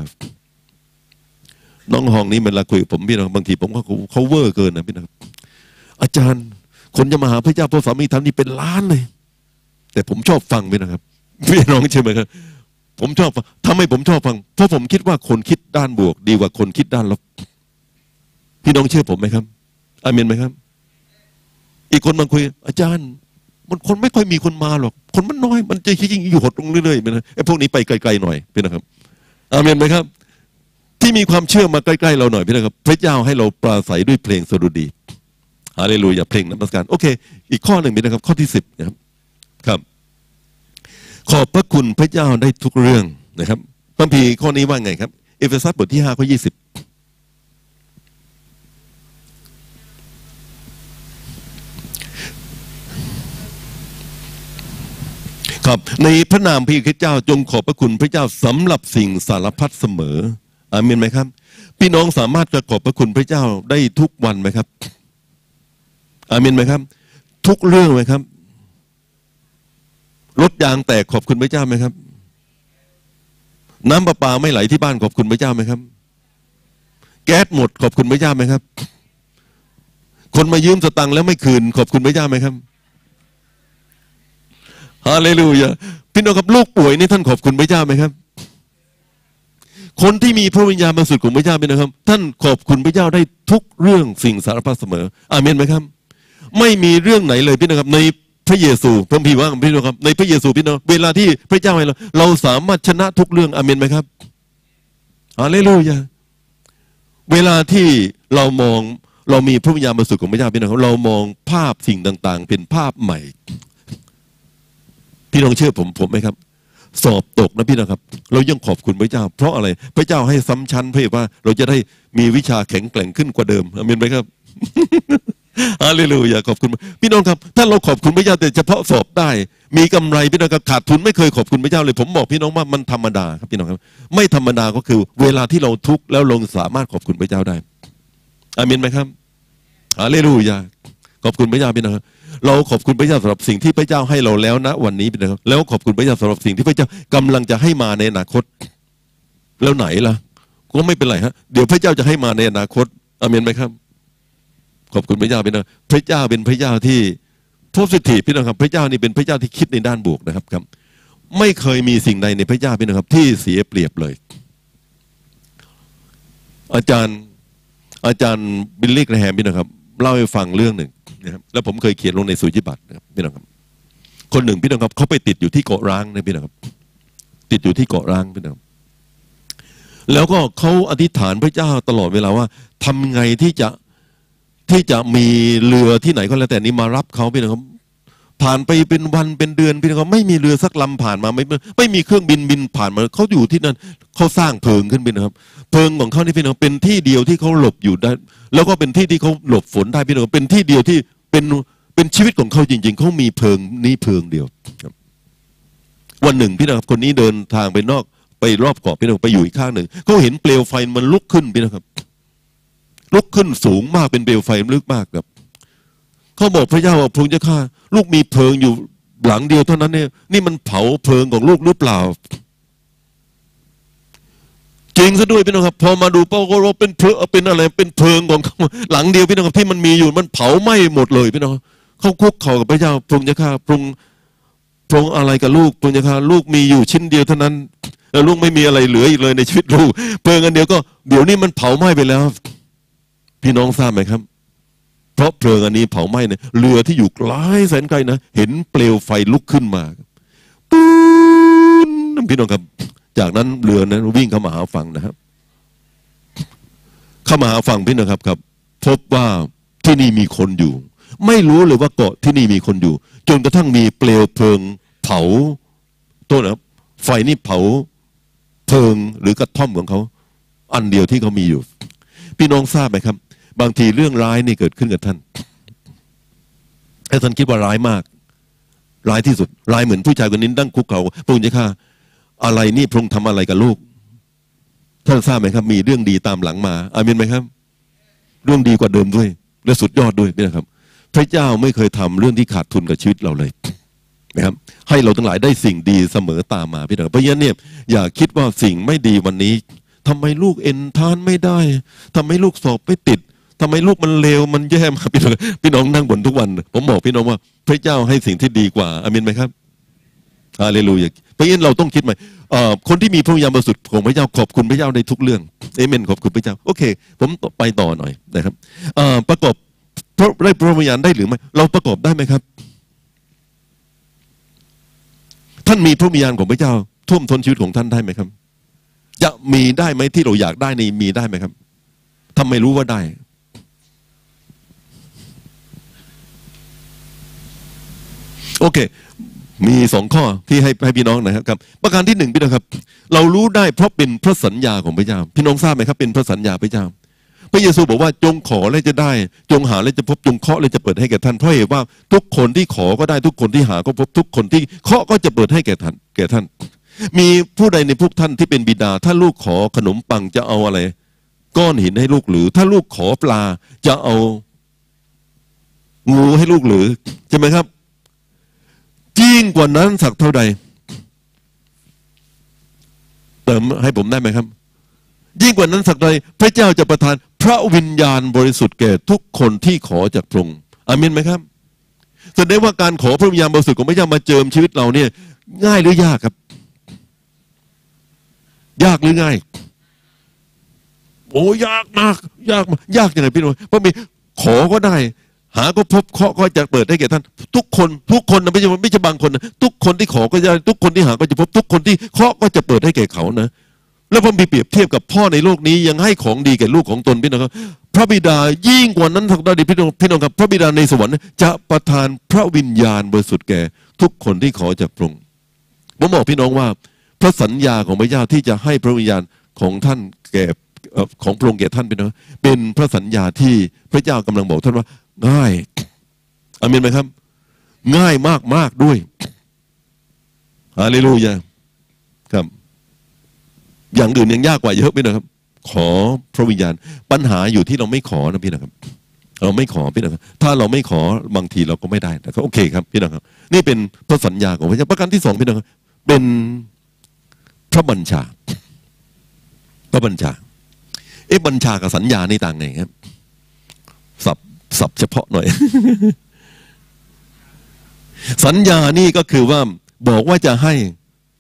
น้องห้องนี้เวลาคุยกับผมพี่น้องบางทีผมก็เขาเวอร์เกินนะพี่น้องอาจารย์ คนจะมาหาพระเจ้าพระสามีทำนี่เป็นล้านเลย แต่ผมชอบฟังพี่นะครับพี่น้องใช่ไหมครับ ผมชอบฟังทำไมผมชอบฟัง เพราะผมคิดว่าคนคิดด้านบวก ดีกว่าคนคิดด้านลบ พี่น้องเชื่อผมไหมครับอเมนไหมครับ อีกคนมาคุย อาจารย์ มันคนไม่ค่อยมีคนมาหรอก คนมันน้อย มันจะยิ่งอยู่หดลงเรื่อยๆไปนะไอ้พวกนี้ไปไกลๆหน่อยพี่นะครับอเมนไหมครับ ที่มีความเชื่อมาใกล้ๆเราหน่อยพี่นะครับ พระเจ้าให้เราปราศัยด้วยเพลงสดุดีฮาเลลูยาเพลงนมัสการโอเค อีกข้อหนึ่งเป็นนะครับ ข้อที่สิบนะครับ ครับ ขอบพระคุณพระเจ้าได้ทุกเรื่องนะครับพระพีข้อนี้ว่าไงครับ เอเฟซัสบทที่ห้าข้อยี่สิบครับในพระนามพระเยซูคริสต์เจ้าจงขอบพระคุณพระเจ้าสำหรับสิ่งสารพัดเสมอ อาเมนไหมครับ พี่น้องสามารถจะขอบพระคุณพระเจ้าได้ทุกวันไหมครับ อาเมนไหมครับ ทุกเรื่องไหมครับ รถยางแตกขอบคุณพระเจ้าไหมครับ น้ำประปาไม่ไหลที่บ้านขอบคุณพระเจ้าไหมครับ แก๊สหมดขอบคุณพระเจ้าไหมครับ คนมายืมสตังค์แล้วไม่คืน ขอบคุณพระเจ้าไหมครับฮาเลลูยาพี่น้องครับลูกป่วยนี่ท่านขอบคุณพระเจ้าไหมครับ คนที่มีพระวิญญาณบริสุทธิ์ของพระเจ้าเป็นนะครับ ท่านขอบคุณพระเจ้าได้ทุกเรื่องสิ่งสารพัดเสมอ อาเมนไหมครับ ไม่มีเรื่องไหนเลยพี่น้องครับใน พระเยซูพระพีว่าพี่น้องครับ ในพระเยซูพี่น้องเวลาที่พระเจ้าให้เราเราสามารถชนะทุกเรื่องอเมนไหมครับฮาเลลูยาเวลาที่เรามองเรามีพระวิญญาณบริสุทธิ์ของพระเจ้าพี่น้องครับเรามองภาพสิ่งต่าง ๆ เป็นภาพใหม่ พี่น้องเชื่อผมผมไหมครับ สอบตกนะพี่นะครับ เรายังขอบคุณพระเจ้า เพราะอะไร พระเจ้าให้ซ้ำชั้นเพื่อว่า เราจะได้มีวิชาแข็งแกร่งขึ้นกว่าเดิมอเมนไหมครับ ฮาเลลูยาขอบคุณพี่น้องครับ ถ้าเราขอบคุณพระเจ้าแต่เฉพาะสอบได้ มีกำไรพี่น้องครับขาดทุนไม่เคยขอบคุณพระเจ้าเลย ผมบอกพี่น้องว่ามันธรรมดาครับพี่น้องครับ ไม่ธรรมดาก็คือ เวลาที่เราทุกข์แล้วเราสามารถขอบคุณพระเจ้าได้อาเมนไหมครับฮาเลลูยาขอบคุณพระเจ้าพี่น้องครับเราขอบคุณพระเจ้าสำหรับสิ่งที่พระเจ้าให้เราแล้วนะ วันนี้พี่น้องครับแล้วขอบคุณพระเจ้าสำหรับสิ่งที่พระเจ้ากำลังจะให้มาในอนาคต แล้วไหนล่ะ ก็ไม่เป็นไรฮะเดี๋ยวพระเจ้าจะให้มาในอนาคตอาเมนไหมครับ อบคุณพระเจ้าพี่น้องพระเจ้าเป็นพระเจ้าที่โพสิทีฟพี่น้องครับพระเจ้านี่เป็นพระเจ้าที่คิดในด้านบวกนะครับครับ ไม่เคยมีสิ่งใดในพระเจ้าพี่น้องครับ ที่เสียเปรียบเลย อาจารย์อาจารย์บิลลี่กระแฮมพี่น้องครับเล่าให้ฟังเรื่องหนึ่งนะครับแล้วผมเคยเขียนลงในสุจิบัตรนะครับพี่น้องครับ คนหนึ่งพี่น้องครับเขาไปติดอยู่ที่เกาะร้างนะพี่น้องครับ ติดอยู่ที่เกาะร้างพี่น้องแล้วก็เขาอธิษฐานพระเจ้าตลอดเวลาว่าทำไงที่จะ ที่จะมีเรือที่ไหนก็แล้วแต่นี้มารับเขาพี่น้องครับผ่านไปเป็นวันเป็นเดือนพี่น้องครับไม่มีเรือสักลำผ่านมาไม่ไม่มีเครื่องบินบินผ่านมาเขาอยู่ที่นั่นเขาสร้างเพิงขึ้นพี่นะครับ เพิงของเขานี่พี่น้องเป็นที่เดียวที่เขาหลบอยู่ได้ แล้วก็เป็นที่ที่เขาหลบฝนได้พี่น้องเป็นที่เดียวที่เป็นเป็นชีวิตของเขาจริง ๆเขามีเพิงนี้เพิงเดียวครับวันหนึ่งพี่นะครับคนนี้เดินทางไปนอกไปรอบเกาะพี่น้องไปอยู่อีกข้างหนึ่งเขาเห็นเปลวไฟมันลุกขึ้นพี่นะครับ ลุกขึ้นสูงมากเป็นเปลวไฟลึกมากครับเขาบอกพระเจ้าว่าพระองค์จะฆ่าลูกมีเพลิงอยู่หลังเดียวเท่านั้นเนี่ยนี่มันเผาเพลิงของลูกหรือเปล่าจริงซะด้วยพี่น้องครับ พอมาดูเป้าก็รู้เป็นเพลิงเป็นอะไร เป็นเพลิงของเขาหลังเดียวพี่น้องครับที่มันมีอยู่มันเผาไหม้หมดเลยพี่น้องเขาคุกเข่ากับพระเจ้าพระองค์จะฆ่าพระองค์พระองค์อะไรกับลูกพระองค์จะฆ่าลูกมีอยู่ชิ้นเดียวเท่านั้น แล้วลูกไม่มีอะไรเหลืออีกเลยในชีวิตลูกเพลิงอันเดียวก็เดี๋ยวนี้มันเผาไหม้ไปแล้ว พี่น้องทราบไหมครับ เพราะเพลิงอันนี้เผาไหม้เนี่ยเรือที่อยู่ไกลแสนไกลนะเห็นเปลวไฟลุกขึ้นมาปื้นพี่น้องครับ จากนั้นเรือนั้นวิ่งเข้ามาหาฝั่งนะครับ เข้ามาหาฝั่งพี่น้องครับครับ พบว่าที่นี่มีคนอยู่ ไม่รู้เลยว่าเกาะที่นี่มีคนอยู่ จนกระทั่งมีเปลวเพลิง เผาโทษนะครับไฟนี่เผาเพลิงหรือกระท่อมของเขา อันเดียวที่เขามีอยู่ พี่น้องทราบไหมครับ บางทีเรื่องร้ายนี่เกิดขึ้นกับท่านไอ้ท่านคิดว่าร้ายมาก ร้ายที่สุด ร้ายเหมือนผู้ชายคนนี้ตั้งคุกเขาพระองค์จะฆ่าอะไรนี่พระองค์ทำอะไรกับลูก ท่านทราบไหมครับ มีเรื่องดีตามหลังมา อามินไหมครับ เรื่องดีกว่าเดิมด้วย และสุดยอดด้วยนี่นะครับ พระเจ้าไม่เคยทำเรื่องที่ขาดทุนกับชีวิตเราเลยนะครับ ให้เราทั้งหลายได้สิ่งดีเสมอตามมาพี่น้องเพราะฉะนั้นเนี่ยอย่าคิดว่าสิ่งไม่ดีวันนี้ทำไมลูกเอ็นทานไม่ได้ทำไมลูกสอบไม่ติด ทำไมลูกมันเลวมันแย่มากพี่น้องพี่น้องนั่งบ่นทุกวัน ผมบอกพี่น้องว่า พระเจ้าให้สิ่งที่ดีกว่าอามินไหมครับฮาเลลูยาเพราะฉะนั้นเราต้องคิดใหม่คนที่มีพระวิญญาณบริสุทธิ์ของพระเจ้าขอบคุณพระเจ้าในทุกเรื่องเอเมนขอบคุณพระเจ้าโอเค ผมไปต่อหน่อยนะครับประกอบพระได้พระวิญญาณได้หรือไม่เราประกอบได้ไหมครับ ท่านมีพระวิญญาณของพระเจ้า ท่วมท้นชีวิตของท่านได้ไหมครับ จะมีได้ไหมที่เราอยากได้นี่มีได้ไหมครับทำไมรู้ว่าได้ โอเค มีสองข้อที่ให้ให้พี่น้องนะครับครับ ประการที่หนึ่งพี่น้องครับ เรารู้ได้เพราะเป็นพระสัญญาของพระเจ้า พี่น้องทราบไหมครับ เป็นพระสัญญาพระเจ้า พระเยซูบอกว่าจงขอแล้วจะได้ จงหาแล้วจะพบจงเคาะแล้วจะเปิดให้แก่ท่านเพราะเหตุว่าทุกคนที่ขอก็ได้ทุกคนที่หาก็พบทุกคนที่เคาะก็จะเปิดให้แก่ท่านแก่ท่าน มีผู้ใดในพวกท่านที่เป็นบิดา ถ้าลูกขอขนมปังจะเอาอะไร ก้อนหินให้ลูกหรือ ถ้าลูกขอปลาจะเอางูให้ลูกหรือใช่ไหมครับ ยิ่งกว่านั้นสักเท่าใด เติมให้ผมได้ไหมครับ ยิ่งกว่านั้นสักใด พระเจ้าจะประทาน พระวิญญาณบริสุทธิ์แก่ทุกคนที่ขอจากพระองค์อามินไหมครับแสดงว่าการขอพระวิญญาณบริสุทธิ์ของพระเจ้ามาเจิมชีวิตเราเนี่ย ง่ายหรือยากครับ ยากหรือง่าย โอ้ยากมาก ยากมากยากยังไงพี่น้องเพราะมีขอก็ได้ หาก็พบเคาะก็จะเปิดให้แก่ท่าน ทุกคนทุกคนนะไม่ใช่ไม่ใช่บางคนนะทุกคนที่ขอก็จะทุกคนที่หาก็จะพบ ทุกคนที่เคาะก็จะเปิดให้แก่เขานะแล้วพอมีเปรียบเทียบกับพ่อในโลกนี้ยังให้ของดีแก่ลูกของตนพี่น้องครับพระบิดายิ่งกว่านั้นทักได้พี่น้องพี่น้องครับ พระบิดาในสวรรค์จะประทานพระวิญญาณบริสุทธิ์แก่ ทุกคนที่ขอจากพระองค์ผมบอกพี่น้องว่า พระสัญญาของพระเจ้าที่จะให้พระวิญญาณของท่านแก่ของพระองค์แก่ท่านเป็นนะเป็นพระสัญญาที่พระเจ้ากำลังบอกท่านว่า ง่ายอามินไหมครับ ง่ายมากมากด้วยฮาเลลูยาครับ อย่างอื่นยังยากกว่าเยอะพี่นะครับ ขอพระวิญญาณ ปัญหาอยู่ที่เราไม่ขอนะพี่นะครับ เราไม่ขอพี่นะครับ ถ้าเราไม่ขอบางทีเราก็ไม่ได้นะครับโอเคครับพี่นะครับ นี่เป็นพระสัญญาของพระเจ้าประการที่สองพี่นะครับ เป็นพระบัญชา พระบัญชา เอ๊ะบัญชากับสัญญาในต่างไงครับสับ สับเฉพาะหน่อย สัญญานี่ก็คือว่าบอกว่าจะให้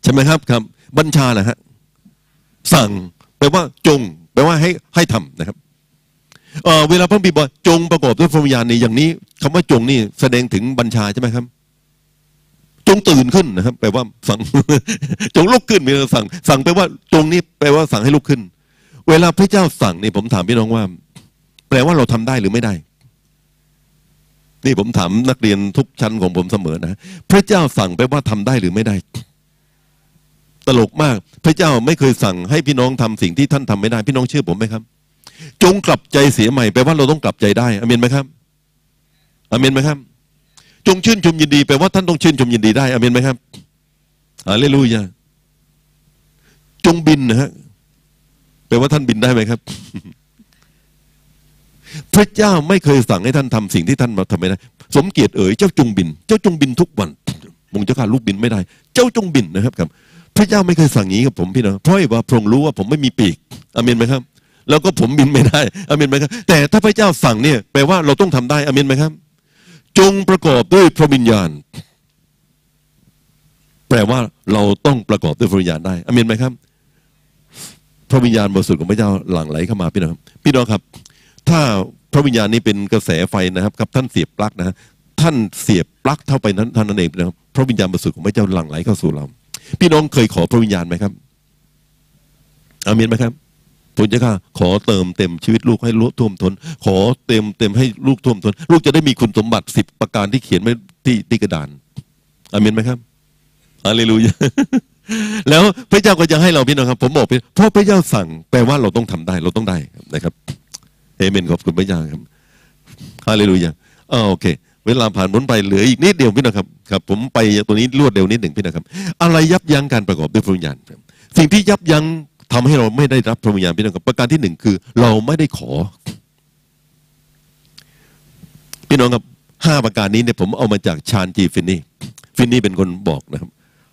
ใช่ไหมครับครับ บัญชาแหละฮะ สั่งแปลว่าจงแปลว่าให้ให้ทำนะครับเเวลาพระบิดบอกจงประกอบด้วยพระวิญญาณนี่อย่างนี้คำว่าจงนี่แสดงถึงบัญชาใช่ไหมครับ จงตื่นขึ้นนะครับ แปลว่าสั่ง จงลุกขึ้นมีสั่ง สั่งแปลว่าจงนี่แปลว่าสั่งให้ลุกขึ้น เวลาพระเจ้าสั่งนี่ผมถามพี่น้องว่า แปลว่าเราทำได้หรือไม่ได้ นี่ผมถามนักเรียนทุกชั้นของผมเสมอนะ พระเจ้าสั่งแปว่าทำได้หรือไม่ได้ ตลกมาก พระเจ้าไม่เคยสั่งให้พี่น้องทำสิ่งที่ท่านทำไม่ได้ พี่น้องเชื่อผมไหมครับ จงกลับใจเสียใหม่แปลว่าเราต้องกลับใจได้อเมนไหมครับอเมนไหมครับ จงชื่นชมยินดีแปลว่าท่านต้องชื่นชมยินดีได้อเมนไหมครับฮาเลลูยาจงบินนะฮะแปลว่าท่านบินได้ไหมครับ พระเจ้าไม่เคยสั่งให้ท่านทำสิ่งที่ท่านมาทำไม่ได้ สมเกียรติเอ๋ยเจ้าจงบิน เจ้าจงบินทุกวันมงเจ้าข้าลูกบินไม่ได้ เจ้าจงบินนะครับครับ พระเจ้าไม่เคยสั่งอย่างนี้กับผมพี่น้องเพราะว่าพระองค์รู้ว่าผมไม่มีปีกอเมนไหมครับ แล้วก็ผมบินไม่ได้อเมนไหมครับ แต่ถ้าพระเจ้าสั่งเนี่ยแปลว่าเราต้องทำได้อเมนไหมครับ จงประกอบด้วยพระวิญญาณ แปลว่าเราต้องประกอบด้วยพระวิญญาณได้อเมนไหมครับพระวิญญาณบริสุทธิ์ของพระเจ้าหลั่งไหลเข้ามาพี่น้องพี่น้องครับ ถ้าพระวิญญาณนี้เป็นกระแสไฟนะครับครับท่านเสียบปลั๊กนะฮะท่านเสียบปลั๊กเท่าไปนั้นท่านนั้นเองนะครับพระวิญญาณบริสุทธิ์ของพระเจ้าหลั่งไหลเข้าสู่เรา พี่น้องเคยขอพระวิญญาณไหมครับอาเมนไหมครับผมจะค่ะขอเติมเต็มชีวิตลูกให้ลูกท่วมทน ขอเต็มเต็มให้ลูกท่วมทน ลูกจะได้มีคุณสมบัติสิบประการที่เขียนไว้ที่ที่กระดานอาเมนไหมครับฮาเลลูยาแล้วพระเจ้าก็จะให้เราพี่น้องครับ ผมบอกไปเพราะพระเจ้าสั่งแปลว่าเราต้องทำได้เราต้องได้นะครับ เอเมนขอบคุณพระเจ้าครับฮาเลลูยาอ่าโอเค เวลาผ่านพ้นไปเหลืออีกนิดเดียวพี่นะครับครับ ผมไปตัวนี้รวดเร็วนิดหนึ่งพี่นะครับ อะไรยับยั้งการประกอบด้วยพระวิญญาณสิ่งที่ยับยั้งทำให้เราไม่ได้รับพระวิญญาณพี่น้องครับประการที่หนึ่งคือ เราไม่ได้ขอ พี่น้องครับห้าประการนี้เนี่ยผมเอามาจากชาญจีฟินนี่ฟินนี่เป็นคนบอกนะครับ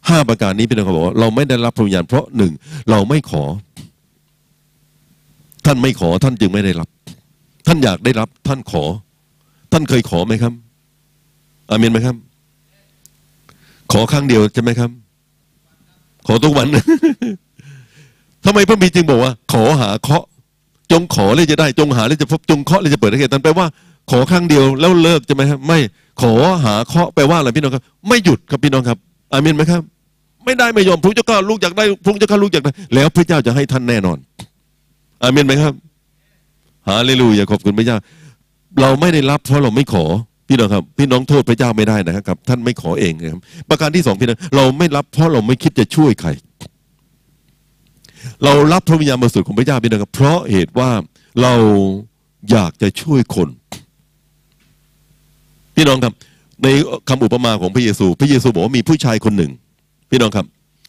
ห้าประการนี้พี่น้องเขาบอกว่าเราไม่ได้รับพระวิญญาณเพราะหนึ่งเราไม่ขอ ท่านไม่ขอท่านจึงไม่ได้รับ ท่านอยากได้รับ ท่านขอ ท่านเคยขอไหมครับอาเมนไหมครับ ขอครั้งเดียวใช่ไหมครับ ขอทุกวันทำไมพระบีจึงบอกว่า ขอหาเคาะ จงขอเลยจะได้ จงหาเลยจะพบจงเคาะเลยจะเปิดให้แก่ท่านแปลว่า ขอครั้งเดียวแล้วเลิกใช่ไหมครับ ไม่ขอหาเคาะแปลว่าอะไรพี่น้องครับ ไม่หยุดครับพี่น้องครับ อาเมนไหมครับ ไม่ได้ไม่ยอมพระเจ้าข้าลูกอยากได้พระเจ้าข้าลูกอยากได้ แล้วพระเจ้าจะให้ท่านแน่นอน อาเมนไหมครับฮาเลลูยาขอบคุณพระเจ้า เราไม่ได้รับเพราะเราไม่ขอพี่น้องครับพี่น้องโทษพระเจ้าไม่ได้นะครับ ท่านไม่ขอเองนะครับ ประการที่สองพี่น้องเราไม่รับเพราะเราไม่คิดจะช่วยใคร เรารับพระวิญญาณบริสุทธิ์ของพระเจ้าพี่น้องครับ เพราะเหตุว่าเราอยากจะช่วยคน พี่น้องครับ ในคำอุปมาของพระเยซู พระเยซูบอกว่ามีผู้ชายคนหนึ่ง พี่น้องครับ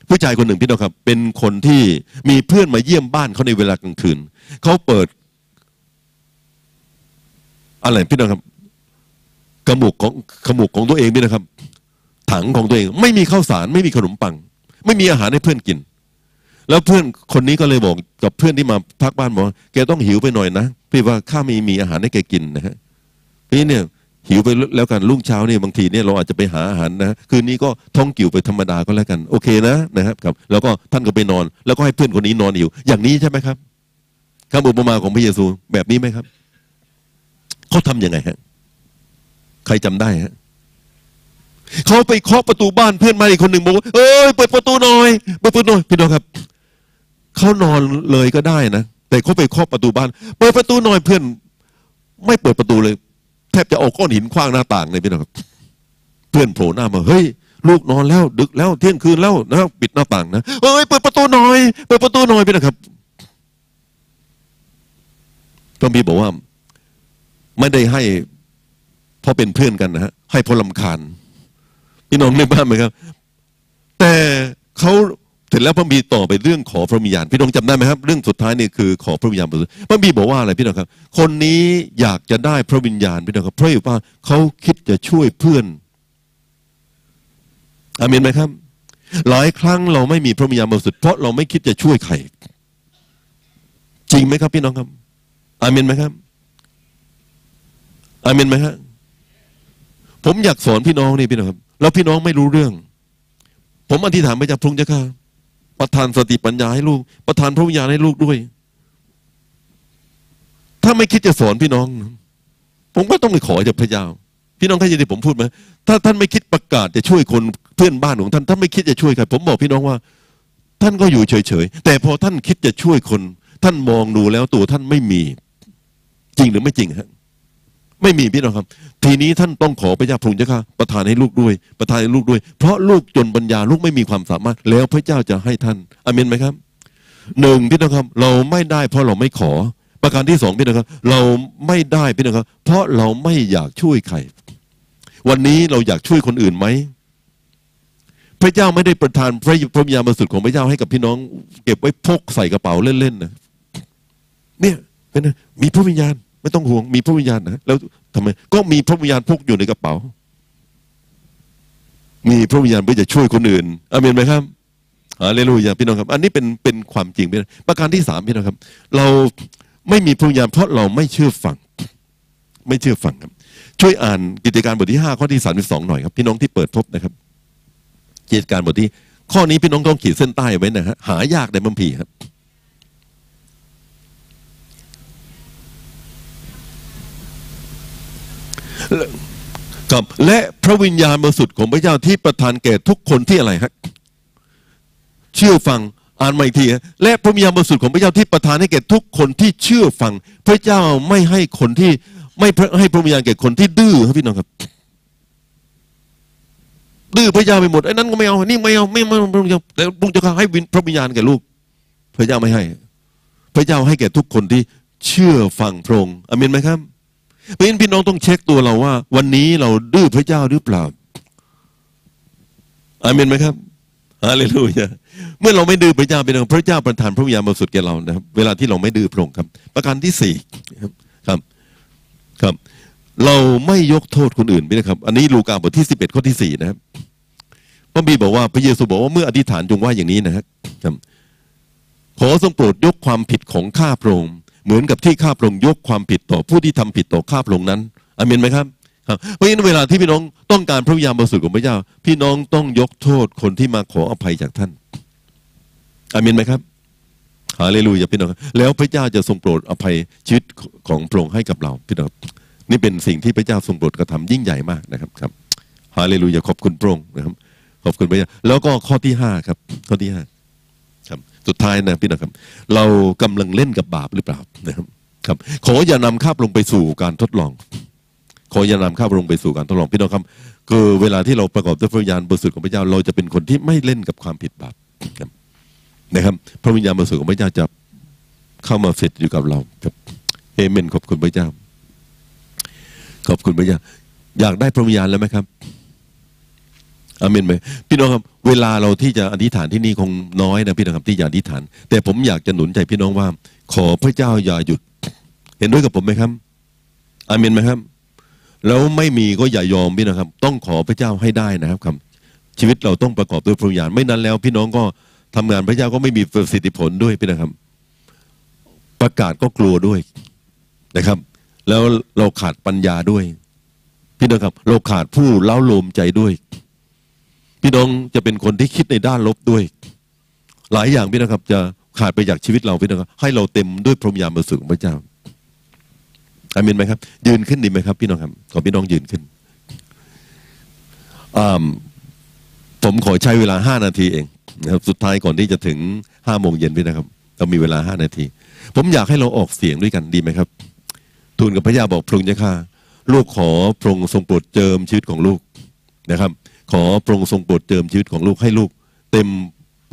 ผู้ชายคนหนึ่งพี่น้องครับ เป็นคนที่มีเพื่อนมาเยี่ยมบ้านเขาในเวลากลางคืนเขาเปิด อะไรพี่น้องครับขมุกของขมุกของตัวเองพี่นะครับ ถังของตัวเอง ไม่มีข้าวสาร ไม่มีขนมปัง ไม่มีอาหารให้เพื่อนกิน แล้วเพื่อนคนนี้ก็เลยบอกกับเพื่อนที่มาพักบ้านบอกแกต้องหิวไปหน่อยนะพี่ว่าข้าไม่มีอาหารให้แกกินนะฮะพี่เนี่ย หิวไปแล้วกันรุ่งเช้าเนี่ยบางทีเนี่ยเราอาจจะไปหาอาหารนะคืนนี้ก็ท่องกิ่วไปธรรมดาก็แล้วกันโอเคนะนะครับครับ แล้วก็ท่านก็ไปนอน แล้วก็ให้เพื่อนคนนี้นอนอยู่ อย่างนี้ใช่ไหมครับคำอุปมาของพระเยซูแบบนี้ไหมครับเขาทำยังไงฮะใครจำได้ฮะเขาไปเคาะประตูบ้านเพื่อนมาอีกคนหนึ่งบอกว่าเอ้ยเปิดประตูหน่อยเปิดประตูหน่อยพี่น้องครับเขานอนเลยก็ได้นะแต่เขาไปเคาะประตูบ้าน เปิดประตูหน่อยเพื่อน ไม่เปิดประตูเลย แทบจะเอาก้อนหินคว้างหน้าต่างเลยพี่น้องเพื่อนโผล่หน้ามาเฮ้ยลูกนอนแล้ว ดึกแล้วเที่ยงคืนแล้วนะปิดหน้าต่างนะเอ้ยเปิดประตูหน่อยเปิดประตูหน่อยพี่น้องครับต้องมีบอกว่า ไม่ได้ให้เพราะเป็นเพื่อนกันนะฮะให้เพราะลำคาญพี่น้องในบ้านไหมครับ แต่เขา ร็จแล้วพระบีต่อไปเรื่องขอพระวิญญาณพี่น้องจำได้ไหมครับ เรื่องสุดท้ายนี่คือขอพระวิญญาณพระบีบอกว่าอะไรพี่น้องครับ คนนี้อยากจะได้พระวิญญาณพี่น้องครับเพราะว่าเขาคิดจะช่วยเพื่อนอามินไหมครับ หลายครั้งเราไม่มีพระวิญญาณบริสุทธิ์เพราะเราไม่คิดจะช่วยใครจริงไหมครับ พี่น้องครับ อามินไหมครับ อามินไหมฮะผมอยากสอนพี่น้องนี่พี่น้องครับแล้วพี่น้องไม่รู้เรื่อง ผมอธิษฐานไปจากพระองค์เจ้า ประทานสติปัญญาให้ลูก ประทานพระวิญญาณให้ลูกด้วย ถ้าไม่คิดจะสอนพี่น้อง ผมก็ต้องไปขอจากพระเจ้า พี่น้องเข้าใจที่ผมพูดไหมถ้าท่านไม่คิดประกาศจะช่วยคนเพื่อนบ้านของท่านท่านไม่คิดจะช่วยใครผมบอกพี่น้องว่า ท่านก็อยู่เฉยๆแต่พอท่านคิดจะช่วยคน ท่านมองดูแล้วตัวท่านไม่มี จริงหรือไม่จริงฮะ ไม่มีพี่น้องครับ ทีนี้ท่านต้องขอพระเจ้าพระองค์เจ้าค่ะประทานให้ลูกด้วย ประทานให้ลูกด้วย เพราะลูกจนปัญญาลูกไม่มีความสามารถ แล้วพระเจ้าจะให้ท่านอเมนไหมครับหนึ่งพี่น้องครับ เราไม่ได้เพราะเราไม่ขอ ประการที่สองพี่น้องครับ เราไม่ได้พี่น้องครับ เพราะเราไม่อยากช่วยใคร วันนี้เราอยากช่วยคนอื่นไหมพระเจ้าไม่ได้ประทานพระพระวิญญาณบริสุทธิ์ของพระเจ้าให้กับพี่น้อง เก็บไว้พกใส่กระเป๋าเล่นๆนะเนี่ยเป็นมีพระวิญญาณ ไม่ต้องห่วงมีพระวิญญาณนะแล้วทำไม ก็มีพระวิญญาณพกอยู่ในกระเป๋า มีพระวิญญาณเพื่อจะช่วยคนอื่นอเมนไหมครับฮาเลลูยาพี่น้องครับ อันนี้เป็นเป็นความจริงพี่น้องประการที่สามพี่น้องครับ เราไม่มีพระวิญญาณเพราะเราไม่เชื่อฟัง ไม่เชื่อฟังครับ ช่วยอ่านกิจการบทที่ห้าข้อที่สามสิบสองหน่อยครับ พี่น้องที่เปิดพบนะครับกิจการบทที่ ข้อนี้พี่น้องต้องขีดเส้นใต้ไว้นะฮะหายากในบัมพีครับ และครับและพระวิญญาณบริสุทธิ์ของพระเจ้าที่ประทานแก่ทุกคนที่อะไรฮะเชื่อฟังอ่านใหม่ทีและพระวิญญาณบริสุทธิ์ของพระเจ้าที่ประทานให้แก่ทุกคนที่เชื่อฟัง พระเจ้าไม่ให้คนที่ไม่ให้พระวิญญาณแก่คนที่ดื้อครับพี่น้องครับ ดื้อพระเจ้าไปหมดไอ้นั้นก็ไม่เอานี่ไม่เอาไม่ไม่พระวิญญาณแต่พระเจ้าให้พระวิญญาณแก่ลูก พระเจ้าไม่ให้ พระเจ้าให้แก่ทุกคนที่เชื่อฟังพระองค์อามินไหมครับ เพราะฉะนั้นพี่น้องต้องเช็คตัวเราว่า วันนี้เราดื้อพระเจ้าหรือเปล่าอาเมนไหมครับฮาเลลูยาเมื่อเราไม่ดื้อพระเจ้าเป็นพระเจ้าประทานพระวิญญาณบริสุทธิ์แก่เรานะครับ เวลาที่เราไม่ดื้อพระองค์ครับ ประการที่สี่ครับครับครับ เราไม่ยกโทษคนอื่นไม่นะครับ อันนี้ลูกาบทที่สิบเอ็ดข้อที่สี่นะครับพระบีบอกว่าพระเยซูบอกว่าเมื่ออธิษฐานจงว่าอย่างนี้นะครับขอทรงโปรดยกความผิดของข้าพระองค์ เหมือนกับที่ข้าพระองค์ยกความผิดต่อผู้ที่ทำผิดต่อข้าพระองค์นั้นอามินไหมครับครับเพราะฉะนั้นเวลาที่พี่น้องต้องการพระวิญญาณบริสุทธิ์ของพระเจ้า พี่น้องต้องยกโทษคนที่มาขออภัยจากท่านอามินไหมครับฮาเลลูยาพี่น้องแล้วพระเจ้าจะทรงโปรดอภัยชีวิตของพระองค์ให้กับเราพี่น้องนี่เป็นสิ่งที่พระเจ้าทรงโปรดกระทำยิ่งใหญ่มากนะครับครับฮาเลลูยาขอบคุณพระองค์นะครับ ขอบคุณพระเจ้าแล้วก็ข้อที่ห้าครับ ข้อที่ห้า สุดท้ายนะพี่น้องครับ เรากำลังเล่นกับบาปหรือเปล่านะครับครับ ขออย่านำข้าพลงไปสู่การทดลอง ขออย่านำข้าพลงไปสู่การทดลองพี่น้องครับคือเวลาที่เราประกอบด้วยพระวิญญาณบริสุทธิ์ของพระเจ้า เราจะเป็นคนที่ไม่เล่นกับความผิดบาปนะครับ พระวิญญาณบริสุทธิ์ของพระเจ้าจะเข้ามาเสร็จอยู่กับเราครับเอเมนขอบคุณพระเจ้า ขอบคุณพระเจ้า อยากได้พระวิญญาณแล้วไหมครับอเมนไหมพี่น้องครับ เวลาเราที่จะอธิษฐานที่นี่คงน้อยนะพี่น้องครับที่จะอธิษฐาน แต่ผมอยากจะหนุนใจพี่น้องว่า ขอพระเจ้าอย่าหยุด เห็นด้วยกับผมไหมครับอาเมนไหมครับ แล้วไม่มีก็อย่ายอมพี่นะครับ ต้องขอพระเจ้าให้ได้นะครับครับ ชีวิตเราต้องประกอบด้วยพระวิญญาณไม่นั้นแล้ว พี่น้องก็ทำงานพระเจ้าก็ไม่มีประสิทธิผลด้วยพี่นะครับ ประกาศก็กลัวด้วยนะครับ แล้วเราขาดปัญญาด้วย พี่น้องครับ เราขาดผู้เล้าโลมใจด้วย พี่น้องจะเป็นคนที่คิดในด้านลบด้วย หลายอย่างพี่น้องครับ จะขาดไปจากชีวิตเราพี่น้องครับ ให้เราเต็มด้วยพรหมยามบริสุของพระเจ้าอามินไหมครับ ยืนขึ้นดีไหมครับ พี่น้องครับ ขอพี่น้องยืนขึ้นผมขอใช้เวลาห้านาทีเองนะครับ สุดท้ายก่อนที่จะถึงห้าโมงเย็นพี่นะครับ เรามีเวลาห้านาที ผมอยากให้เราออกเสียงด้วยกันดีไหมครับ ทูลกับพระยาบอกพระองค์เจ้าข้าลูกขอพระองค์ทรงโปรดเจิมชีวิตของลูกนะครับ ขอพระองค์ทรงโปรดเจิมชีวิตของลูกให้ลูก เต็ม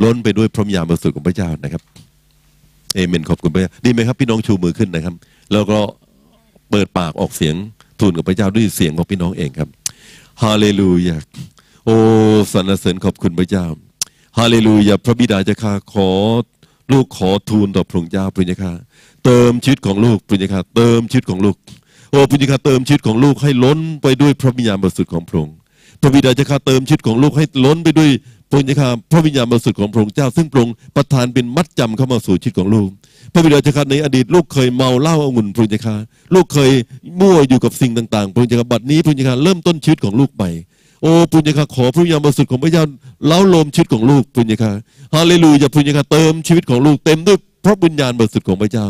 ล้นไปด้วยพระวิญญาณบริสุทธิ์ของพระเจ้านะครับเอเมนขอบคุณพระเจ้าดีไหมครับ พี่น้องชูมือขึ้นนะครับ แล้วก็เปิดปากออกเสียงทูลกับพระเจ้าด้วยเสียงของพี่น้องเองครับฮาเลลูยาโอ้สรรเสริญขอบคุณพระเจ้าฮาเลลูยาพระบิดาเจ้าข้าขอลูกขอทูลต่อพระองค์เจ้าพระเจ้าข้าเติมชีวิตของลูกพระเจ้าข้าเติมชีวิตของลูกโอ้พระเจ้าข้าเติมชีวิตของลูกให้ล้นไปด้วยพระวิญญาณบริสุทธิ์ของพระองค์ พระบิดาจ้าข้าเติมชีวิตของลูกให้ล้นไปด้วยพระเจ้าข้าพระวิญญาณบริสุทธิ์ของพระองค์เจ้า ซึ่งพระองค์ประทานเป็นมัดจำเข้ามาสู่ชีวิตของลูก พระบิดาจ้าข้าในอดีตลูกเคยเมาเหล้าองุ่นพระเจ้าข้าลูกเคยมั่วอยู่กับสิ่งต่างๆพระเจ้าข้าบัดนี้พระเจ้าข้าเริ่มต้นชีวิตของลูกใหม่โอ้ปุญญาคาขอพระวิญญาณบริสุทธิ์ของพระเจ้าเล้าลมชีวิตของลูกปุญญาคาฮาเลลูยาปุญญาคาเติมชีวิตของลูกเต็มด้วยพระวิญญาณบริสุทธิ์ของพระเจ้า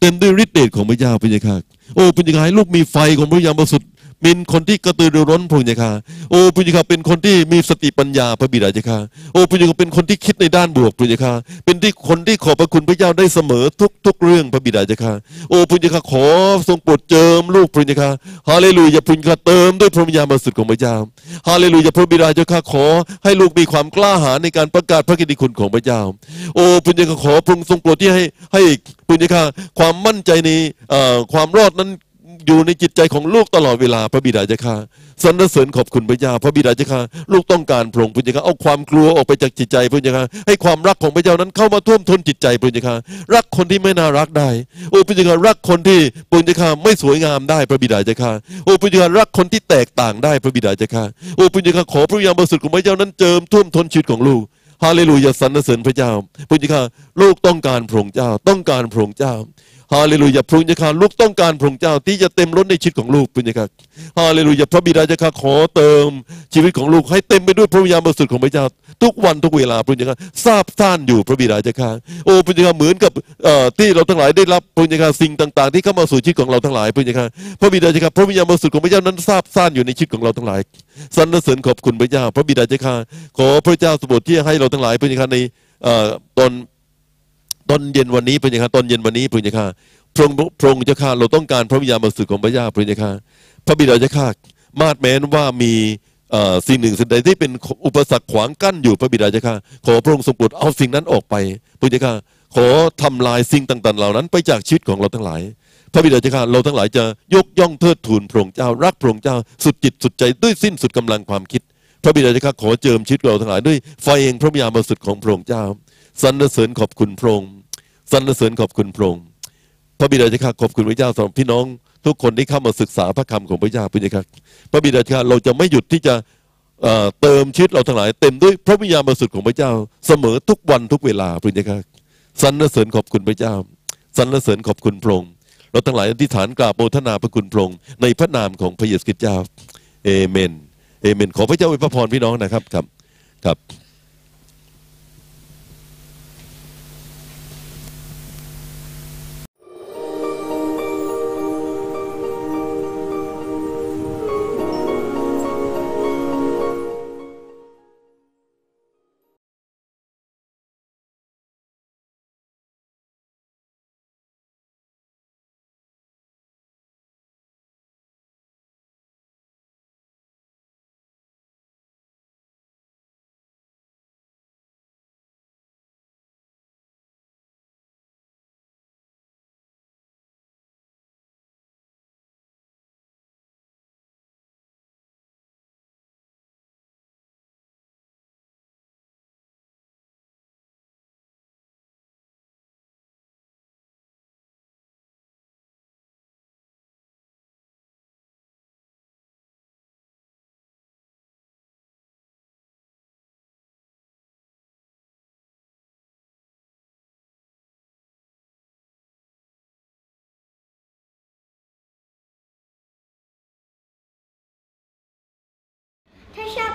เต็มด้วยฤทธิ์เดชของพระเจ้าปุญญาคาโอ้ปุญญาคาให้ลูกมีไฟของพระวิญญาบริสุทธิ์ เป็นคนที่กระตือรือร้นปุญญาคาโอ้ปุญญาคาเป็นคนที่มีสติปัญญาพระบิดาเจ้าค่ะโอ้ปุญญาคาเป็นคนที่คิดในด้านบวกปุญญาคาเป็นที่คนที่ขอบพระคุณพระเจ้าได้เสมอทุกทุกเรื่องพระบิดาเจ้าค่ะโอ้ปุญญาคาขอทรงโปรดเจิมลูกปุญญาคาฮาเลลูยาปุญญาคาเติมด้วยพระวิญญาณบริสุทธิ์ของพระเจ้าฮาเลลูยาพระบิดาเจ้าค่ะขอให้ลูกมีความกล้าหาญในการประกาศพระกิตติคุณของพระเจ้า โอ้ปุญญาคาขอพระองค์ทรงโปรดที่ให้ให้ปุญญาคาความมั่นใจในเอ่อความรอดนั้น อยู่ในจิตใจของลูกตลอดเวลาพระบิดาเจ้าค่ะสรรเสริญขอบคุณพระเจ้าพระบิดาเจ้าค่ะลูกต้องการพระองค์พระเจ้าค่ะเอาความกลัวออกไปจากจิตใจพระเจ้าค่ะให้ความรักของพระเจ้านั้นเข้ามาท่วมท้นจิตใจพระเจ้าค่ะรักคนที่ไม่น่ารักได้ โอ้พระเจ้าค่ะรักคนที่พระเจ้าค่ะไม่สวยงามได้พระบิดาเจ้าค่ะโอ้พระเจ้าค่ะรักคนที่แตกต่างได้พระบิดาเจ้าค่ะโอ้พระเจ้าค่ะขอพระวิญญาบริสุทธิ์ของพระเจ้านั้นเจิมท่วมท้นชีวิตของลูกฮาเลลูยาสรรเสริญพระเจ้าพระเจ้าค่ะ ลูกต้องการพระองค์เจ้า ต้องการพระองค์เจ้าฮาเลลูยาพระองค์เจ้าลูกต้องการพระองค์เจ้า ที่จะเต็มล้นในชีวิตของลูกพระเจ้าฮาเลลูยาพระบิดาเจ้าขอเติม ชีวิตของลูกให้เต็มไปด้วยพระวิญญาณบริสุทธิ์ของพระเจ้า ทุกวันทุกเวลาพระเจ้าทราบซ่านอยู่พระบิดาเจ้าโอ้พระเจ้าเหมือนกับที่เราทั้งหลายได้รับพระเจ้าสิ่งต่าง ๆ ที่เข้ามาสู่ชีวิตของเราทั้งหลายพระเจ้าพระบิดาเจ้าพระวิญญาณบริสุทธิ์ของพระเจ้านั้นทราบซ่านอยู่ในชีวิตของเราทั้งหลายสรรเสริญขอบคุณพระเจ้า พระบิดาเจ้าขอพระเจ้าสมบูรณ์ที่ให้เราทั้งหลายพระเจ้าในตอน ตอนเย็นวันนี้พระเจ้าค่ะตอนเย็นวันนี้พระเจ้าค่ะพระองค์พระองค์เจ้าค่ะเราต้องการพระวิญญาณบริสุทธิ์ของพระเจ้าพระเจ้าค่ะพระบิดาเจ้าค่ะมาดแม้นว่ามีอ่อสิ่งหนึ่งสิ่งใดที่เป็นอุปสรรคขวางกั้นอยู่พระบิดาเจ้าค่ะขอพระองค์ทรงโปรดเอาสิ่งนั้นออกไปพระเจ้าค่ะขอทำลายสิ่งต่างๆ เหล่านั้นไปจากชีวิตของเราทั้งหลาย พระบิดาเจ้าค่ะเราทั้งหลายจะยกย่องเทิดทูนพระองค์เจ้ารักพระองค์เจ้าสุดจิตสุดใจด้วยสิ้นสุดกำลังความคิด พระบิดาเจ้าค่ะขอเจิมชีวิตเราทั้งหลายด้วยไฟแห่งพระวิญญาณบริสุทธิ์ของพระองค์เจ้าสรรเสริญขอบคุณพระองค์ สรรเสริญขอบคุณพระองค์พระบิดาเจ้าข้าขอบคุณพระเจ้าสำหรับพี่น้อง ทุกคนที่เข้ามาศึกษาพระคำของพระเจ้าพระเจ้าค่ะพระบิดาเจ้าข้าเราจะไม่หยุดที่จะเติมชีวิตเราทั้งหลาย เต็มด้วยพระวิญญาณบริสุทธิ์ของพระเจ้า เสมอทุกวันทุกเวลาพระเจ้าค่ะสรรเสริญขอบคุณพระเจ้าสรรเสริญขอบคุณพระองค์เราทั้งหลายอธิษฐานกราบโมทนาพระคุณพระองค์ในพระนามของพระเยซูคริสต์เจ้าเอเมนเอเมน ขอพระเจ้าอวยพรพรพี่น้องนะครับครับครับ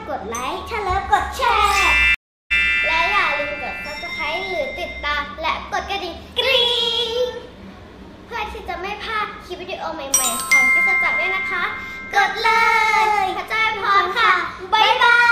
กดไลค์ถ้าเลิฟกดแชร์ และอย่าลืมกด subscribe หรือติดตาม และกดกระดิ่งกริ๊งเพื่อที่จะไม่พลาดคลิปวิดีโอใหม่ๆ ของกิจกรรมด้วยนะคะ กดเลยพระเจ้าพรค่ะ บ๊ายบาย